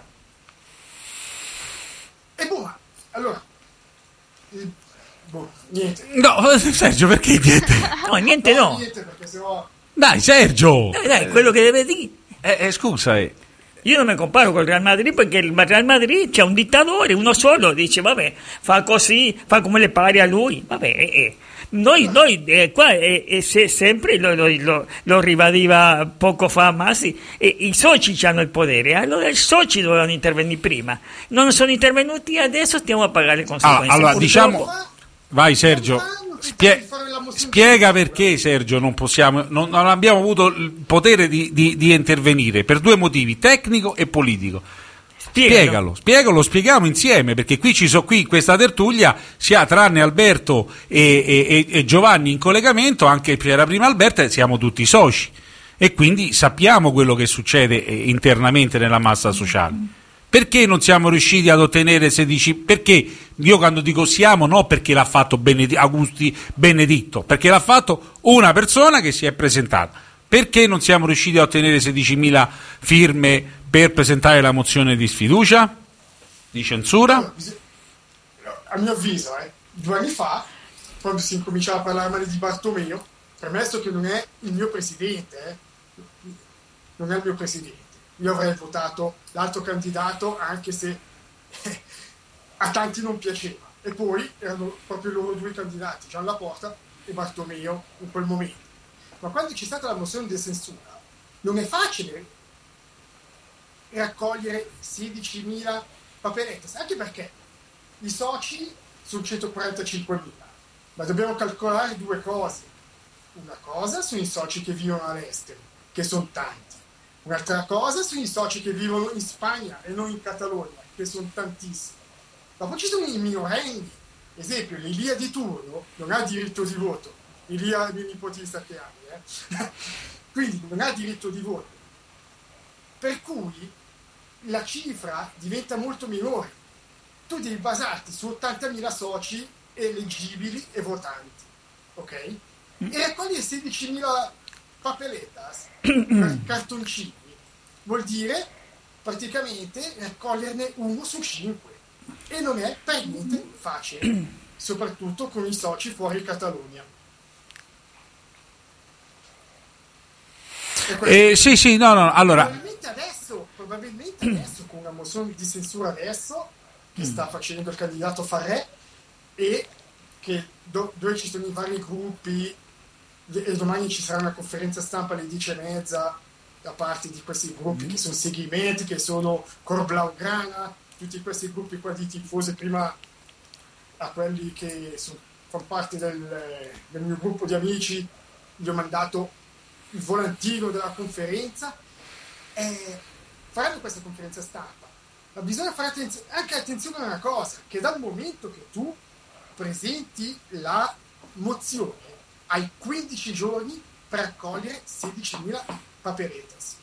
Speaker 21: e boh allora boh, niente
Speaker 5: No, Sergio, perché niente?
Speaker 6: No, niente no.
Speaker 21: niente perché sennò
Speaker 5: Dai, Sergio!
Speaker 6: Dai, dai, quello che deve dire.
Speaker 4: Eh, eh, scusa, eh,
Speaker 6: Io non mi comparo col Real Madrid perché il Real Madrid c'è un dittatore, uno solo, dice vabbè, fa così, fa come le pare a lui, vabbè. eh, eh. Noi, noi eh, qua eh, eh, se- sempre lo, lo- lo- lo ribadiva poco fa Massi, eh, i soci hanno il potere, allora i soci dovevano intervenire prima, non sono intervenuti adesso stiamo a pagare le conseguenze.
Speaker 5: Allora, allora, diciamo, vai Sergio, spie- spiega perché Sergio non possiamo, non, non abbiamo avuto il potere di, di- di intervenire per due motivi, tecnico e politico. Spiegalo, spiegalo, spieghiamo insieme perché qui ci so qui in questa tertuglia si ha tranne Alberto e, e- e- Giovanni in collegamento, anche c'era prima Alberto siamo tutti soci e quindi sappiamo quello che succede eh, internamente nella massa sociale. Perché non siamo riusciti ad ottenere 16? Perché io quando dico siamo, no perché l'ha fatto Benedi- Augusti Beneditto, perché l'ha fatto una persona che si è presentata. Perché non siamo riusciti a ottenere 16.000 firme per presentare la mozione di sfiducia? Di censura?
Speaker 21: a mio avviso, eh, due anni fa, quando si incominciava a parlare male di Bartomeo, premesso che non è il mio presidente, eh, non è il mio presidente, io avrei votato l'altro candidato anche se a tanti non piaceva. E poi erano proprio loro due candidati, Gian Laporta e Bartomeo in quel momento. Ma quando c'è stata la mozione di censura, non è facile raccogliere 16.000 papelette, anche perché i soci sono 145.000, ma dobbiamo calcolare due cose. Una cosa sono i soci che vivono all'estero, che sono tanti. Un'altra cosa sono i soci che vivono in Spagna e non in Catalogna, che sono tantissimi. Dopo ci sono i minorenni. Esempio, l'Ilia di turno non ha diritto di voto. Ilia è mio nipote di 7 anni, eh? quindi non ha diritto di voto. Per cui la cifra diventa molto minore. Tu devi basarti su 80.000 soci eleggibili e votanti, ok? E raccogliere 16.000 papeletas, car- cartoncini, vuol dire praticamente raccoglierne uno su cinque. E non è per niente facile, soprattutto con i soci fuori Catalogna. E questo-
Speaker 5: Eh, sì, sì, no, no, allora,
Speaker 21: Probabilmente adesso, probabilmente adesso con una mozione di censura adesso che sta facendo il candidato Farré e che do- dove ci sono i vari gruppi e domani ci sarà una conferenza stampa alle 10 e mezza da parte di questi gruppi che sono seguimenti, che sono Cor Blaugrana, tutti questi gruppi qua di tifosi prima a quelli che sono- fanno parte del, del mio gruppo di amici gli ho mandato il volantino della conferenza e faranno questa conferenza stampa. Ma bisogna fare attenzione, anche attenzione a una cosa che dal momento che tu presenti la mozione hai 15 giorni per raccogliere 16.000 papeletas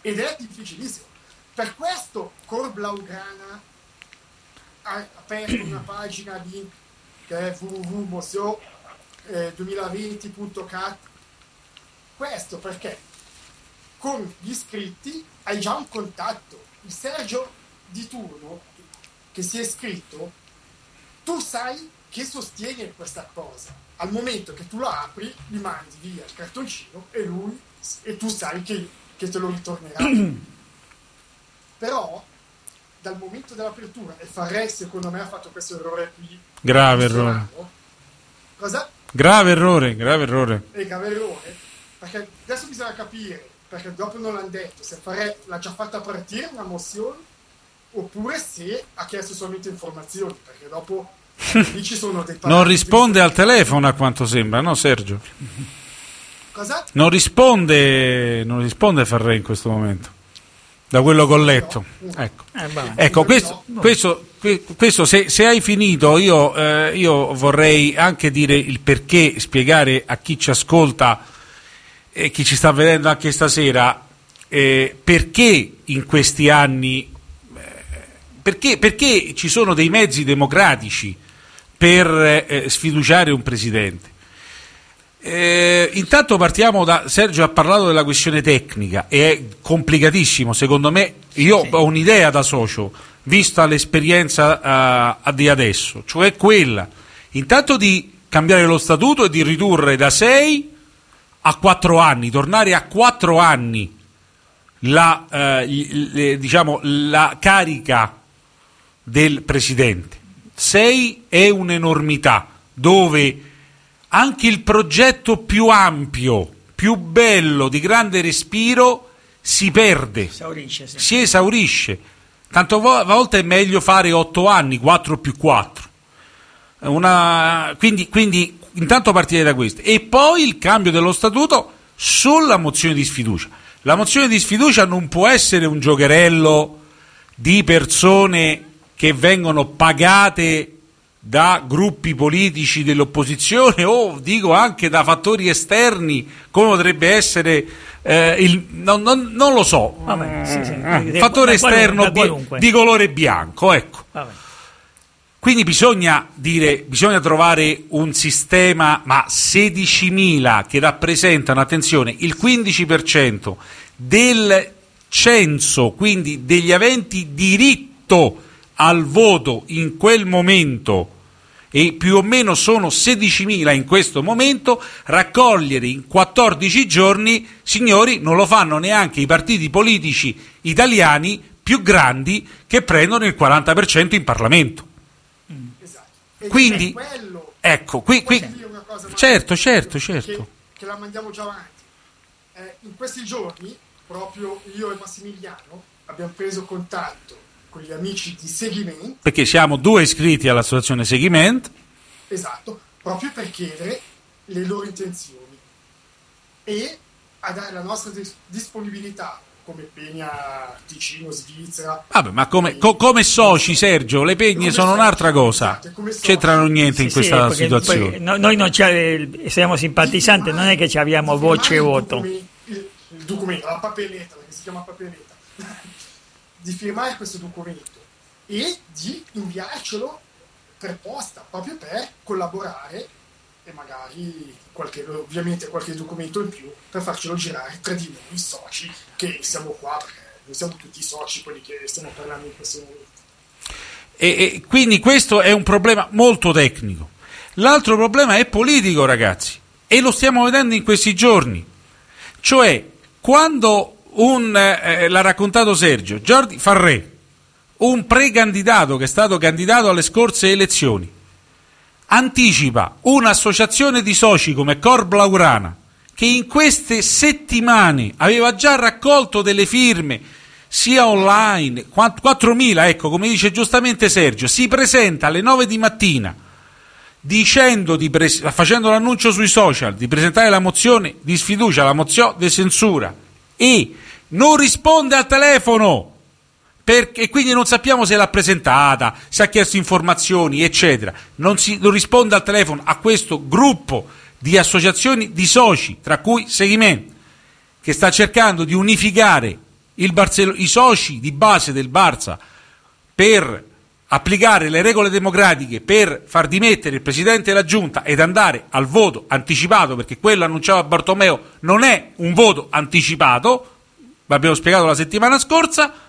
Speaker 21: ed è difficilissimo. Per questo Cor Blaugrana ha aperto una pagina link che è www.museo2020.cat questo perché con gli iscritti hai già un contatto il Sergio di turno che si è iscritto tu sai che sostiene questa cosa al momento che tu la apri gli mandi via il cartoncino e lui e tu sai che, che te lo ritornerà però dal momento dell'apertura e Farré secondo me ha fatto questo errore qui
Speaker 5: grave errore.
Speaker 21: cosa?
Speaker 5: Grave errore, grave errore.
Speaker 21: è grave errore perché adesso bisogna capire perché dopo non l'hanno detto se Farré l'ha già fatta partire una mozione oppure se ha chiesto solamente informazioni perché dopo lì ci sono dei
Speaker 5: Non risponde al telefono a quanto sembra, no Sergio?
Speaker 21: cosa?
Speaker 5: Non risponde, non risponde Ferré in questo momento, da quello che ho letto. Ecco, ecco questo, questo, que- questo se, se hai finito io, eh, io vorrei anche dire il perché, spiegare a chi ci ascolta e chi ci sta vedendo anche stasera, eh, perché in questi anni, eh, perché, perché ci sono dei mezzi democratici per eh, sfiduciare un presidente. Eh, intanto partiamo da Sergio ha parlato della questione tecnica e è complicatissimo secondo me io ho un'idea da socio vista l'esperienza eh, di adesso cioè quella intanto di cambiare lo statuto e di ridurre da 6 a 4 anni tornare a 4 anni la, eh, le- diciamo, la carica del presidente. 6 è un'enormità dove anche il progetto più ampio, più bello, di grande respiro si perde,
Speaker 6: Esaurisce, sì.
Speaker 5: si esaurisce. Tanto vo- a volte è meglio fare 8 anni, 4 più 4. Una- quindi, quindi intanto partire da questo e poi il cambio dello statuto sulla mozione di sfiducia. La mozione di sfiducia non può essere un giocherello di persone che vengono pagate da gruppi politici dell'opposizione o dico anche da fattori esterni come potrebbe essere eh, il, non, non- non lo so
Speaker 6: Vabbè, sì, sì.
Speaker 5: Fattore esterno di, di colore bianco ecco
Speaker 6: Vabbè.
Speaker 5: Quindi bisogna dire, bisogna trovare un sistema, ma 16.000 che rappresentano, attenzione, il 15% del censo, quindi degli aventi diritto al voto in quel momento, e più o meno sono 16.000 in questo momento, raccogliere in 14 giorni, signori, non lo fanno neanche i partiti politici italiani più grandi che prendono il 40% in Parlamento. Quindi,
Speaker 21: quello
Speaker 5: ecco, qui, qui- certo, certo, certo.
Speaker 21: Che, che la mandiamo già avanti. Eh, in questi giorni, proprio io e Massimiliano abbiamo preso contatto con gli amici di Seguimento,
Speaker 5: perché siamo due iscritti all'associazione Seguiment,
Speaker 21: esatto, proprio per chiedere le loro intenzioni e a dare la nostra dis- disponibilità come Pegna Ticino, Svizzera.
Speaker 5: Vabbè, ma come, co- come soci, Sergio, le pegne sono un'altra cosa, c'entrano niente in
Speaker 6: Sì,
Speaker 5: questa
Speaker 6: perché
Speaker 5: situazione.
Speaker 6: poi no- noi non c'è- siamo simpatizzanti, non è che ci abbiamo voce e voto.
Speaker 21: il, documento, la papeletta, perché si chiama papeletta, di firmare questo documento e di inviarcelo per posta, proprio per collaborare e magari qualche, ovviamente qualche documento in più per farcelo girare tra di noi soci che siamo qua, perché noi siamo tutti soci quelli che stiamo parlando in questo momento.
Speaker 5: E, e quindi questo è un problema molto tecnico. L'altro problema è politico, ragazzi, e lo stiamo vedendo in questi giorni. Cioè, quando un, eh, l'ha raccontato Sergio, Giordi Farré, un precandidato che è stato candidato alle scorse elezioni, anticipa un'associazione di soci come Cor Blaurana, che in queste settimane aveva già raccolto delle firme sia online, quant- 4.000, ecco, come dice giustamente Sergio, si presenta alle 9 di mattina dicendo di pres- facendo l'annuncio sui social di presentare la mozione di sfiducia, la mozione di censura e non risponde al telefono perché quindi non sappiamo se l'ha presentata, se ha chiesto informazioni, eccetera. Non, si, non risponde al telefono a questo gruppo di associazioni di soci, tra cui Seguiment, che sta cercando di unificare Barcelo- i soci di base del Barça per applicare le regole democratiche per far dimettere il presidente della giunta ed andare al voto anticipato, perché quello annunciava Bartomeo non è un voto anticipato, l'abbiamo spiegato la settimana scorsa,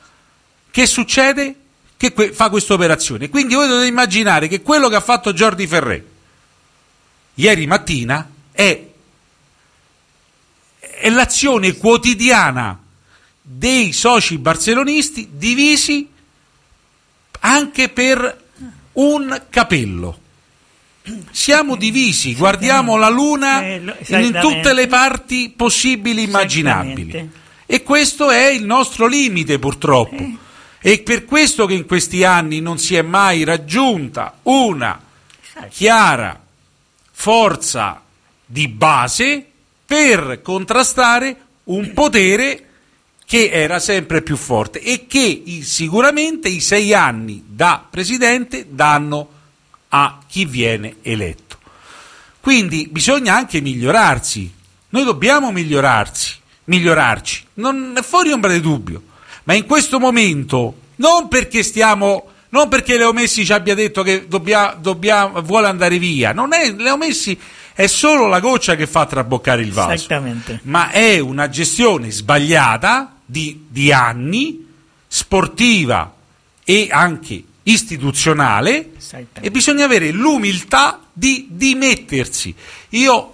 Speaker 5: che succede? Che que- fa questa operazione. Quindi voi dovete immaginare che quello che ha fatto Jordi Ferré ieri mattina è, è l'azione quotidiana dei soci barcellonisti divisi anche per un capello. Siamo divisi, guardiamo la luna
Speaker 6: Eh,
Speaker 5: in tutte le parti possibili e immaginabili. E questo è il nostro limite purtroppo. È per questo che in questi anni non si è mai raggiunta una chiara forza di base per contrastare un potere che era sempre più forte e che sicuramente i sei anni da presidente danno a chi viene eletto. Quindi bisogna anche migliorarsi, noi dobbiamo migliorarsi, migliorarci, non è fuori ombra di dubbio, ma in questo momento non perché stiamo non perché Leo Messi ci abbia detto che dobbia- dobbia- vuole andare via, non è, Leo Messi è solo la goccia che fa traboccare il vaso. Ma è una gestione sbagliata di, di anni, sportiva e anche istituzionale, e bisogna avere l'umiltà di dimettersi. Io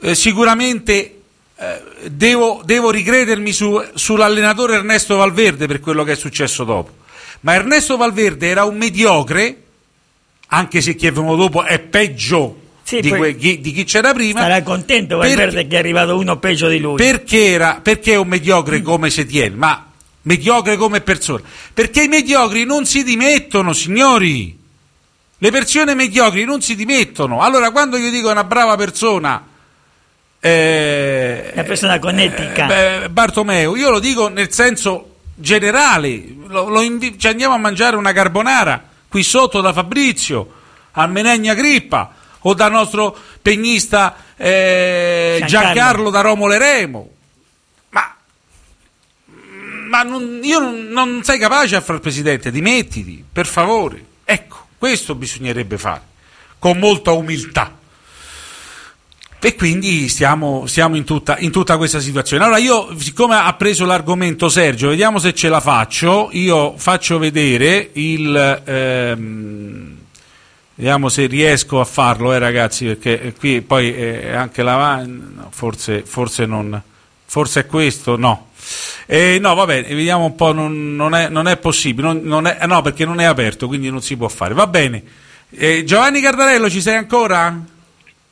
Speaker 5: eh, sicuramente eh, devo, devo ricredermi su- sull'allenatore Ernesto Valverde per quello che è successo dopo. Ma Ernesto Valverde era un mediocre, anche se chi è venuto dopo è peggio
Speaker 6: Sì,
Speaker 5: di, que- chi, di chi c'era prima.
Speaker 6: Sarà contento Valverde che è arrivato uno peggio di lui.
Speaker 5: Perché, era, perché è un mediocre come Setien? Ma mediocre come persona? Perché i mediocri non si dimettono, signori. Le persone mediocri non si dimettono. Allora, quando io dico una brava persona, eh,
Speaker 6: Una persona con etica.
Speaker 5: beh, Bartomeu, io lo dico nel senso generale. Lo- lo invi- ci andiamo a mangiare una carbonara qui sotto da Fabrizio, a Menegna Grippa, o dal nostro pegnista eh,
Speaker 6: Giancarlo.
Speaker 5: Giancarlo da Romolo e Remo. Ma, ma non, io non, sei capace a fare il presidente, dimettiti, per favore. Ecco, questo bisognerebbe fare, con molta umiltà. E quindi stiamo, stiamo in, tutta, in tutta questa situazione. Allora io, siccome ha preso l'argomento Sergio, vediamo se ce la faccio. Io faccio vedere il... ehm, vediamo se riesco a farlo, eh, ragazzi, perché qui poi eh, anche la... forse, forse non... Forse è questo? No. Eh, no, va bene, vediamo un po', non, non è, non è possibile, non, è- eh, no, perché non è aperto, quindi non si può fare. Va bene. Eh, Giovanni Cardarello, ci sei ancora?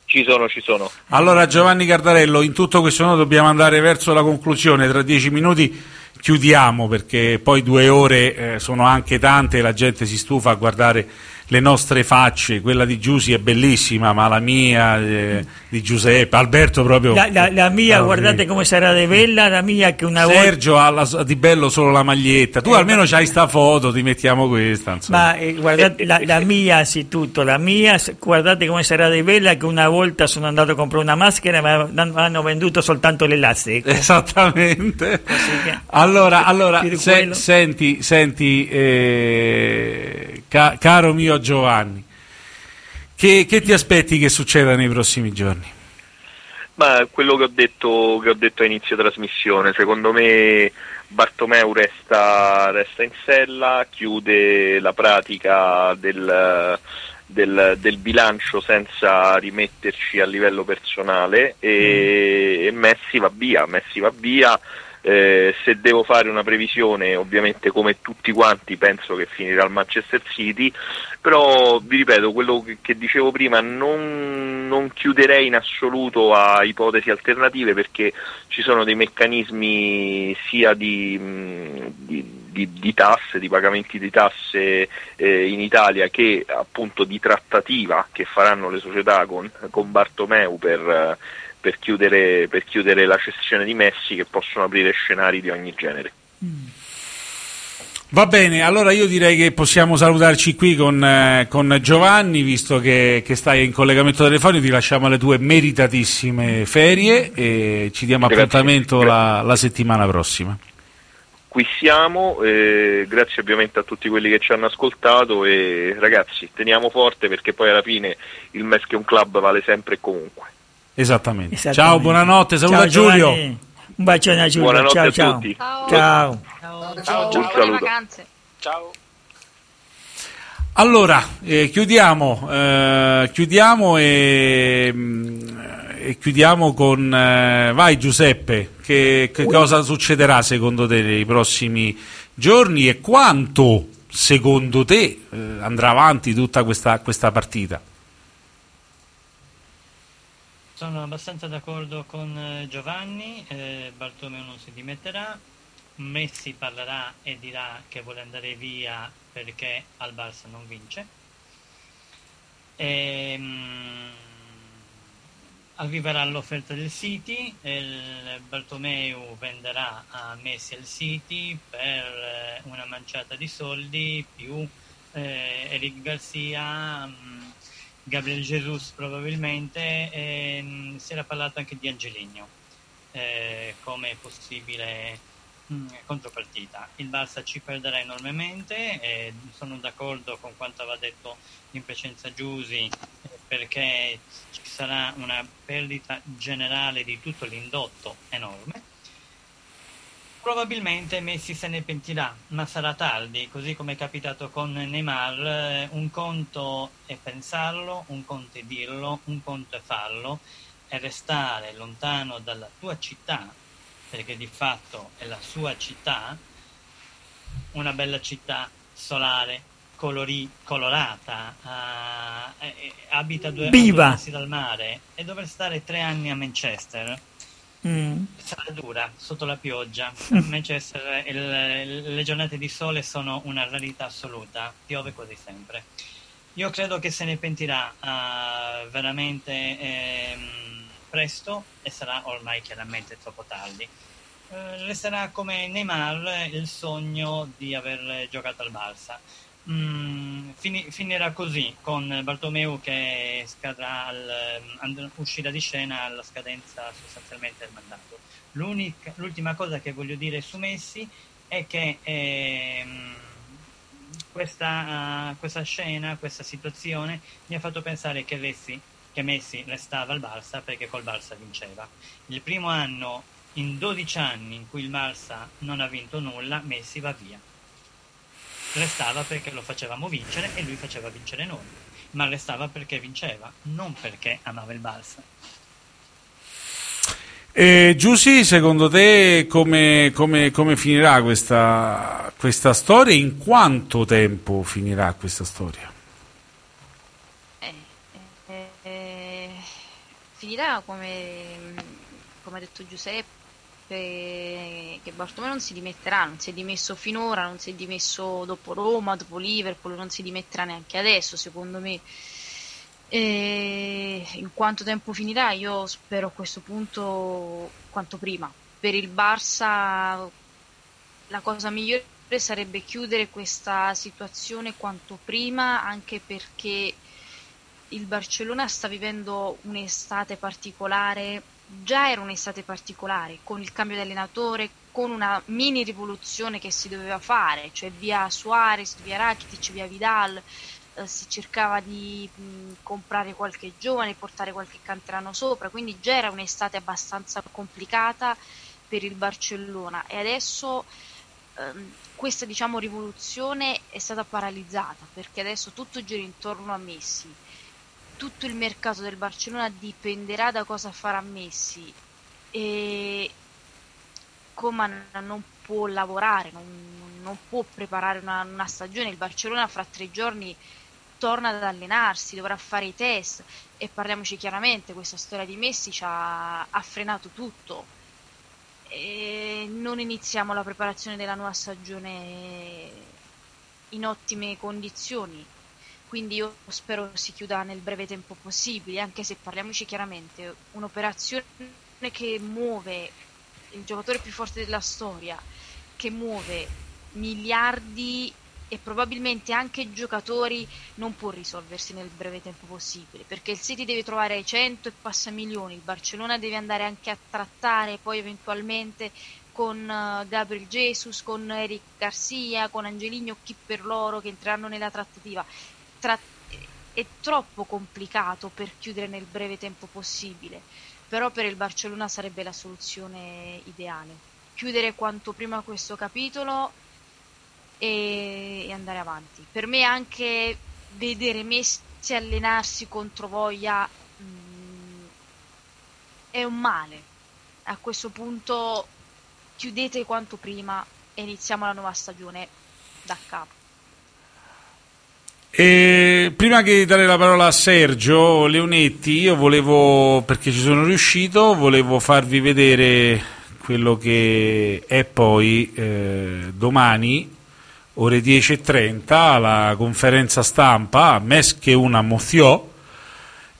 Speaker 7: Ci sono, ci sono.
Speaker 5: Allora Giovanni Cardarello, in tutto questo noi dobbiamo andare verso la conclusione, tra dieci minuti chiudiamo perché poi due ore eh, sono anche tante e la gente si stufa a guardare le nostre facce, quella di Giusy è bellissima, ma la mia eh, di Giuseppe, Alberto proprio...
Speaker 6: La, la- la mia,
Speaker 5: Ah,
Speaker 6: guardate come sarà de bella, la mia che una volta...
Speaker 5: Sergio ha la- di bello solo la maglietta, tu
Speaker 6: Eh,
Speaker 5: almeno
Speaker 6: ma-
Speaker 5: c'hai sta foto, ti mettiamo questa. Insomma.
Speaker 6: Ma eh, guardate, la, la mia anzitutto, la mia, guardate come sarà di bella che una volta sono andato a comprare una maschera ma han- hanno venduto soltanto l'elastico.
Speaker 5: Esattamente.
Speaker 6: che-
Speaker 5: Allora, allora
Speaker 6: di
Speaker 5: se- senti, senti eh, ca- caro mio Giovanni, che, che ti aspetti che succeda nei prossimi giorni?
Speaker 7: Ma quello che ho detto, che ho detto a inizio trasmissione, secondo me Bartomeu resta, resta in sella, chiude la pratica del, del- del bilancio senza rimetterci a livello personale e, e Messi va via, Messi va via. Eh, se devo fare una previsione, ovviamente come tutti quanti penso che finirà al Manchester City, però vi ripeto quello che, che dicevo prima, non, non chiuderei in assoluto a ipotesi alternative perché ci sono dei meccanismi sia di, di- di- di tasse, di pagamenti di tasse eh, in Italia che appunto di trattativa che faranno le società con, con Bartomeu per, eh, per chiudere, per chiudere la cessione di Messi che possono aprire scenari di ogni genere.
Speaker 5: Va bene, allora io direi che possiamo salutarci qui con, eh, con Giovanni, visto che, che stai in collegamento telefonico, ti lasciamo le tue meritatissime ferie e ci diamo
Speaker 7: Grazie.
Speaker 5: appuntamento la, la settimana prossima.
Speaker 7: Qui siamo, eh, grazie ovviamente a tutti quelli che ci hanno ascoltato e ragazzi teniamo forte perché poi alla fine il Messi è un club vale sempre e comunque.
Speaker 5: Esattamente.
Speaker 6: Esattamente.
Speaker 5: Ciao, buonanotte, saluta
Speaker 6: Ciao,
Speaker 5: Giulio.
Speaker 6: Giovanni. Un bacione a Giulio.
Speaker 7: Buonanotte
Speaker 6: ciao,
Speaker 7: a
Speaker 6: ciao.
Speaker 7: tutti.
Speaker 20: Ciao.
Speaker 6: Ciao.
Speaker 20: Ciao,
Speaker 7: ciao.
Speaker 20: buone vacanze.
Speaker 24: Ciao.
Speaker 5: Allora, eh, chiudiamo, eh, chiudiamo e, e chiudiamo con... eh, vai Giuseppe, che, che cosa succederà secondo te nei prossimi giorni e quanto secondo te eh, andrà avanti tutta questa, questa partita?
Speaker 8: Sono abbastanza d'accordo con eh, Giovanni, eh, Bartomeu non si dimetterà, Messi parlerà e dirà che vuole andare via perché al Barça non vince. Ehm, arriverà l'offerta del City, il Bartomeu venderà a Messi al City per eh, una manciata di soldi più eh, Eric Garcia, mh, Gabriel Jesus probabilmente, e, mh, si era parlato anche di Angeligno eh, come possibile mh, contropartita. Il Barça ci perderà enormemente e sono d'accordo con quanto aveva detto in precedenza Giusi eh, perché ci sarà una perdita generale di tutto l'indotto enorme. Probabilmente Messi se ne pentirà, ma sarà tardi, così come è capitato con Neymar. eh, Un conto è pensarlo, un conto è dirlo, un conto è farlo e restare lontano dalla tua città, perché di fatto è la sua città, una bella città solare, colori- colorata, uh, abita due
Speaker 6: Viva.
Speaker 8: ore passi dal mare e dover stare tre anni a Manchester
Speaker 6: Mm.
Speaker 8: sarà dura sotto la pioggia. A Manchester il- le giornate di sole sono una rarità assoluta, piove quasi sempre. Io credo che se ne pentirà ah, veramente ehm, presto e sarà ormai chiaramente troppo tardi. Eh, resterà come Neymar il sogno di aver giocato al Barça. Mm, fini- finirà così con Bartomeu che al- uscirà di scena alla scadenza sostanzialmente del mandato. L'unica- l'ultima cosa che voglio dire su Messi è che ehm, questa, uh, questa scena, questa situazione mi ha fatto pensare che Messi, che Messi restava al Barça perché col Barça vinceva. Il primo anno, in 12 anni in cui il Barça non ha vinto nulla, Messi va via. Restava perché lo facevamo vincere e lui faceva vincere noi, ma restava perché vinceva, non perché amava il Barça.
Speaker 5: E Giussi, secondo te come, come- come finirà questa, questa storia? In quanto tempo finirà questa storia?
Speaker 20: Eh, finirà come, come ha detto Giuseppe che Bartomeu non si dimetterà, non si è dimesso finora, non si è dimesso dopo Roma, dopo Liverpool, non si dimetterà neanche adesso, secondo me. E in quanto tempo finirà? Io spero a questo punto quanto prima. Per il Barça la cosa migliore sarebbe chiudere questa situazione quanto prima, anche perché il Barcellona sta vivendo un'estate particolare, già era un'estate particolare, con il cambio di allenatore, con una mini rivoluzione che si doveva fare, cioè via Suarez, via Rakitic, via Vidal, eh, si cercava di mh, comprare qualche giovane, portare qualche canterano sopra, quindi già era un'estate abbastanza complicata per il Barcellona. E adesso ehm, questa diciamo rivoluzione è stata paralizzata perché adesso tutto gira intorno a Messi tutto il mercato del Barcellona dipenderà da cosa farà Messi e Coman non può lavorare, non, non può preparare una, una stagione. Il Barcellona fra tre giorni torna ad allenarsi, dovrà fare i test e parliamoci chiaramente, questa storia di Messi ci ha, ha frenato tutto. E non iniziamo la preparazione della nuova stagione in ottime condizioni quindi io spero si chiuda nel breve tempo possibile, anche se parliamoci chiaramente, un'operazione che muove il giocatore più forte della storia, che muove miliardi e probabilmente anche giocatori, non può risolversi nel breve tempo possibile, perché il City deve trovare 100 e passa milioni, il Barcellona deve andare anche a trattare poi eventualmente con eh, Gabriel Jesus, con Eric Garcia, con Angelino, chi per loro che entreranno nella trattativa tra- è troppo complicato per chiudere nel breve tempo possibile, però per il Barcellona sarebbe la soluzione ideale. Chiudere quanto prima questo capitolo e, e andare avanti. Per me anche vedere Messi allenarsi contro voglia mh, è un male. A questo punto chiudete quanto prima e iniziamo la nuova stagione da capo.
Speaker 5: E prima che dare la parola a Sergio Leonetti, io volevo, perché ci sono riuscito, volevo farvi vedere quello che è poi eh, domani, ore 10.30, la conferenza stampa, mes che una moziò,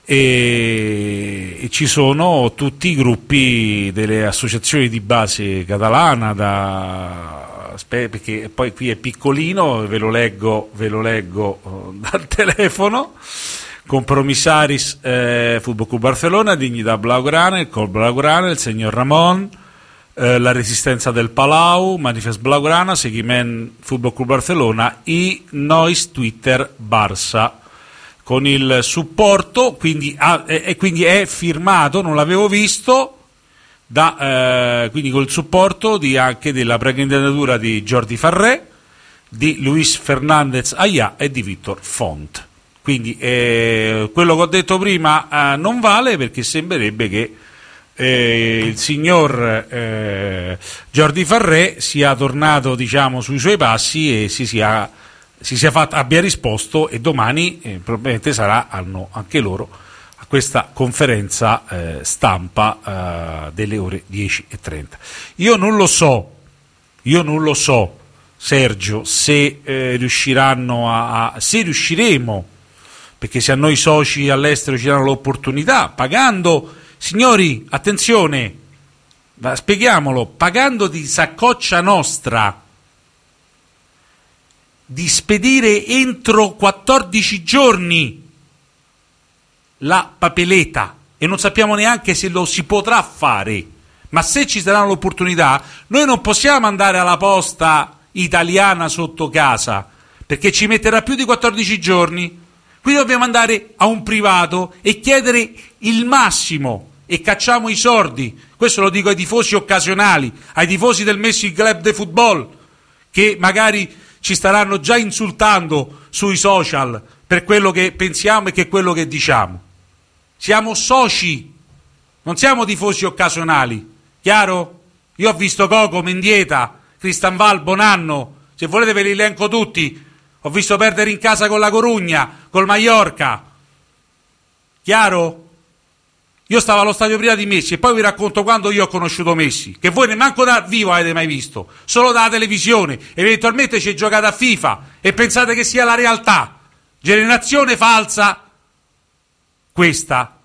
Speaker 5: e ci sono tutti i gruppi delle associazioni di base catalana, da, aspe- perché poi qui è piccolino, ve lo leggo, ve lo leggo eh, dal telefono. Compromissaris eh, Football Club Barcelona, Dignità Blaugrana, il Col Blaugrana, il Signor Ramon, eh, la Resistenza del Palau, Manifest Blaugrana, Seguiment Football Club Barcelona, i Nois Twitter Barça con il supporto, quindi, ah, e, e quindi è firmato, non l'avevo visto, da, eh, quindi col supporto di, anche della precandidatura di Jordi Farré, di Luis Fernandez Aya e di Victor Font. Quindi eh, quello che ho detto prima eh, non vale perché sembrerebbe che eh, il signor eh, Jordi Farré sia tornato diciamo, sui suoi passi e si sia, si sia fatto, abbia risposto e domani eh, probabilmente saranno anche loro questa conferenza eh, stampa eh, delle ore 10.30. Io non lo so, io non lo so Sergio se eh, riusciranno a, a se riusciremo perché se a noi soci all'estero ci danno l'opportunità pagando Signori, attenzione, spieghiamolo, pagando di saccoccia nostra di spedire entro 14 giorni la papeleta e non sappiamo neanche se lo si potrà fare. Ma se ci saranno l'opportunità, noi non possiamo andare alla posta italiana sotto casa perché ci metterà più di 14 giorni. Quindi dobbiamo andare a un privato e chiedere il massimo e cacciamo i sordi. Questo lo dico ai tifosi occasionali, ai tifosi del Messi Club de Football, che magari ci staranno già insultando sui social per quello che pensiamo e che quello che diciamo. Siamo soci, non siamo tifosi occasionali. Chiaro? Io ho visto Coco, Mendieta, Cristanval, Bonanno, se volete ve li elenco tutti. Ho visto perdere in casa con la Corugna, col Mallorca. Chiaro? Io stavo allo stadio prima di Messi e poi vi racconto quando io ho conosciuto Messi, che voi neanche da vivo avete mai visto, solo dalla televisione, eventualmente ci giocate a FIFA e pensate che sia la realtà. Generazione falsa questa.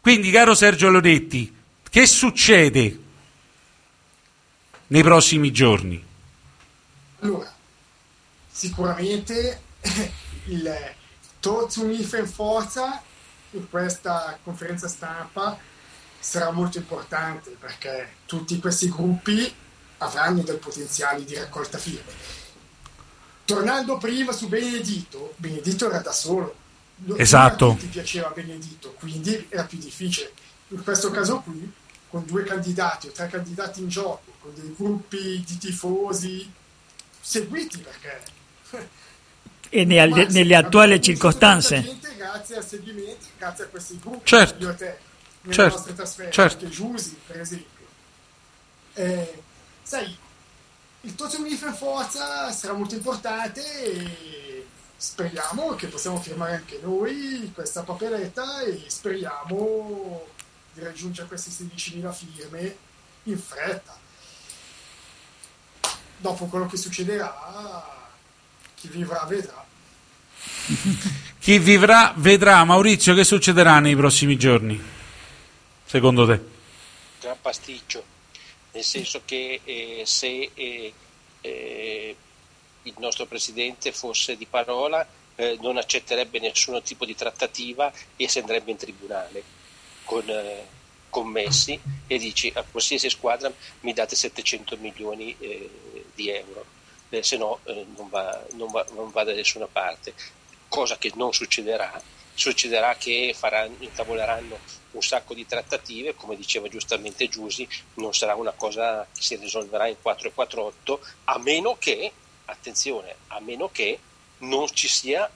Speaker 5: Quindi, caro Sergio Loretti, che succede nei prossimi giorni?
Speaker 21: Allora, sicuramente il Torzunif in forza in questa conferenza stampa sarà molto importante perché tutti questi gruppi avranno del potenziale di raccolta firme. Tornando prima su Benedito, Benedito era da solo.
Speaker 5: Esatto.
Speaker 21: Non a tutti piaceva Benedito, quindi era più difficile. In questo caso qui, con due candidati o tre candidati in gioco, con dei gruppi di tifosi seguiti perché
Speaker 6: e nelle, nelle attuali circostanze.
Speaker 21: Grazie al seguimento, grazie a questi gruppi,
Speaker 5: certo.
Speaker 21: io e te, nelle
Speaker 5: certo.
Speaker 21: nostre trasferte,
Speaker 5: certo.
Speaker 21: anche Giusi, per esempio. Eh, sai, il Tokyo Unif in forza sarà molto importante e speriamo che possiamo firmare anche noi questa papeletta e speriamo di raggiungere queste 16.000 firme in fretta. Dopo quello che succederà chi vivrà vedrà.
Speaker 5: Chi vivrà vedrà. Maurizio, che succederà nei prossimi giorni? Secondo te?
Speaker 24: Gran pasticcio, nel senso che eh, se eh, eh, il nostro presidente fosse di parola eh, non accetterebbe nessun tipo di trattativa e si andrebbe in tribunale con, eh, con Messi e dici a qualsiasi squadra mi date 700 milioni eh, di euro eh, se no eh, non, va, non, va, non, va, da nessuna parte, cosa che non succederà. Succederà che faranno, intavoleranno un sacco di trattative, come diceva giustamente Giusi, non sarà una cosa che si risolverà in 448, a meno che, attenzione, a meno che non ci sia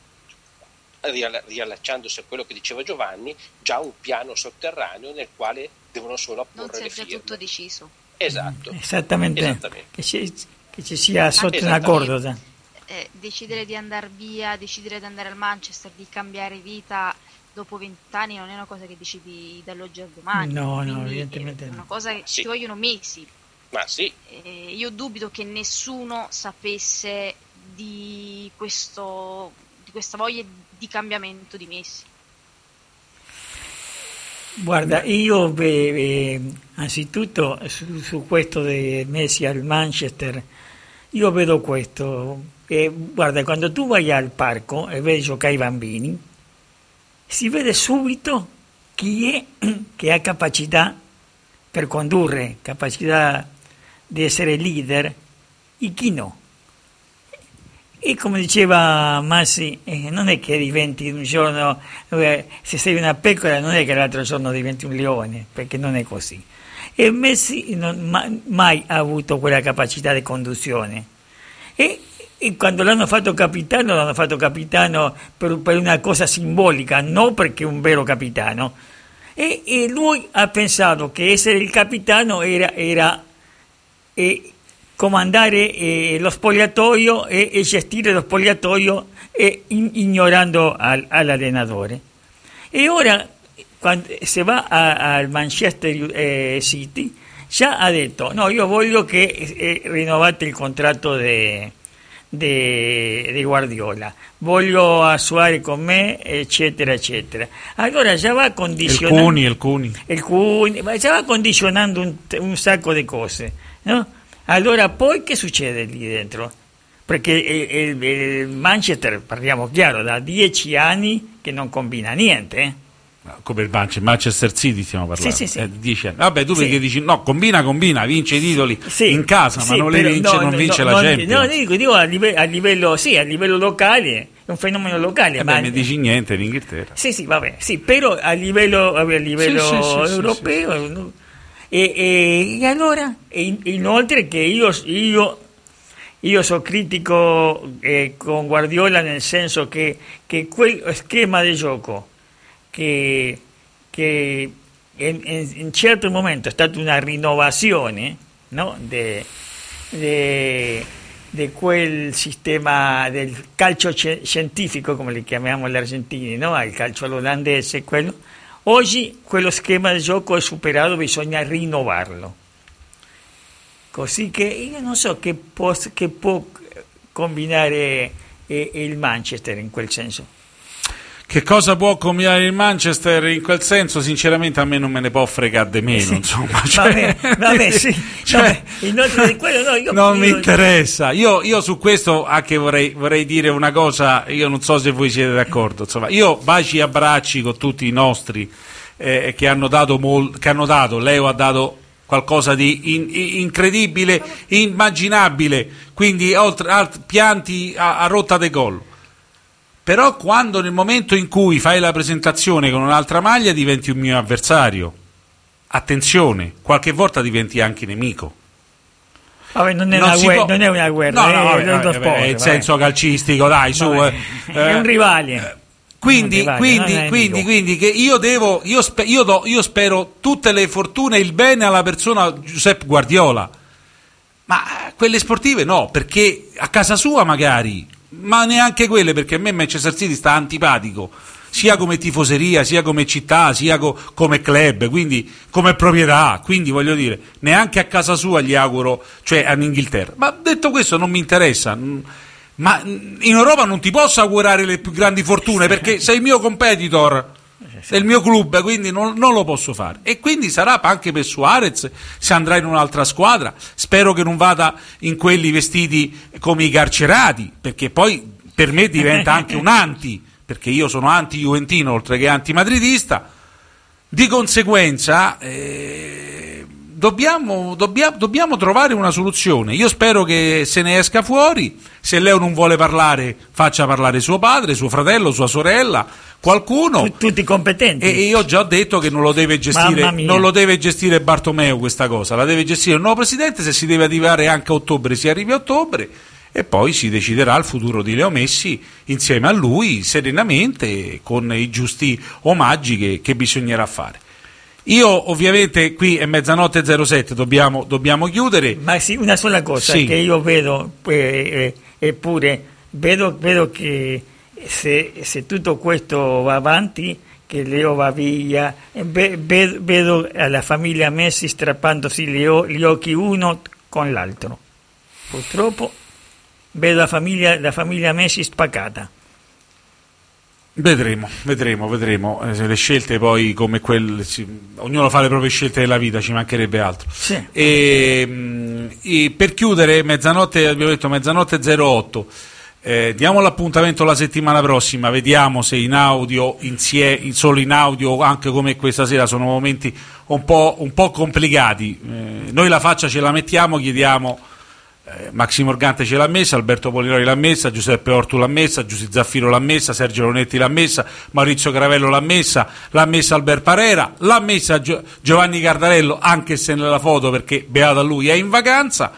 Speaker 24: riallacciandosi a quello che diceva Giovanni, già un piano sotterraneo nel quale devono solo apporre
Speaker 20: non
Speaker 24: le
Speaker 20: firme. Non tutto deciso.
Speaker 24: Esatto.
Speaker 6: Esattamente.
Speaker 24: Esattamente.
Speaker 6: Che ci, che ci sia sotto un accordo.
Speaker 20: Eh, decidere di andare via, decidere di andare al Manchester, di cambiare vita dopo vent'anni non è una cosa che decidi dall'oggi al domani.
Speaker 6: No, no, evidentemente
Speaker 20: è
Speaker 6: no.
Speaker 20: una cosa che
Speaker 24: Sì.
Speaker 20: ci vogliono mesi.
Speaker 24: Ma sì,
Speaker 20: Eh, io dubito che nessuno sapesse di, questo, di questa voglia di cambiamento di Messi.
Speaker 6: Guarda, io beh, eh, anzitutto su, su questo di Messi al Manchester, io vedo questo. eh, guarda, quando tu vai al parco e vedi giocare i bambini, si vede subito chi è che ha capacità per condurre, capacità di essere leader e chi no. E come diceva Massi, eh, non è che diventi un giorno, eh, se sei una pecora non è che l'altro giorno diventi un leone, perché non è così. E Messi non, ma- mai ha avuto quella capacità di conduzione. E e quando l'hanno fatto capitano l'hanno fatto capitano per, per una cosa simbolica, non perché è un vero capitano. E, e lui ha pensato che essere il capitano era, era eh, comandare eh, lo spogliatoio e, e, gestire lo spogliatoio e in, ignorando al, all'allenatore. E ora, quando, se va al Manchester eh, City, già ha detto, no, io voglio che eh, rinnovate il contratto di Guardiola, voglio a Suarez con me, eccetera, eccetera. Allora già va condizionando...
Speaker 5: Il Cuni, il Cuni.
Speaker 6: Il Cuni, già va condizionando un, un sacco di cose, no? Allora poi che succede lì dentro? Perché il, il Manchester, parliamo chiaro, da dieci anni che non combina niente, eh?
Speaker 5: come il Manchester City stiamo parlando
Speaker 6: sì, sì, sì.
Speaker 5: Eh, dice, vabbè tu perché dici no combina combina vince i titoli in casa ma non,
Speaker 6: però,
Speaker 5: vince,
Speaker 6: no,
Speaker 5: non
Speaker 6: no,
Speaker 5: vince
Speaker 6: no,
Speaker 5: la Champions
Speaker 6: no dico, dico a, livello, a livello sì a livello locale è un fenomeno locale
Speaker 5: eh
Speaker 6: ma
Speaker 5: beh, mi dici niente in Inghilterra
Speaker 6: sì sì vabbè sì però a livello, a livello europeo? E, e, e, allora e inoltre che io, io io sono critico eh, con Guardiola nel senso che, che quel schema di gioco che, che in, in, in, certo momento è stata una rinnovazione no? di quel sistema del calcio scientifico, come li chiamiamo gli argentini, no? il calcio all'olandese, quello. Oggi quello schema di gioco è superato, bisogna rinnovarlo. Così che io non so che, può, che può combinare eh, il Manchester in quel senso.
Speaker 5: Che cosa può combinare il Manchester in quel senso? Sinceramente a me non me ne può fregare di meno, sì. insomma.
Speaker 6: Cioè, vabbè, vabbè, sì. Cioè, vabbè, quello, no, io,
Speaker 5: non
Speaker 6: io,
Speaker 5: mi interessa. Io, io, su questo anche vorrei, vorrei, dire una cosa, io non so se voi siete d'accordo. Insomma, io baci e abbracci con tutti i nostri eh, che, hanno dato mol, che hanno dato, Leo ha dato qualcosa di in, incredibile, immaginabile, quindi oltre, alt, pianti a, a rotta de gol però quando nel momento in cui fai la presentazione con un'altra maglia diventi un mio avversario. Attenzione, qualche volta diventi anche nemico.
Speaker 6: Vabbè, non, è non, guerra, può... non, è una guerra, no, no, vabbè, vabbè, sport,
Speaker 5: è il senso calcistico, dai, su.
Speaker 6: Eh, è un rivale.
Speaker 5: Quindi, rivale, quindi, quindi, quindi, che io devo, io, spe, io, do, io spero tutte le fortune e il bene alla persona Giuseppe Guardiola. Ma quelle sportive no, perché a casa sua magari ma neanche quelle perché a me Manchester City sta antipatico sia come tifoseria, sia come città, sia co- come club, quindi come proprietà, quindi voglio dire, neanche a casa sua gli auguro, cioè in Inghilterra. Ma detto questo non mi interessa, ma in Europa non ti posso augurare le più grandi fortune perché sei il mio competitor del mio club, quindi non, non, lo posso fare. E quindi sarà anche per Suarez se andrà in un'altra squadra. Spero che non vada in quelli vestiti come i carcerati, perché poi per me diventa anche un anti, perché io sono anti-juventino oltre che anti-madridista. Di conseguenza. Eh, Dobbiamo, dobbiamo, dobbiamo, trovare una soluzione. Io spero che se ne esca fuori. Se Leo non vuole parlare, faccia parlare suo padre, suo fratello, sua sorella, qualcuno.
Speaker 6: Tutti competenti.
Speaker 5: E, io ho già detto che non lo deve gestire, non lo deve gestire Bartomeu questa cosa, la deve gestire il nuovo presidente. Se si deve arrivare anche a ottobre, si arrivi a ottobre e poi si deciderà il futuro di Leo Messi insieme a lui serenamente con i giusti omaggi che, che bisognerà fare. Io ovviamente qui è mezzanotte 07, dobbiamo, dobbiamo chiudere.
Speaker 6: Ma sì, una sola cosa sì. che io vedo, eh, eppure, vedo, vedo che se, se, tutto questo va avanti, che Leo va via, vedo, vedo la famiglia Messi strappandosi gli, gli occhi uno con l'altro. Purtroppo vedo la famiglia, la famiglia Messi spaccata.
Speaker 5: Vedremo, vedremo, vedremo. Eh, le scelte poi come quelle, ognuno fa le proprie scelte della vita, ci mancherebbe altro.
Speaker 6: Sì.
Speaker 5: E, mm, e per chiudere, mezzanotte, abbiamo detto mezzanotte 08. Eh, diamo l'appuntamento la settimana prossima, vediamo se in audio, insie, solo in audio, anche come questa sera, sono momenti un po', un po complicati. Eh, noi la faccia ce la mettiamo, chiediamo eh, Maximo Morgante ce l'ha messa, Alberto Polinori l'ha messa, Giuseppe Ortu l'ha messa, Giuseppe Zaffiro l'ha messa, Sergio Lonetti l'ha messa, Maurizio Caravello l'ha messa, l'ha messa Albert Parera, l'ha messa Gio- Giovanni Cardarello, anche se nella foto perché beata lui è in vacanza.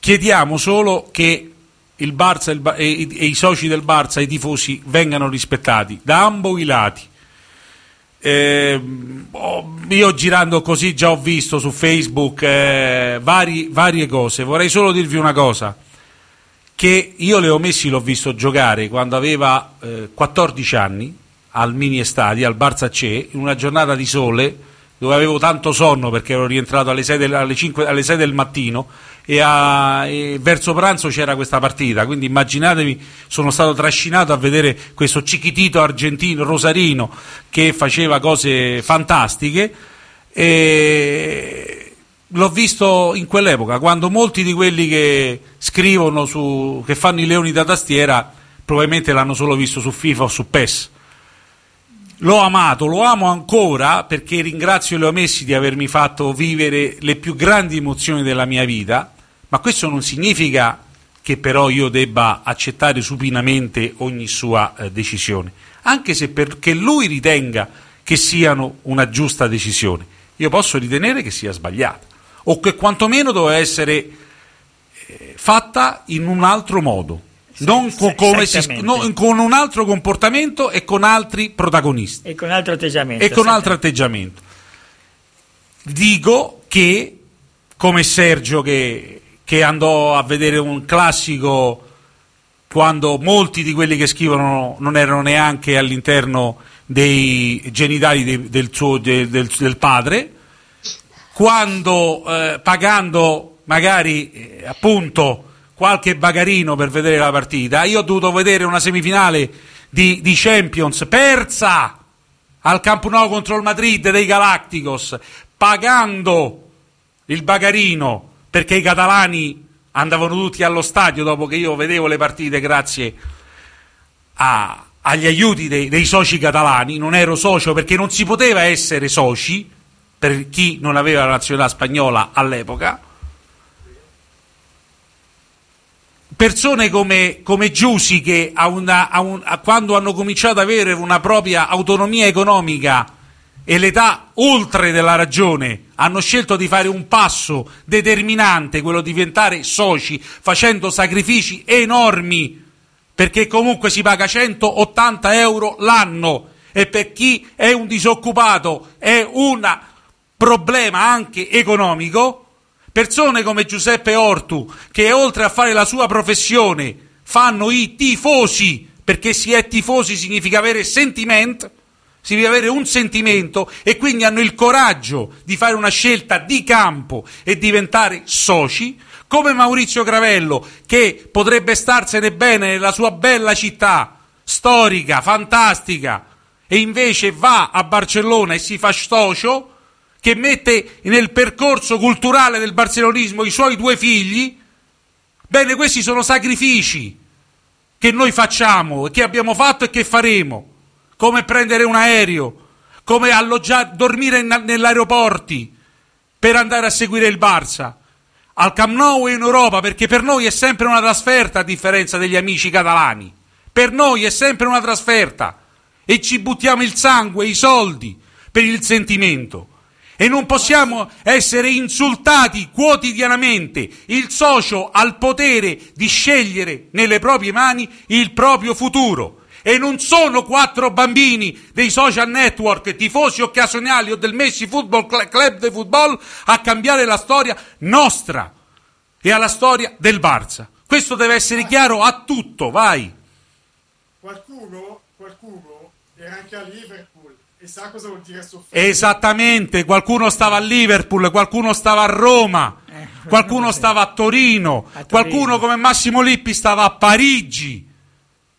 Speaker 5: Chiediamo solo che il Barça il Ba- e, e i soci del Barça, i tifosi, vengano rispettati da ambo i lati. Eh, io girando così già ho visto su Facebook eh, vari- varie cose. Vorrei solo dirvi una cosa: che io Leo Messi l'ho visto giocare quando aveva eh, 14 anni al mini estadio, al Barça C, in una giornata di sole dove avevo tanto sonno perché ero rientrato alle 6 del, alle 5 alle 6 del mattino e, a- e verso pranzo c'era questa partita. Quindi immaginatevi, sono stato trascinato a vedere questo cichitito argentino, rosarino, che faceva cose fantastiche. E l'ho visto in quell'epoca, quando molti di quelli che scrivono su, che fanno i leoni da tastiera, probabilmente l'hanno solo visto su FIFA o su PES. L'ho amato, lo amo ancora perché ringrazio Leo Messi di avermi fatto vivere le più grandi emozioni della mia vita, ma questo non significa che però io debba accettare supinamente ogni sua eh, decisione, anche se perché lui ritenga che siano una giusta decisione. Io posso ritenere che sia sbagliata o che quantomeno doveva essere eh, fatta in un altro modo, non co- come si- no, con un altro comportamento e con altri protagonisti
Speaker 6: E con altro atteggiamento.
Speaker 5: e con altro atteggiamento. Dico che, come Sergio che, che andò a vedere un classico quando molti di quelli che scrivono non erano neanche all'interno dei genitali de- del, suo, de- del- del padre, quando eh, pagando magari eh, appunto qualche bagarino per vedere la partita, io ho dovuto vedere una semifinale di, di Champions persa al Camp Nou contro il Madrid dei Galacticos, pagando il bagarino perché i catalani andavano tutti allo stadio dopo che io vedevo le partite grazie a- agli aiuti dei, dei soci catalani, non ero socio perché non si poteva essere soci per chi non aveva la nazionalità spagnola all'epoca. Persone come, come Giusi che a una- a un- a quando hanno cominciato ad avere una propria autonomia economica e l'età oltre della ragione hanno scelto di fare un passo determinante, quello di diventare soci, facendo sacrifici enormi, perché comunque si paga 180 euro l'anno e per chi è un disoccupato è un problema anche economico. Persone come Giuseppe Ortu, che oltre a fare la sua professione, fanno i tifosi, perché si è tifosi significa avere sentimento, significa avere un sentimento e quindi hanno il coraggio di fare una scelta di campo e diventare soci, come Maurizio Gravello, che potrebbe starsene bene nella sua bella città, storica, fantastica, e invece va a Barcellona e si fa socio, che mette nel percorso culturale del barcelonismo i suoi due figli, bene, questi sono sacrifici che noi facciamo, che abbiamo fatto e che faremo, come prendere un aereo, come alloggiare, dormire aeroporti per andare a seguire il Barça, al Camp Nou e in Europa, perché per noi è sempre una trasferta a differenza degli amici catalani. Per noi è sempre una trasferta e ci buttiamo il sangue, i soldi per il sentimento. E non possiamo essere insultati quotidianamente. Il socio ha il potere di scegliere nelle proprie mani il proprio futuro. E non sono quattro bambini dei social network, tifosi occasionali o del Messi Football Cl- Club de Football a cambiare la storia nostra e alla storia del Barça. Questo deve essere chiaro a tutto, vai.
Speaker 21: Qualcuno, qualcuno era anche a Liverpool e sa cosa vuol dire soffrire.
Speaker 5: Esattamente, qualcuno stava a Liverpool, qualcuno stava a Roma, qualcuno stava a Torino, qualcuno come Massimo Lippi stava a Parigi.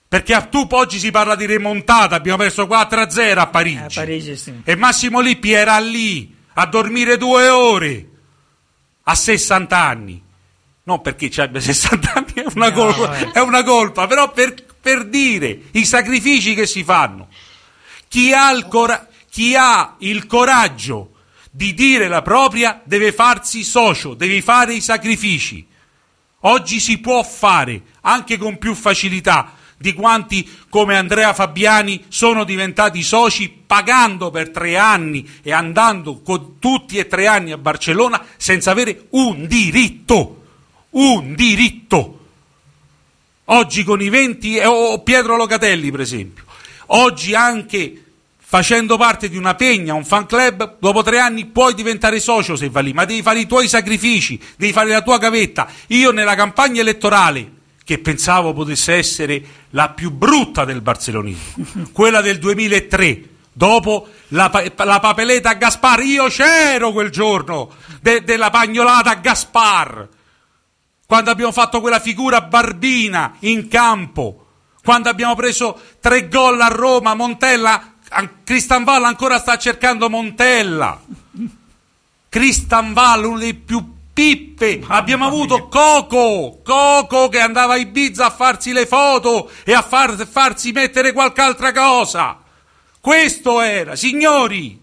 Speaker 5: Perché a tu oggi si parla di remontata, abbiamo perso 4-0 a Parigi.
Speaker 6: A Parigi, sì.
Speaker 5: E Massimo Lippi era lì a dormire due ore a 60 anni. Non perché ci abbia 60 anni è una,
Speaker 6: No,
Speaker 5: colpa, è una colpa, però per, per dire i sacrifici che si fanno. Chi ha, cora- chi ha il coraggio di dire la propria deve farsi socio, deve fare i sacrifici. Oggi si può fare anche con più facilità di quanti come Andrea Fabiani sono diventati soci pagando per tre anni e andando tutti e tre anni a Barcellona senza avere un diritto. Un diritto. Oggi con i 20 eh, o Pietro Locatelli, per esempio. Oggi anche facendo parte di una pegna, un fan club, dopo tre anni puoi diventare socio se vai lì, ma devi fare i tuoi sacrifici, devi fare la tua gavetta. Io nella campagna elettorale, che pensavo potesse essere la più brutta del barcelonismo, quella del 2003, dopo la, la papeleta a Gaspar, io c'ero quel giorno de- della pagnolata a Gaspar, quando abbiamo fatto quella figura barbina in campo, quando abbiamo preso tre gol a Roma, Montella, an- Cristian Valla ancora sta cercando Montella. Cristian Valla, uno dei più pippe. Abbiamo avuto Coco, Coco che andava a Ibiza a farsi le foto e a far- farsi mettere qualche altra cosa. Questo era, signori.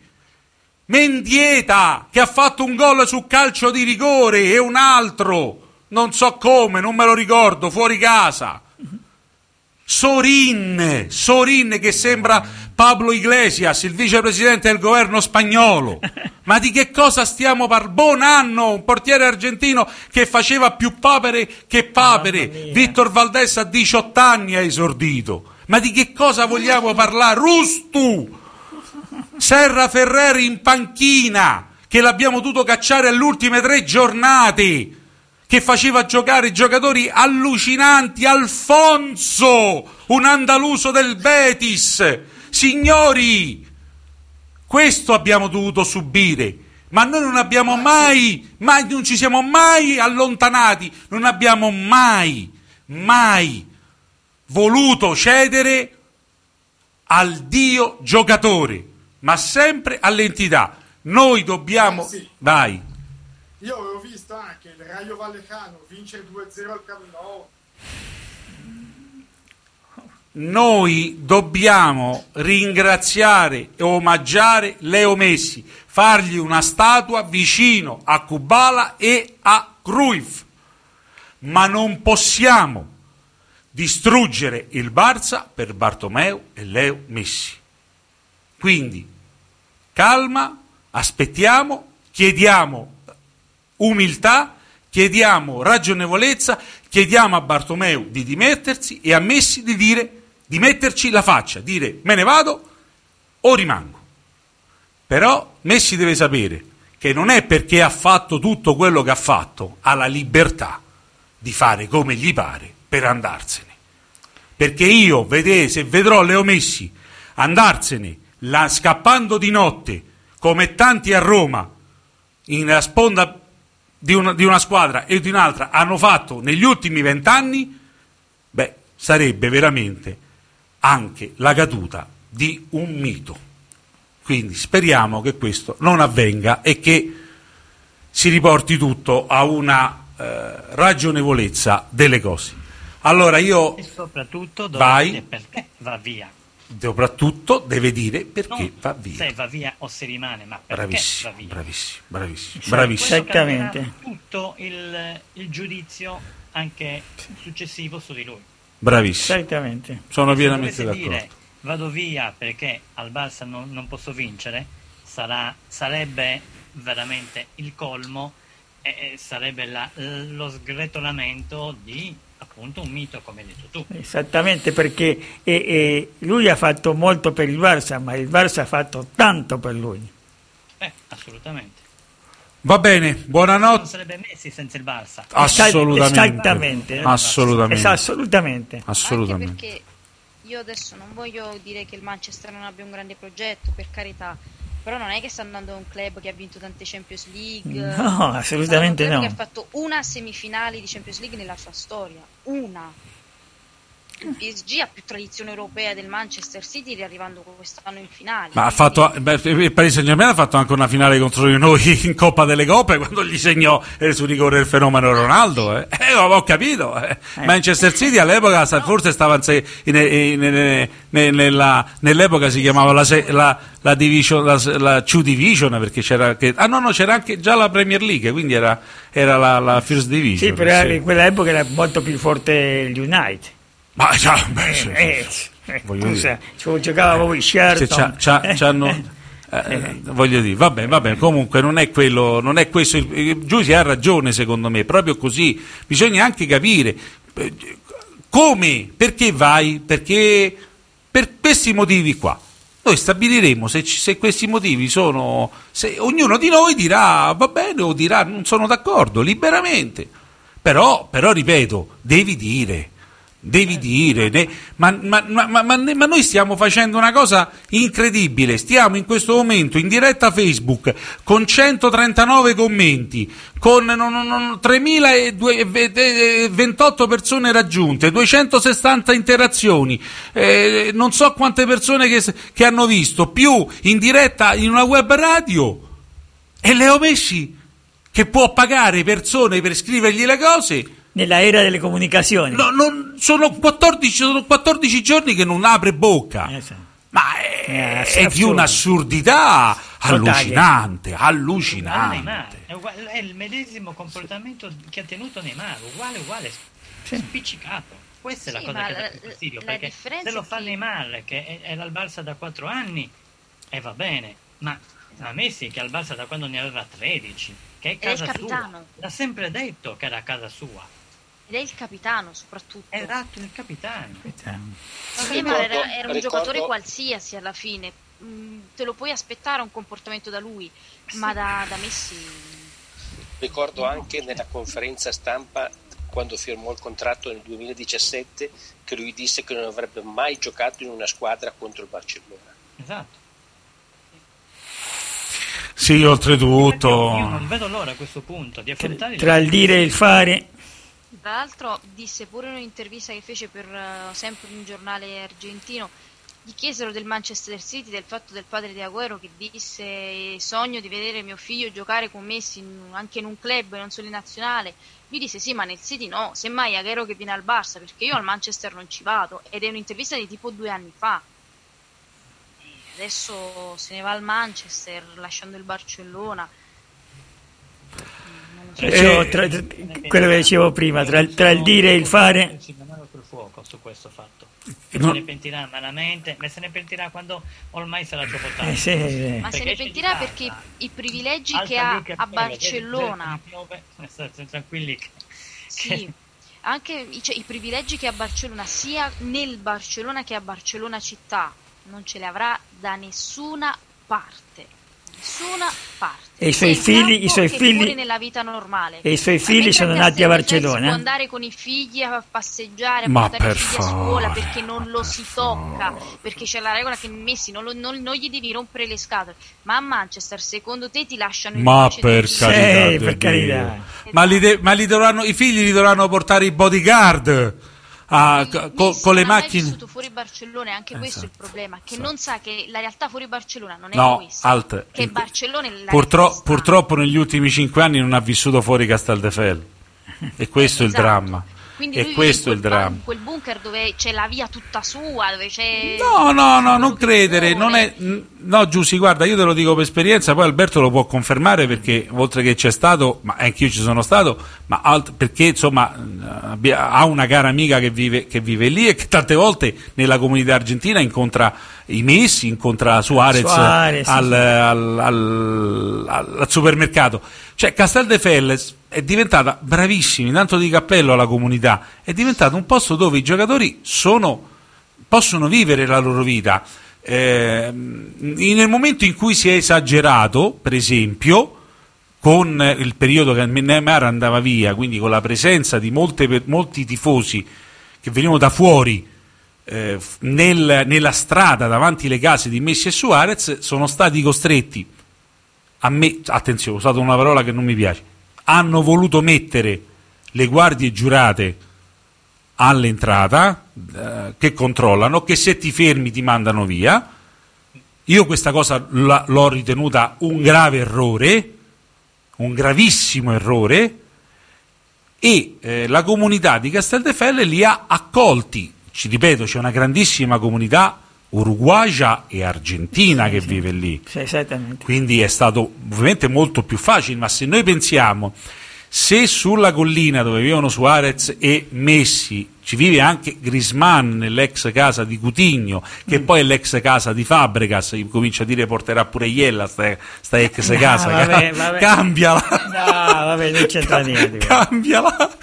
Speaker 5: Mendieta che ha fatto un gol su calcio di rigore e un altro, non so come, non me lo ricordo, fuori casa. Sorin, Sorin che sembra Pablo Iglesias, il vicepresidente del governo spagnolo. Ma di che cosa stiamo parlando? Bonanno, un portiere argentino che faceva più papere che papere. Vittor Valdés a 18 anni ha esordito. Ma di che cosa vogliamo parlare? Rustu! Serra Ferreri in panchina, che l'abbiamo dovuto cacciare alle ultime tre giornate, che faceva giocare giocatori allucinanti. Alfonso, un andaluso del Betis. Signori, questo abbiamo dovuto subire. Ma noi non abbiamo mai, mai, non ci siamo mai allontanati, non abbiamo mai, mai voluto cedere al Dio giocatore, ma sempre all'entità. Noi dobbiamo.
Speaker 21: Eh sì.
Speaker 5: Vai.
Speaker 21: Io avevo visto anche il Raio Vallecano vincere 2-0 al Camp Nou.
Speaker 5: Noi dobbiamo ringraziare e omaggiare Leo Messi, fargli una statua vicino a Kubala e a Cruyff. Ma non possiamo distruggere il Barça per Bartomeu e Leo Messi. Quindi, calma, aspettiamo, chiediamo umiltà, chiediamo ragionevolezza, chiediamo a Bartomeu di dimettersi e a Messi di dire di metterci la faccia, dire me ne vado o rimango. Però Messi deve sapere che non è perché ha fatto tutto quello che ha fatto, ha la libertà di fare come gli pare per andarsene. Perché io, vedete, se vedrò Leo Messi andarsene la- scappando di notte, come tanti a Roma, in sponda di una, di una squadra e di un'altra hanno fatto negli ultimi vent'anni, beh, sarebbe veramente anche la caduta di un mito. Quindi speriamo che questo non avvenga e che si riporti tutto a una eh, ragionevolezza delle cose. Allora io
Speaker 8: E soprattutto dove
Speaker 5: Vai.
Speaker 8: perché va via.
Speaker 5: soprattutto deve dire perché
Speaker 8: Non
Speaker 5: va via.
Speaker 8: Se va via o se rimane, ma perché
Speaker 5: Bravissimo,
Speaker 8: va via.
Speaker 5: bravissimo, bravissimo,
Speaker 8: Questo
Speaker 5: bravissimo.
Speaker 8: cambierà tutto il, il giudizio anche successivo su di lui.
Speaker 5: Bravissimo.
Speaker 6: Certamente.
Speaker 5: Sono
Speaker 8: Se
Speaker 5: pienamente d'accordo.
Speaker 8: dire vado via perché al Barça non, non posso vincere, sarà- sarebbe veramente il colmo e e sarebbe la- lo sgretolamento di appunto un mito come hai detto tu.
Speaker 6: Esattamente perché eh, eh, lui ha fatto molto per il Barça, ma il Barça ha fatto tanto per lui.
Speaker 8: Eh, assolutamente.
Speaker 5: Va bene,
Speaker 8: Non
Speaker 5: buonanotte.
Speaker 8: sarebbe Messi senza il Barça.
Speaker 5: Assolutamente.
Speaker 6: Esattamente.
Speaker 5: Assolutamente.
Speaker 6: Assolutamente.
Speaker 5: Assolutamente.
Speaker 20: Anche perché io adesso non voglio dire che il Manchester non abbia un grande progetto, per carità, però non è che sta andando a un club che ha vinto tante Champions League.
Speaker 6: No, assolutamente no.
Speaker 20: Che ha fatto una semifinale di Champions League nella sua storia, una. Il PSG ha più tradizione europea del Manchester City, arrivando quest'anno in finale.
Speaker 5: Ma ha fatto, beh, il Paris Saint Germain ha fatto anche una finale contro di noi in Coppa delle Coppe quando gli segnò eh, su rigore il fenomeno Ronaldo. Eh. Eh, ho capito. eh. Manchester City all'epoca forse stava in in- in- in- in- nella- nell'epoca si chiamava la, la, la division, la, la Two Division perché c'era che, ah no no c'era anche già la Premier League quindi era, era la, la First Division.
Speaker 6: Sì, però
Speaker 5: sì.
Speaker 6: in quell'epoca era molto più forte il United.
Speaker 5: Ma già, beh, sì,
Speaker 6: Eh,
Speaker 5: sì,
Speaker 6: eh, eh,
Speaker 5: voglio dire.
Speaker 6: ci giocava Bobby Sherton.
Speaker 5: Se c'ha- c'ha- c'hanno- eh, voglio dire, vabbè, vabbè, comunque non è quello, non è questo. Giussi ha ragione, secondo me, proprio così. Bisogna anche capire. eh, come? Perché vai? Perché per questi motivi qua. Noi stabiliremo se, se questi motivi sono. Se ognuno di noi dirà va bene o dirà non sono d'accordo, liberamente. Però, però ripeto, devi dire. Devi dire, ne- ma, ma- ma- ma- noi stiamo facendo una cosa incredibile. Stiamo in questo momento in diretta Facebook con 139 commenti, con non- non- non- 3028 persone raggiunte, 260 interazioni, eh, non so quante persone che, che hanno visto, più in diretta in una web radio. E Leo Messi che può pagare persone per scrivergli le cose.
Speaker 6: Nella era delle comunicazioni.
Speaker 5: No, non- sono, 14, sono 14 giorni che non apre bocca. Ma è,
Speaker 6: Eh, sì,
Speaker 5: è di un'assurdità allucinante, allucinante.
Speaker 8: È, uguale- è il medesimo comportamento che ha tenuto Neymar, uguale, uguale, spiccicato. Questa è la
Speaker 20: Sì,
Speaker 8: cosa che dà più fastidio,
Speaker 20: la
Speaker 8: perché se lo fa Neymar, che è, è al Barça da 4 anni, e va bene, ma a Messi che è al Barça da quando ne aveva 13, che è casa sua, l'ha sempre detto che era casa sua.
Speaker 20: Ed è il capitano soprattutto.
Speaker 8: Esatto, il capitano.
Speaker 20: Sì, ma era,
Speaker 24: Ricordo-
Speaker 20: era un
Speaker 24: ricordo-
Speaker 20: giocatore qualsiasi alla fine. Mm, te lo puoi aspettare un comportamento da lui, ma da, da Messi.
Speaker 24: Ricordo anche nella conferenza stampa quando firmò il contratto nel 2017 che lui disse che non avrebbe mai giocato in una squadra contro il Barcellona.
Speaker 8: Esatto.
Speaker 5: Sì,
Speaker 8: Io
Speaker 5: oltretutto.
Speaker 8: non vedo l'ora a questo punto di affrontare
Speaker 6: Tra il dire e il fare.
Speaker 20: Tra l'altro disse pure in un'intervista che fece per eh, sempre un giornale argentino, gli chiesero del Manchester City, del fatto del padre di Agüero che disse sogno di vedere mio figlio giocare con Messi in- anche in un club non solo in nazionale. Lui disse sì, ma nel City no, semmai Agüero che viene al Barça perché io al Manchester non ci vado. Ed è un'intervista di tipo due anni fa. E Adesso se ne va al Manchester lasciando il Barcellona.
Speaker 6: Perciò,
Speaker 5: Eh,
Speaker 6: tra- tra- quello che dicevo prima, tra, il- tra il dire e il fare.
Speaker 8: Ci sul fuoco su questo fatto.
Speaker 5: Eh,
Speaker 8: Se ne pentirà malamente, ma se ne pentirà quando ormai sarà troppo tardi.
Speaker 6: Eh, sì, eh.
Speaker 20: Ma se
Speaker 8: Perché
Speaker 20: ne
Speaker 8: esce di
Speaker 20: pentirà perché i, privilegi che ha
Speaker 8: che
Speaker 20: a Barcellona,
Speaker 8: state tranquilli che-
Speaker 20: sì, anche i, cioè, i privilegi che ha Barcellona, sia nel Barcellona che a Barcellona città, non ce li avrà da nessuna parte. Nessuna parte.
Speaker 6: E i suoi
Speaker 20: in
Speaker 6: figli- i suoi figli-
Speaker 20: nella vita normale.
Speaker 6: e i suoi
Speaker 20: Ma
Speaker 6: figli sono
Speaker 20: a
Speaker 6: nati a Barcellona?
Speaker 20: Si può andare con i figli a passeggiare, a
Speaker 5: Ma
Speaker 20: portare
Speaker 5: per
Speaker 20: i figli a scuola
Speaker 5: favore,
Speaker 20: perché non lo si tocca, perché c'è la regola che Messi non, lo- non- non gli devi rompere le scatole. Ma a Manchester, secondo te, ti lasciano
Speaker 5: Ma
Speaker 20: invece
Speaker 5: per carità,
Speaker 6: Sì, per carità.
Speaker 5: Ma, li de- ma li dovranno, i figli li dovranno portare i bodyguard a- co- co- con le macchine.
Speaker 20: vissuto fuori Barcellona, e anche questo è il problema, che non sa che la realtà fuori Barcellona non è
Speaker 5: No,
Speaker 20: questa.
Speaker 5: alt.
Speaker 20: Che Barcellona è la
Speaker 5: Purtro- purtroppo negli ultimi cinque anni non ha vissuto fuori Casteldefello. E questo è il
Speaker 20: Esatto.
Speaker 5: dramma.
Speaker 20: Quindi
Speaker 5: E
Speaker 20: lui
Speaker 5: questo è il dramma.
Speaker 20: quel bunker dove c'è la via tutta sua, dove c'è...
Speaker 5: No, no, no, non credere, non è... No, Giussi, guarda, io te lo dico per esperienza, poi Alberto lo può confermare perché oltre che c'è stato, ma anch'io ci sono stato, ma alt- perché insomma abbia- ha una cara amica che vive, che vive lì e che tante volte nella comunità argentina incontra i Messi, incontra Suarez,
Speaker 6: Suarez,
Speaker 5: al,
Speaker 6: sì.
Speaker 5: al- al- al- al supermercato. Cioè Casteldefelles è diventata bravissimi, tanto di cappello alla comunità, è diventato un posto dove i giocatori sono possono vivere la loro vita. Eh, nel momento in cui si è esagerato, per esempio, con il periodo che Neymar andava via, quindi con la presenza di molte molti tifosi che venivano da fuori eh, nel- nella strada davanti alle case di Messi e Suarez, sono stati costretti a me, attenzione, ho usato una parola che non mi piace, hanno voluto mettere le guardie giurate all'entrata eh, che controllano, che se ti fermi ti mandano via. Io questa cosa la- l'ho ritenuta un grave errore, un gravissimo errore, e eh, la comunità di Casteldefelle li ha accolti. Ci ripeto, c'è una grandissima comunità uruguagia e argentina che vive lì.
Speaker 6: Sì.
Speaker 5: Quindi è stato ovviamente molto più facile, ma se noi pensiamo, se sulla collina dove vivono Suarez e Messi ci vive anche Grisman nell'ex casa di Cutigno, che poi è l'ex casa di Fabregas, io comincio a dire porterà pure Iella sta, sta ex
Speaker 6: No,
Speaker 5: casa,
Speaker 6: vabbè, vabbè.
Speaker 5: cambiala.
Speaker 6: No, vabbè, non c'entra niente.
Speaker 5: cambiala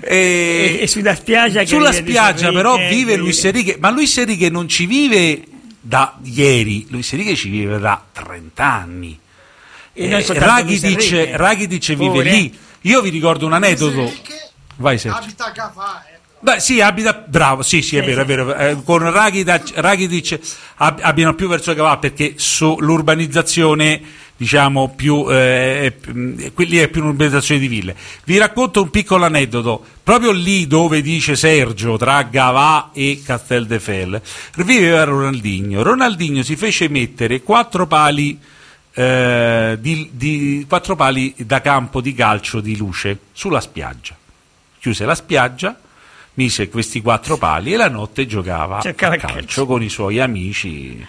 Speaker 6: E, e sulla spiaggia
Speaker 5: Sulla spiaggia però
Speaker 6: Enrique,
Speaker 5: vive Luis Enrique, ma Luis Enrique non ci vive da ieri, Luis Enrique ci vive da 30 anni.
Speaker 6: E
Speaker 5: Eh, Rakitic. Rakitic vive
Speaker 6: Pure.
Speaker 5: lì. Io vi ricordo un aneddoto. Vai Sergio.
Speaker 21: Abita a Gavà, eh.
Speaker 5: Beh, sì, abita, bravo, sì, sì, è vero, è vero. Eh, con Rakitic, Rakitic ab- abbiano più verso Cavà perché sull'urbanizzazione, diciamo, più, eh, quelli è più un'urbanizzazione di ville. Vi racconto un piccolo aneddoto. Proprio lì dove dice Sergio, tra Gavà e Casteldefel, viveva Ronaldinho. Ronaldinho si fece mettere quattro pali eh, di, di- quattro pali da campo di calcio di luce sulla spiaggia. Chiuse la spiaggia, mise questi quattro pali e la notte giocava a calcio,
Speaker 6: calcio.
Speaker 5: con i suoi amici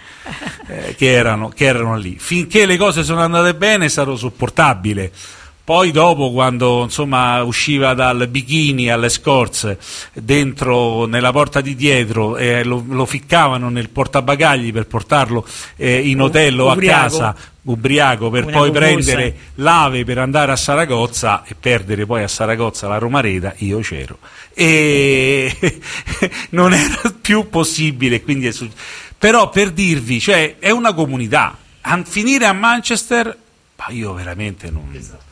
Speaker 5: eh, che, erano, che erano lì. Finché le cose sono andate bene è stato sopportabile. Poi dopo, quando insomma usciva dal bikini alle scorze, dentro nella porta di dietro, eh, lo, lo ficcavano nel portabagagli per portarlo eh, in hotel o a casa ubriaco per
Speaker 6: Una
Speaker 5: poi
Speaker 6: convulsa.
Speaker 5: prendere l'ave per andare a Saragozza e perdere poi a Saragozza la Romareda, io c'ero. E non era più possibile, quindi è suc- però per dirvi, cioè è una comunità. A finire a Manchester, ma io veramente non...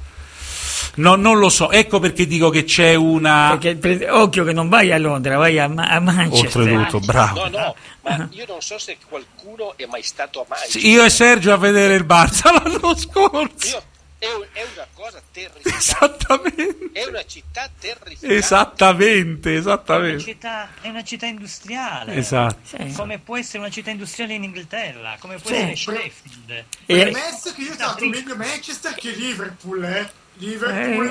Speaker 5: No, non lo so, ecco perché dico che c'è una...
Speaker 6: Perché, pre- occhio che non vai a Londra, vai a, Ma- a Manchester.
Speaker 5: Oltretutto, bravo.
Speaker 24: No, no, ma io non so se qualcuno è mai stato a Manchester.
Speaker 5: Sì, Io e Sergio a vedere il Barça l'anno scorso.
Speaker 24: Io- è, un- è una cosa terrificante.
Speaker 5: Esattamente.
Speaker 24: È una città terrificante.
Speaker 5: Esattamente,
Speaker 8: È una,
Speaker 5: esattamente.
Speaker 8: città, è una città industriale.
Speaker 5: Esatto.
Speaker 8: Come può essere una città industriale in Inghilterra, come può
Speaker 21: Sì.
Speaker 8: essere Sheffield.
Speaker 21: Premesso che io ho stato meglio Manchester che Liverpool, eh. Liverpool.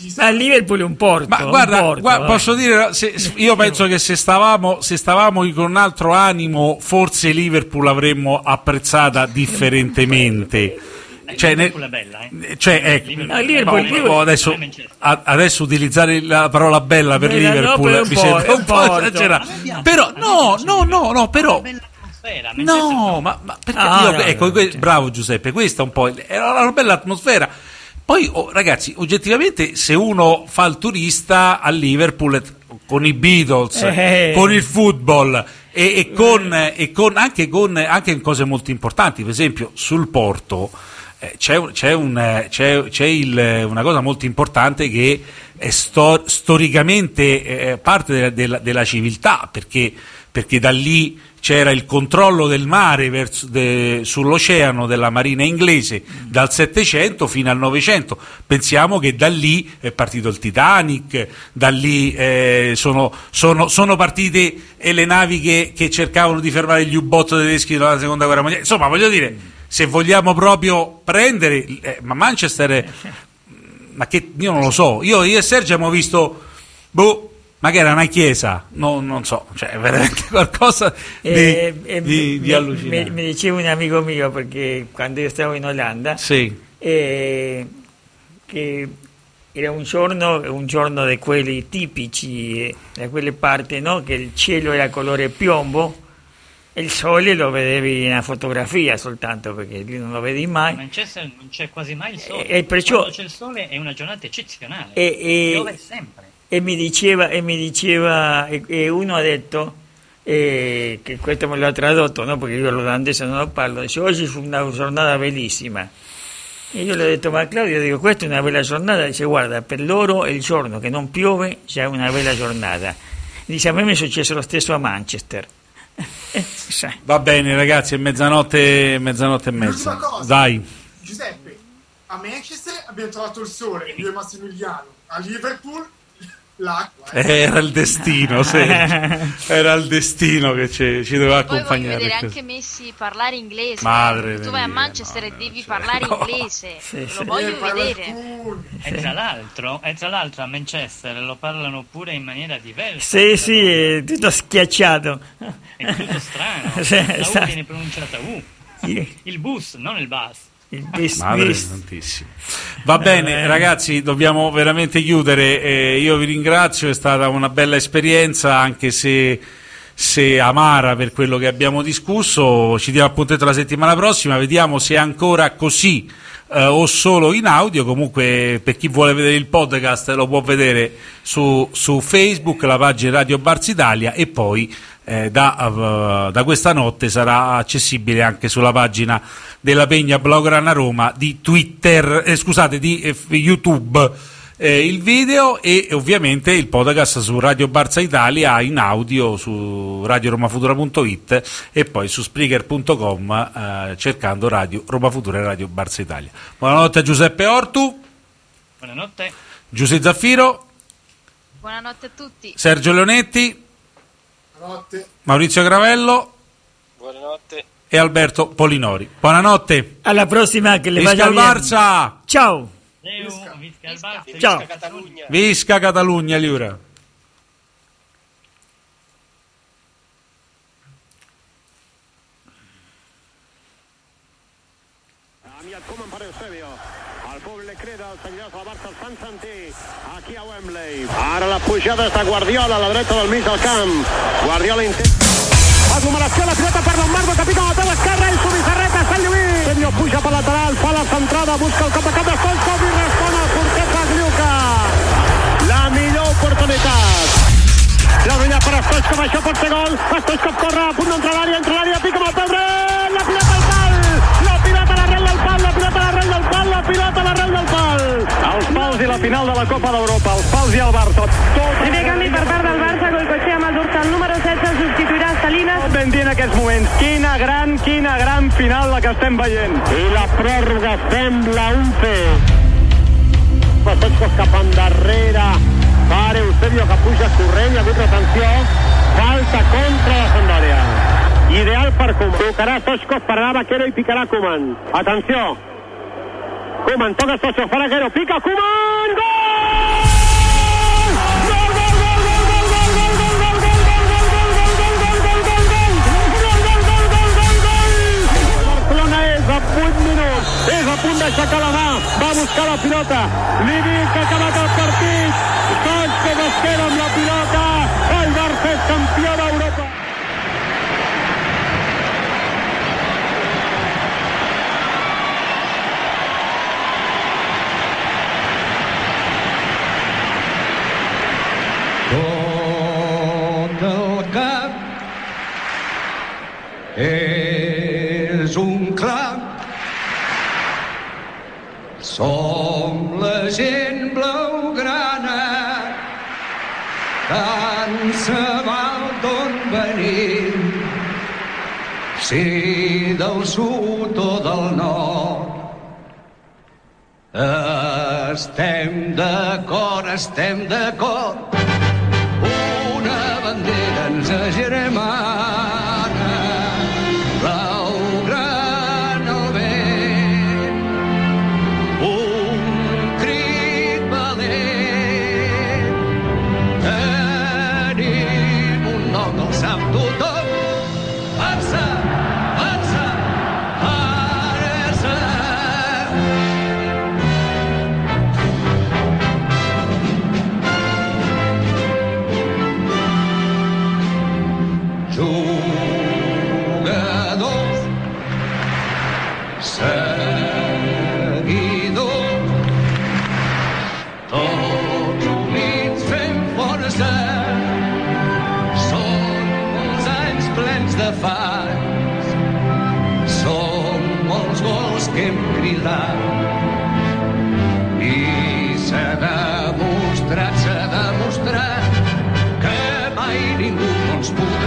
Speaker 6: Eh, Ma Liverpool è un porto.
Speaker 5: Ma guarda,
Speaker 6: porto,
Speaker 5: gua-
Speaker 6: eh.
Speaker 5: posso dire, se- io penso che se stavamo, se stavamo con un altro animo, forse Liverpool l'avremmo apprezzata differentemente. Cioè, ne-
Speaker 8: Liverpool è bella, eh.
Speaker 5: cioè, ecco,
Speaker 6: No, Liverpool-
Speaker 5: no,
Speaker 6: Liverpool-
Speaker 5: adesso, a- adesso utilizzare la parola bella per
Speaker 6: Eh, no,
Speaker 5: Liverpool
Speaker 6: per un
Speaker 5: mi sembra
Speaker 6: è
Speaker 5: un po' esagerato. Però, no, no, no, no, però. No, ma, ma perché
Speaker 6: Ah,
Speaker 5: io,
Speaker 6: no,
Speaker 5: ecco,
Speaker 6: no,
Speaker 5: bravo Giuseppe, questa è un po'. Era una bella atmosfera. Poi, oh, ragazzi, oggettivamente, se uno fa il turista a Liverpool eh, con i Beatles,
Speaker 6: Eh.
Speaker 5: con il football e, e con, e con- anche con anche cose molto importanti, per esempio sul porto. eh, C'è, c'è un- eh, c'è- c'è il- una cosa molto importante che è sto- storicamente eh, parte della, della- della civiltà, perché, perché da lì c'era il controllo del mare verso- de- sull'oceano della marina inglese dal 700 fino al 900. Pensiamo che da lì è partito il Titanic, da lì eh, sono, sono- sono partite eh, le navi che, che cercavano di fermare gli U-boat tedeschi durante la seconda guerra mondiale. Insomma, voglio dire, se vogliamo proprio prendere, eh, ma Manchester è, ma che io non lo so. Io, io e Sergio abbiamo visto, boh, ma che era una chiesa, no, non so, cioè è veramente qualcosa di,
Speaker 6: Eh, eh,
Speaker 5: di-
Speaker 6: mi-
Speaker 5: di
Speaker 6: mi,
Speaker 5: allucinante.
Speaker 6: mi diceva un amico mio perché quando io stavo in Olanda
Speaker 5: Sì.
Speaker 6: eh, che era un giorno, un giorno di quelli tipici eh, da quelle parti no? che il cielo era colore piombo e il sole lo vedevi in una fotografia soltanto perché lì non lo vedi
Speaker 8: A
Speaker 6: mai
Speaker 8: Manchester non c'è quasi mai il sole.
Speaker 6: E- e perciò-
Speaker 8: Quando c'è il sole è una giornata eccezionale.
Speaker 6: E- e-
Speaker 8: Piove sempre.
Speaker 6: E mi diceva, e mi diceva e, e uno ha detto eh, che questo me lo ha tradotto no? perché io l'olandese non lo parlo dice oggi fu una giornata bellissima e io le ho detto ma Claudio dico questa è una bella giornata dice guarda per loro è il giorno che non piove già è una bella giornata dice a me mi è successo lo stesso a Manchester Eh.
Speaker 5: Va bene ragazzi, è mezzanotte, mezzanotte e mezza.
Speaker 21: Cosa.
Speaker 5: Dai.
Speaker 21: Giuseppe, a Manchester abbiamo trovato il sole, io e Massimiliano. A Liverpool l'acqua. eh.
Speaker 5: Era il destino, Sergio. Era il destino che ci, ci doveva
Speaker 20: Poi voglio
Speaker 5: accompagnare.
Speaker 20: vedere
Speaker 5: questo.
Speaker 20: anche Messi parlare inglese.
Speaker 5: Madre
Speaker 20: tu vai a Manchester e devi parlare
Speaker 5: no.
Speaker 20: inglese.
Speaker 6: Sì,
Speaker 20: Lo
Speaker 6: sì.
Speaker 20: voglio vedere.
Speaker 8: E tra, l'altro, e tra l'altro a Manchester lo parlano pure in maniera diversa.
Speaker 6: sì sì è tutto schiacciato
Speaker 8: È tutto strano.
Speaker 6: Sì,
Speaker 8: La U
Speaker 6: sa-
Speaker 8: viene pronunciata U. Il bus, non il bus.
Speaker 6: Il bis,
Speaker 5: Madre
Speaker 6: bis.
Speaker 5: santissima. Va bene, ragazzi, dobbiamo veramente chiudere. Eh, io vi ringrazio, è stata una bella esperienza, anche se se amara per quello che abbiamo discusso. Ci diamo appuntamento la settimana prossima, vediamo se è ancora così eh, o solo in audio. Comunque, per chi vuole vedere il podcast, lo può vedere su, su Facebook, la pagina Radio Barz Italia e poi. eh, da, eh, da questa notte sarà accessibile anche sulla pagina della Pegna Blaugrana Roma di Twitter, eh, scusate, di eh, YouTube eh, il video e ovviamente il podcast su Radio Barza Italia in audio su radioromafutura.it e poi su spreaker.com eh, cercando Radio Roma Futura e Radio Barza Italia. Buonanotte a Giuseppe Ortu,
Speaker 8: Buonanotte.
Speaker 5: Giuseppe Zaffiro,
Speaker 20: Buonanotte a tutti.
Speaker 5: Sergio Leonetti,
Speaker 21: Buonanotte.
Speaker 5: Maurizio Gravello
Speaker 24: Buonanotte.
Speaker 5: e Alberto Polinori. Buonanotte.
Speaker 6: Alla prossima, che le
Speaker 5: Visca
Speaker 6: vaya
Speaker 5: il
Speaker 6: bien.
Speaker 5: Barça!
Speaker 6: Ciao.
Speaker 5: Ciao. Visca Catalogna, Liura.
Speaker 4: Aviat com per Eusebio. El públic crida, els seguidors del Barça els fan sentir aquí a Wembley. Ara la pujada és de Guardiola a la dreta del mig del camp. Guardiola intenta... Aglomeració, la pilota per Lombardo, capita a la teva esquerra, i Subizarreta, Sant Lluís. Senyor puja per lateral, fa la centrada, busca el cop de cap de Stoichkov i respon al porter Pagliuca. La millor oportunitat. La brilla per Stoichkov, això pot ser gol. Stoichkov corre a punt d'entrar a l'àrea, entra a l'àrea, pica amb el peu dret, la pilota al pal. La pilota a l'arrel del pal, la pilota a l'arrel del pal, la pilota a l'arrel del pal. Els pals i la final de la Copa d'Europa, els pals i el Barça. Tot
Speaker 28: Primer canvi per part del Barça, Goicoechea amb el dorsal número 16
Speaker 4: dir en aquests moments. Quina gran, quina gran final la que estem veient. I la pròrroga sembla un fet. Stoichkov cap endarrere per Eusebio que puja corrent, hi ha hagut retenció, falta contra la Sampdoria. Ideal per Koeman. Tocarà Stoichkov, pararà Vaquero i picarà Koeman. Atenció. Koeman, toca Stoichkov, fa Vaquero, pica Koeman, gol! Saca la va, va a buscar la pelota. Living que
Speaker 29: acaba tocando. Som la gent blaugrana, tant se val d'on venim, si del sud o del nord. Estem d'acord, estem d'acord, una bandera ens agermana, Jones movie.